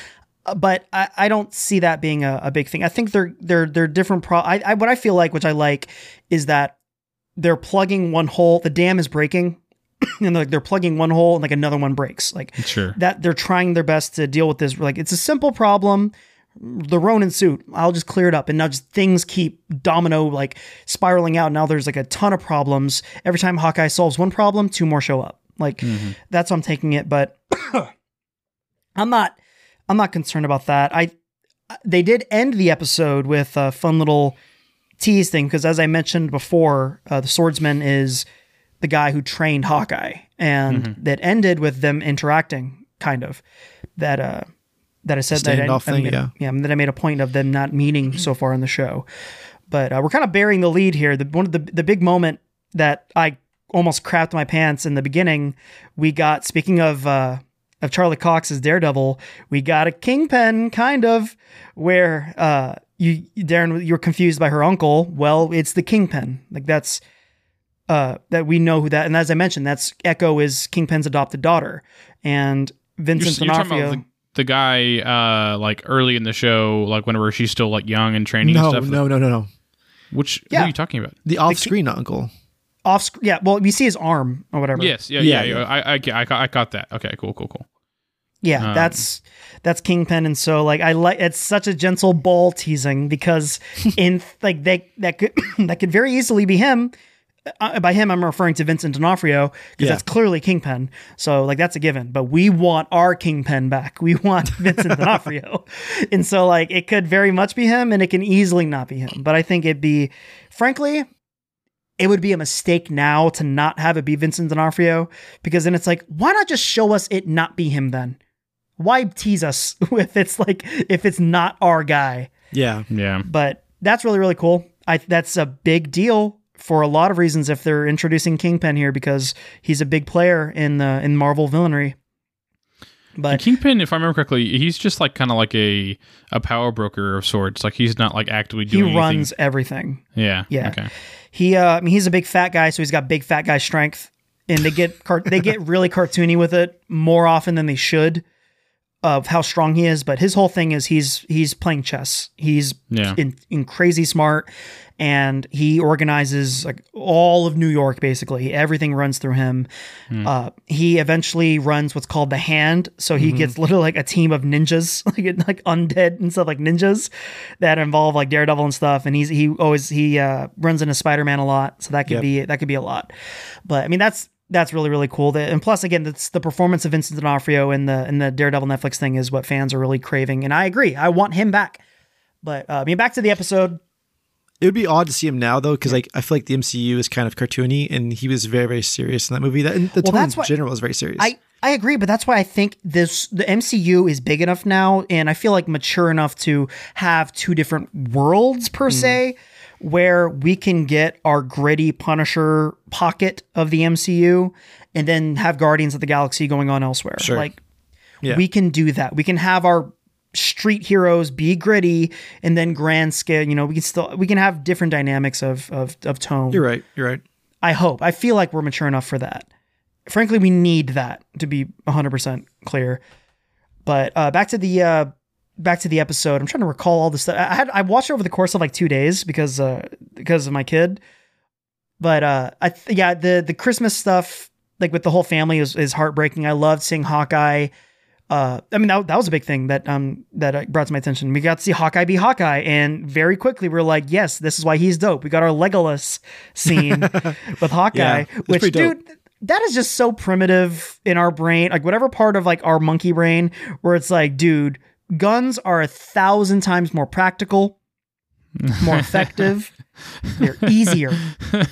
Uh, but I, I don't see that being a, a big thing. I think they're they're they're different. Pro. I, I what I feel like, which I like, is that they're plugging one hole. The dam is breaking, and like they're plugging one hole, and like another one breaks. Like Sure. that they're trying their best to deal with this. Like it's a simple problem. The Ronin suit, I'll just clear it up, and now just things keep domino like spiraling out. Now there's like a ton of problems. Every time Hawkeye solves one problem, two more show up. Like that's how I'm taking it, but I'm not. I'm not concerned about that. I they did end the episode with a fun little tease thing because, as I mentioned before, uh, the swordsman is the guy who trained Hawkeye, and that ended with them interacting, kind of. That uh, that I said that I, I made, yeah. yeah, that I made a point of them not meeting so far in the show. But uh, we're kind of bearing the lead here. The one of the the big moment that I almost crapped my pants in the beginning, we got speaking of uh, of Charlie Cox as Daredevil, we got a kingpin kind of where uh, you Darren you're confused by her uncle. Well, it's the kingpin. Like that's uh, that we know who that. And as I mentioned, that's Echo is Kingpin's adopted daughter, and You're, Vincent you're talking D'Onofrio. about the, the guy, uh, like early in the show, like whenever she's still like young and training No, and stuff. no, no, no, no. Which who Yeah. are you talking about? The off-screen uncle. Off sc- yeah well we see his arm or whatever Yes, yeah, Yeah, yeah. yeah. I, I, I, I, got- I got that. Okay, cool, cool, cool. yeah Um, that's that's kingpin and so like i like it's such a gentle ball teasing because in like they that could that could very easily be him uh, by him i'm referring to vincent d'onofrio because Yeah. that's clearly kingpin so like that's a given but we want our kingpin back we want vincent d'onofrio and so like it could very much be him and it can easily not be him but i think it'd be frankly it would be a mistake now to not have it be Vincent D'Onofrio because then it's like, why not just show us it not be him then? Why tease us if it's like if it's not our guy? Yeah. Yeah. But that's really really cool. I that's a big deal for a lot of reasons if they're introducing Kingpin here because he's a big player in the in Marvel villainry. And Kingpin, if I remember correctly, he's just like kind of like a a power broker of sorts. Like he's not like actively doing. He runs everything. Yeah. Yeah. Okay. He, uh, I mean, he's a big fat guy, so he's got big fat guy strength, and they get car- they get really cartoony with it more often than they should of how strong he is. But his whole thing is he's he's playing chess. He's Yeah. in, in crazy smart, and he organizes like all of New York basically. Everything runs through him. Uh, he eventually runs what's called the Hand, so he gets literally like a team of ninjas, like like undead and stuff like ninjas that involve like Daredevil and stuff. And he's he always he uh, runs into Spider Man a lot, so that could Yep. be that could be a lot. But I mean that's that's really really cool. And plus again, that's the performance of Vincent D'Onofrio in the in the Daredevil Netflix thing is what fans are really craving, and I agree. I want him back. But uh, I mean, back to the episode. It would be odd to see him now though, because like I feel like the MCU is kind of cartoony, and he was very, very serious in that movie. That and the Well, tone in general is very serious. I I agree, but that's why I think this the MCU is big enough now, and I feel like mature enough to have two different worlds per mm-hmm. se, where we can get our gritty Punisher pocket of the MCU, and then have Guardians of the Galaxy going on elsewhere. Sure. Like Yeah. we can do that. We can have our street heroes be gritty, and then grand scale. You know, we can still we can have different dynamics of of of tone. You're right. You're right. I hope. I feel like we're mature enough for that. Frankly, we need that to be 100% clear. But uh, back to the uh, back to the episode. I'm trying to recall all the stuff. I had I watched it over the course of like 2 days because uh because of my kid. But uh I th- yeah, the the Christmas stuff like with the whole family is is heartbreaking. I loved seeing Hawkeye uh, I mean that, that was a big thing that um that uh, brought to my attention. We got to see Hawkeye be Hawkeye, and very quickly we are like, yes, this is why he's dope. We got our Legolas scene with Hawkeye, Yeah, which dude, that is just so primitive in our brain, like whatever part of like our monkey brain, where it's like, dude, guns are a thousand times more practical, more effective, they're easier,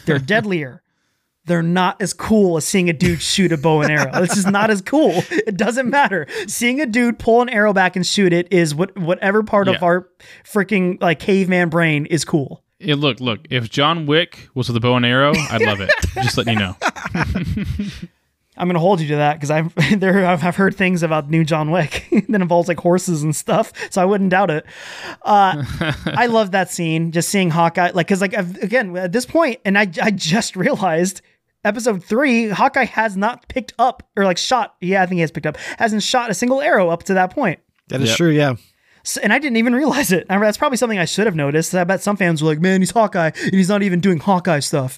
they're deadlier they're not as cool as seeing a dude shoot a bow and arrow. this is not as cool. It doesn't matter. Seeing a dude pull an arrow back and shoot it is what whatever part of our freaking like caveman brain is cool. Yeah, look, look. If John Wick was with a bow and arrow, I'd love it. Just letting you know. I'm gonna hold you to that because I've there I've, I've heard things about new John Wick that involves like horses and stuff, so I wouldn't doubt it. Uh, I love that scene, just seeing Hawkeye, like because like I've, again at this point, and I I just realized episode three, Hawkeye has not picked up or like shot. Yeah, I think he has picked up, hasn't shot a single arrow up to that point. That is Yep. true. Yeah. So, and I didn't even realize it. I, that's probably something I should have noticed. I bet some fans were like, "Man, he's Hawkeye, and he's not even doing Hawkeye stuff."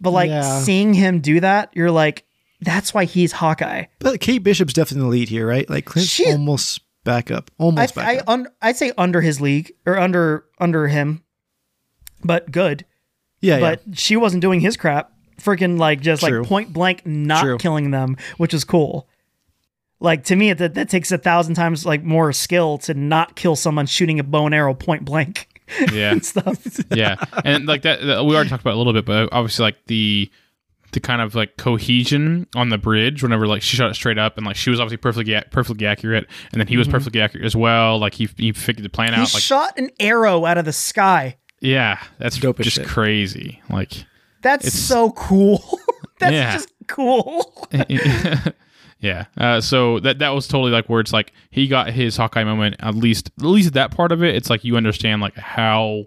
But like Yeah. seeing him do that, you're like, "That's why he's Hawkeye." But Kate Bishop's definitely in the lead here, right? Like Clint's She- almost back up. I, Almost back I up. un, I'd say under his league or under under him, but good. Yeah, but she wasn't doing his crap. Freaking like just True. like point blank not True. killing them, which is cool. Like to me, that that takes a thousand times like more skill to not kill someone shooting a bow and arrow point blank Yeah. and stuff. yeah, and like that, that- we already talked about a little bit, but obviously like the the kind of like cohesion on the bridge whenever like she shot it straight up and like she was obviously perfectly ac- perfectly accurate and then he was perfectly accurate as well like he he figured the plan Mm-hmm. He out like shot an arrow out of the sky. yeah that's Dope just shit. crazy like That's It's- so cool. That's Yeah. just cool. yeah uh, so that that was totally like where it's like he got his Hawkeye moment at least at least that part of it it's like you understand like how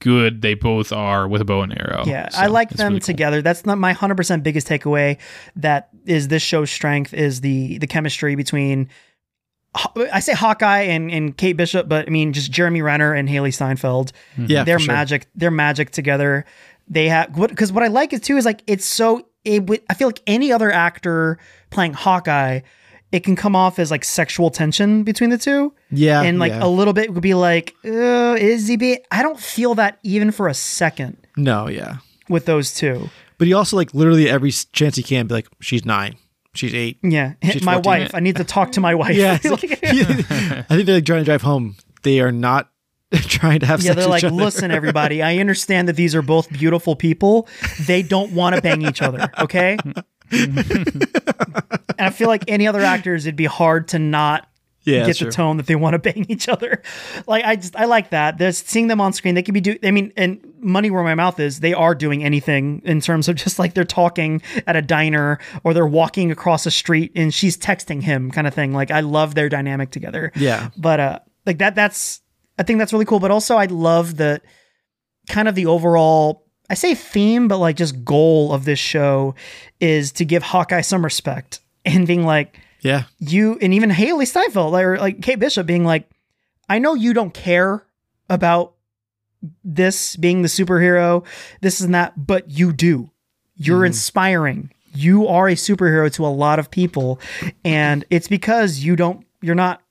good they both are with a bow and arrow Yeah, So I like them really cool. together. That's not my hundred percent biggest takeaway. That is this show's strength is the the chemistry between. I say Hawkeye and, and Kate Bishop, but I mean just Jeremy Renner and Hailee Steinfeld. yeah, they're for sure. magic. They're magic together. They have because what I like is too is like it's so. It, would- I feel like any other actor playing Hawkeye, it can come off as like sexual tension between the two Yeah, and like yeah. a little bit would be like, uh, is he be? I don't feel that even for a second no, yeah. with those two. But he also like literally every chance he can be like, she's nine, she's eight. Yeah, She's my 14. wife. I need to talk to my wife. Yeah, like- I think they're like trying to drive home. They are not trying to have yeah, they're like, listen, everybody. I understand that these are both beautiful people. They don't want to bang each other. Okay. and I feel like any other actors, it'd be hard to not yeah, get the true. tone that they want to bang each other. Like I just I like that. There's seeing them on screen. They could be do. I mean, and money where my mouth is. They are doing anything in terms of just like they're talking at a diner or they're walking across a street and she's texting him, kind of thing. Like I love their dynamic together. Yeah. But uh, like that. That's I think that's really cool. But also I love the kind of the overall. I say theme, but like just goal of this show is to give Hawkeye some respect and being like, Yeah, you and even Hailee Steinfeld or like Kate Bishop being like, I know you don't care about this being the superhero, this and that, but you do. You're mm-hmm. inspiring. You are a superhero to a lot of people. And it's because you don't, you're not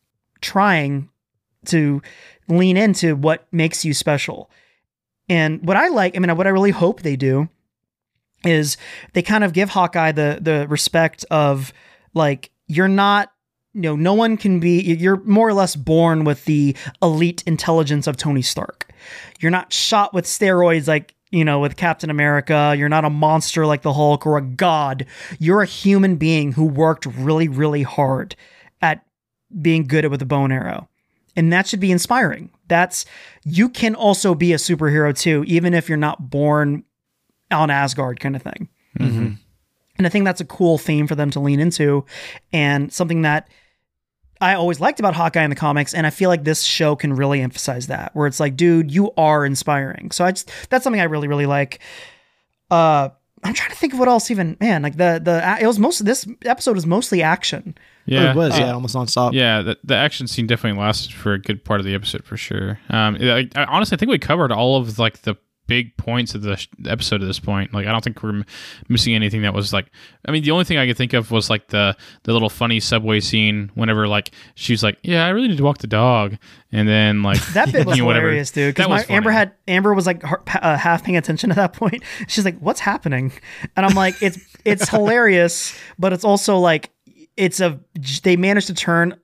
trying to lean into what makes you special. And what I like, I mean, what I really hope they do is they kind of give Hawkeye the the respect of like you're not you know no one can be you're more or less born with the elite intelligence of Tony Stark. You're not shot with steroids like you know with Captain America. You're not a monster like the Hulk or a god. You're a human being who worked really really hard at being good at with a bow and arrow. And that should be inspiring. That's you can also be a superhero too, even if you're not born on Asgard kind of thing. And I think that's a cool theme for them to lean into and something that I always liked about Hawkeye in the comics. And I feel like this show can really emphasize that, where it's like, dude, you are inspiring. So I just, that's something I really, really like. Uh, I'm trying to think of what else even, man, like the, the, it was most, this episode was mostly action. yeah it was Uh, yeah, almost nonstop. Yeah, the, the action scene definitely lasted for a good part of the episode for sure. Um, I, I, honestly, I think we covered all of like the big points of the sh- episode at this point. Like, I don't think we're m- missing anything that was like. I mean, the only thing I could think of was like the the little funny subway scene whenever like she's like, "Yeah, I really need to walk the dog," and then like That bit was know, whatever. hilarious, dude. Because Amber had Amber was like uh, half paying attention at that point. She's like, "What's happening?" And I'm like, "It's it's hilarious, but it's also like it's a they managed to turn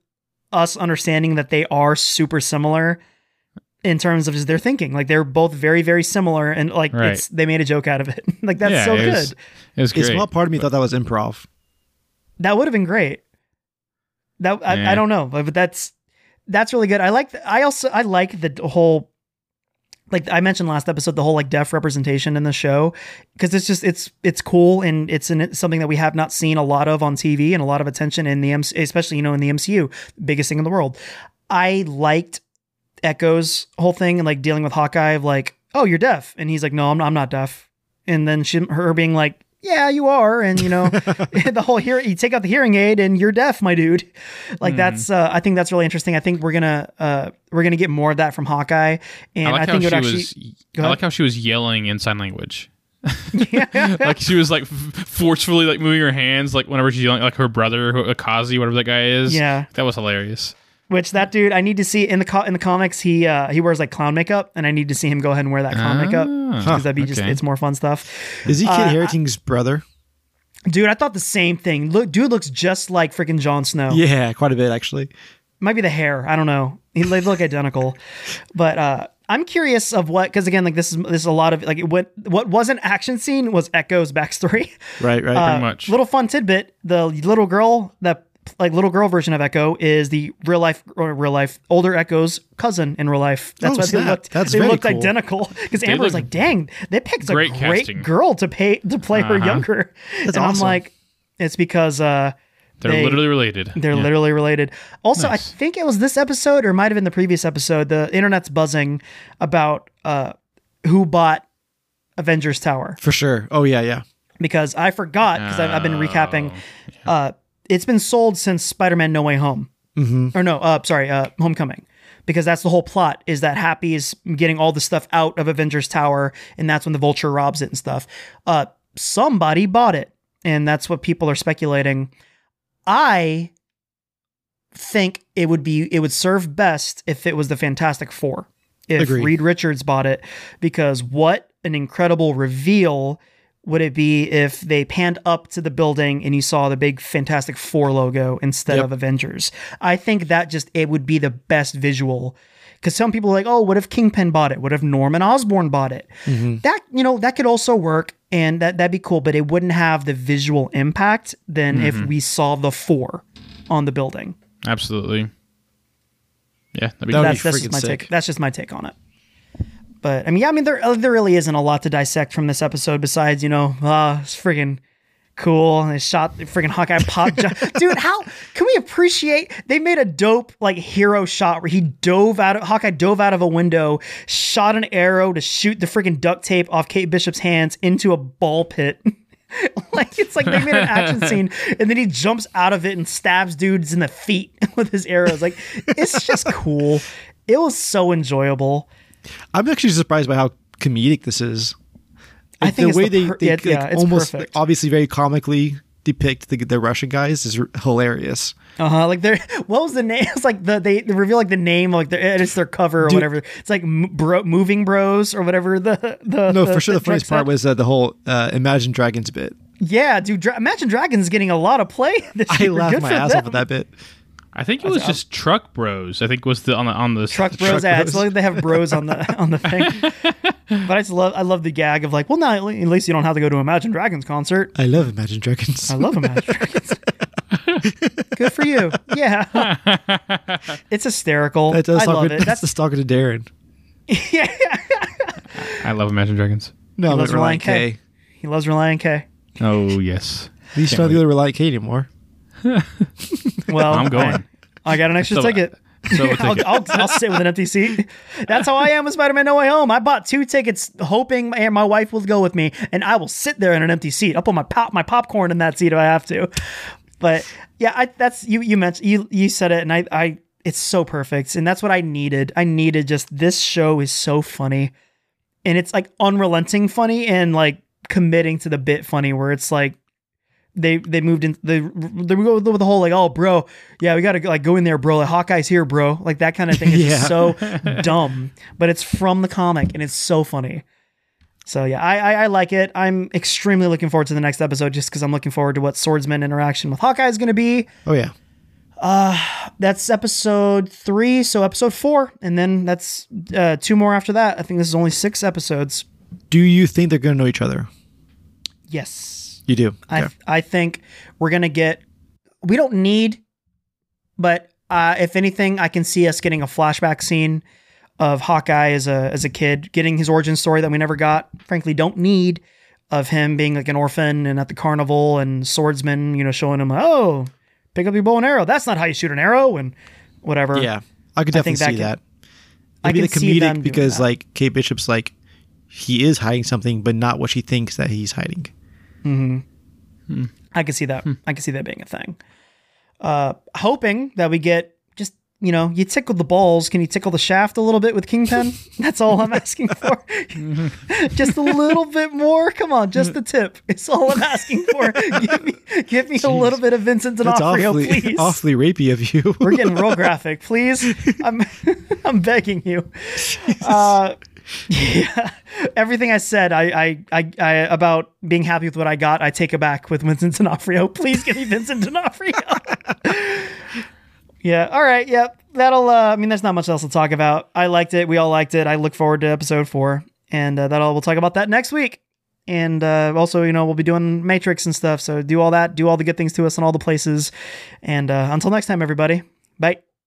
us understanding that they are super similar in terms of just their thinking. Like they're both very very similar, and like Right. it's they made a joke out of it. like that's yeah, so it good. it was A great. small part of me thought that was improv. That would have been great. That I, Yeah. I don't know, but but that's that's really good. I like. The, I also I like the whole like I mentioned last episode, the whole like deaf representation in the show, because it's just it's it's cool and it's an, it's something that we have not seen a lot of on TV and a lot of attention in the MC, especially you know in the MCU, biggest thing in the world. I liked Echo's whole thing and like dealing with Hawkeye of like, oh, you're deaf, and he's like, no, I'm not, I'm not deaf, and then she her being like. Yeah, you are, and you know the whole hear. You take out the hearing aid, and you're deaf, my dude. Like that's. Uh, I think that's really interesting. I think we're gonna uh, we're gonna get more of that from Hawkeye, and I I, like how think it she actually. was. I like how she was yelling in sign language. like she was like f- forcefully like moving her hands like whenever she's yelling like her brother Akazi whatever that guy is Yeah. that was hilarious Which that dude, I need to see in the co- in the comics. He uh, he wears like clown makeup, and I need to see him go ahead and wear that clown makeup because that'd be just it's more fun stuff. Is he Kit Uh, Harington's brother? Dude, I thought the same thing. Look, dude looks just like freaking Jon Snow. Yeah, quite a bit actually. Might be the hair. I don't know. He they look identical, but uh, I'm curious of what because again, like this is this is a lot of like what what was an action scene was Echo's backstory. Right, right. Uh, pretty much Little fun tidbit: the little girl that like little girl version of Echo is the real life or real life older Echo's cousin in real life. That's Oh, why they looked That's they looked cool. identical because Amber was like, "Dang, they picked a Great great, casting. girl to pay to play her Uh-huh. younger." That's and I'm like, it's because uh, they're they- literally related they're Yeah. literally related. Also, Nice. I think it was this episode or it might have been the previous episode. The internet's buzzing about uh, who bought Avengers Tower For sure. Oh yeah, yeah. because I forgot because I've, I've been recapping. Uh, it's been sold since Spider-Man: No Way Home, mm-hmm. or no, uh, sorry, uh, Homecoming, because that's the whole plot is that Happy is getting all the stuff out of Avengers Tower, and that's when the Vulture robs it and stuff. Uh, somebody bought it, and that's what people are speculating. I think it would be it would serve best if it was the Fantastic Four. If Agreed. Reed Richards bought it, because what an incredible reveal would it be if they panned up to the building and you saw the big Fantastic Four logo instead Yep. of Avengers? I think that just it would be the best visual. Because some people are like, oh, what if Kingpin bought it? What if Norman Osborn bought it? Mm-hmm. That you know that could also work, and that that'd be cool. But it wouldn't have the visual impact than if mm-hmm. we saw the four on the building. absolutely yeah that'd be That would That's, be that's just my sick. take. That's just my take on it. But I mean, yeah, I mean, there uh, there really isn't a lot to dissect from this episode besides you know, uh, it's friggin' cool. And they shot the friggin' Hawkeye pop, dude. How can we appreciate? They made a dope like hero shot where he dove out of Hawkeye dove out of a window, shot an arrow to shoot the friggin' duct tape off Kate Bishop's hands into a ball pit. like it's like they made an action scene and then he jumps out of it and stabs dudes in the feet with his arrows. Like it's just cool. It was so enjoyable. I'm actually surprised by how comedic this is. I Like, think it's the per- yeah, yeah, almost perfect. obviously very comically depict the, the Russian guys is r- hilarious. Uh huh. Like what was the name? It's like the they, they reveal like the name like their it's their cover or Dude. whatever. It's like M- bro, moving bros or whatever. The the No, for sure. The drug funniest part was uh, the whole uh, Imagine Dragons bit. yeah, dude. Dra- Imagine Dragons getting a lot of play. This I laughed Good my ass off at that bit. I think it was just Truck Bros I think was the on the on the Truck Bros ads. Bros. Like they have bros on the on the thing. but I just love I love the gag of like, well, now at least you don't have to go to Imagine Dragons concert. I love Imagine Dragons. I love Imagine Dragons. Good for you. Yeah. It's hysterical. That's us I love talking, it. that's That's us talking to Darren. yeah. I love Imagine Dragons No, I'm loves Relient Relient K. He loves Relient K. oh yes At least not the other Relient K anymore. Well, I'm going I, I got an extra So- ticket. so I'll. I'll, I'll sit with an empty seat. That's how I am with Spider Man No Way Home. I bought two tickets hoping my, my wife will go with me, and I will sit there in an empty seat. I'll put my pop my popcorn in that seat if I have to. But yeah, I, that's you. You mentioned you you said it, and I I it's so perfect, and that's what I needed. I needed just this show is so funny, and it's like unrelenting funny and like committing to the bit funny, where it's like they they moved in they they go with the whole like oh bro yeah we gotta like go in there bro. Like Hawkeye's here bro. Like that kind of thing is just so dumb but it's from the comic and it's so funny. So yeah I, I I like it. I'm extremely looking forward to the next episode just because I'm looking forward to what swordsman interaction with Hawkeye is gonna be. Oh yeah. Uh that's episode three so episode four and then that's uh, two more after that. I think this is only six episodes. Do you think they're going to know each other? yes You do. I. I think we're gonna get. We don't need, but uh, if anything, I can see us getting a flashback scene of Hawkeye as a as a kid, getting his origin story that we never got. Frankly, don't need of him being like an orphan and at the carnival and swordsman, you know, showing him, oh, pick up your bow and arrow. That's not how you shoot an arrow and whatever. Yeah, I could I definitely think that see can- that. I Maybe the can see them comedic because that. like Kate Bishop's like he is hiding something, but not what she thinks that he's hiding. I can see that. I can see that being a thing. Uh, hoping that we get just you know you tickle the balls. Can you tickle the shaft a little bit with Kingpin? That's all I'm asking for. just a little bit more. Come on, just the tip. It's all I'm asking for. give me, give me a little bit of Vincent D'Onofrio, awfully please. awfully rapey of you. We're getting real graphic, please. I'm I'm begging you. Uh, yeah, everything I said, I, I, I, I about being happy with what I got, I take it back with Vincent D'Onofrio. Please give me Vincent D'Onofrio. yeah. All right. Yep. That'll. Uh, I mean, there's not much else to talk about. I liked it. We all liked it. I look forward to episode four, and uh, that'll. We'll talk about that next week. And uh, also, you know, we'll be doing Matrix and stuff. So do all that. Do all the good things to us in all the places. And uh, until next time, everybody. Bye.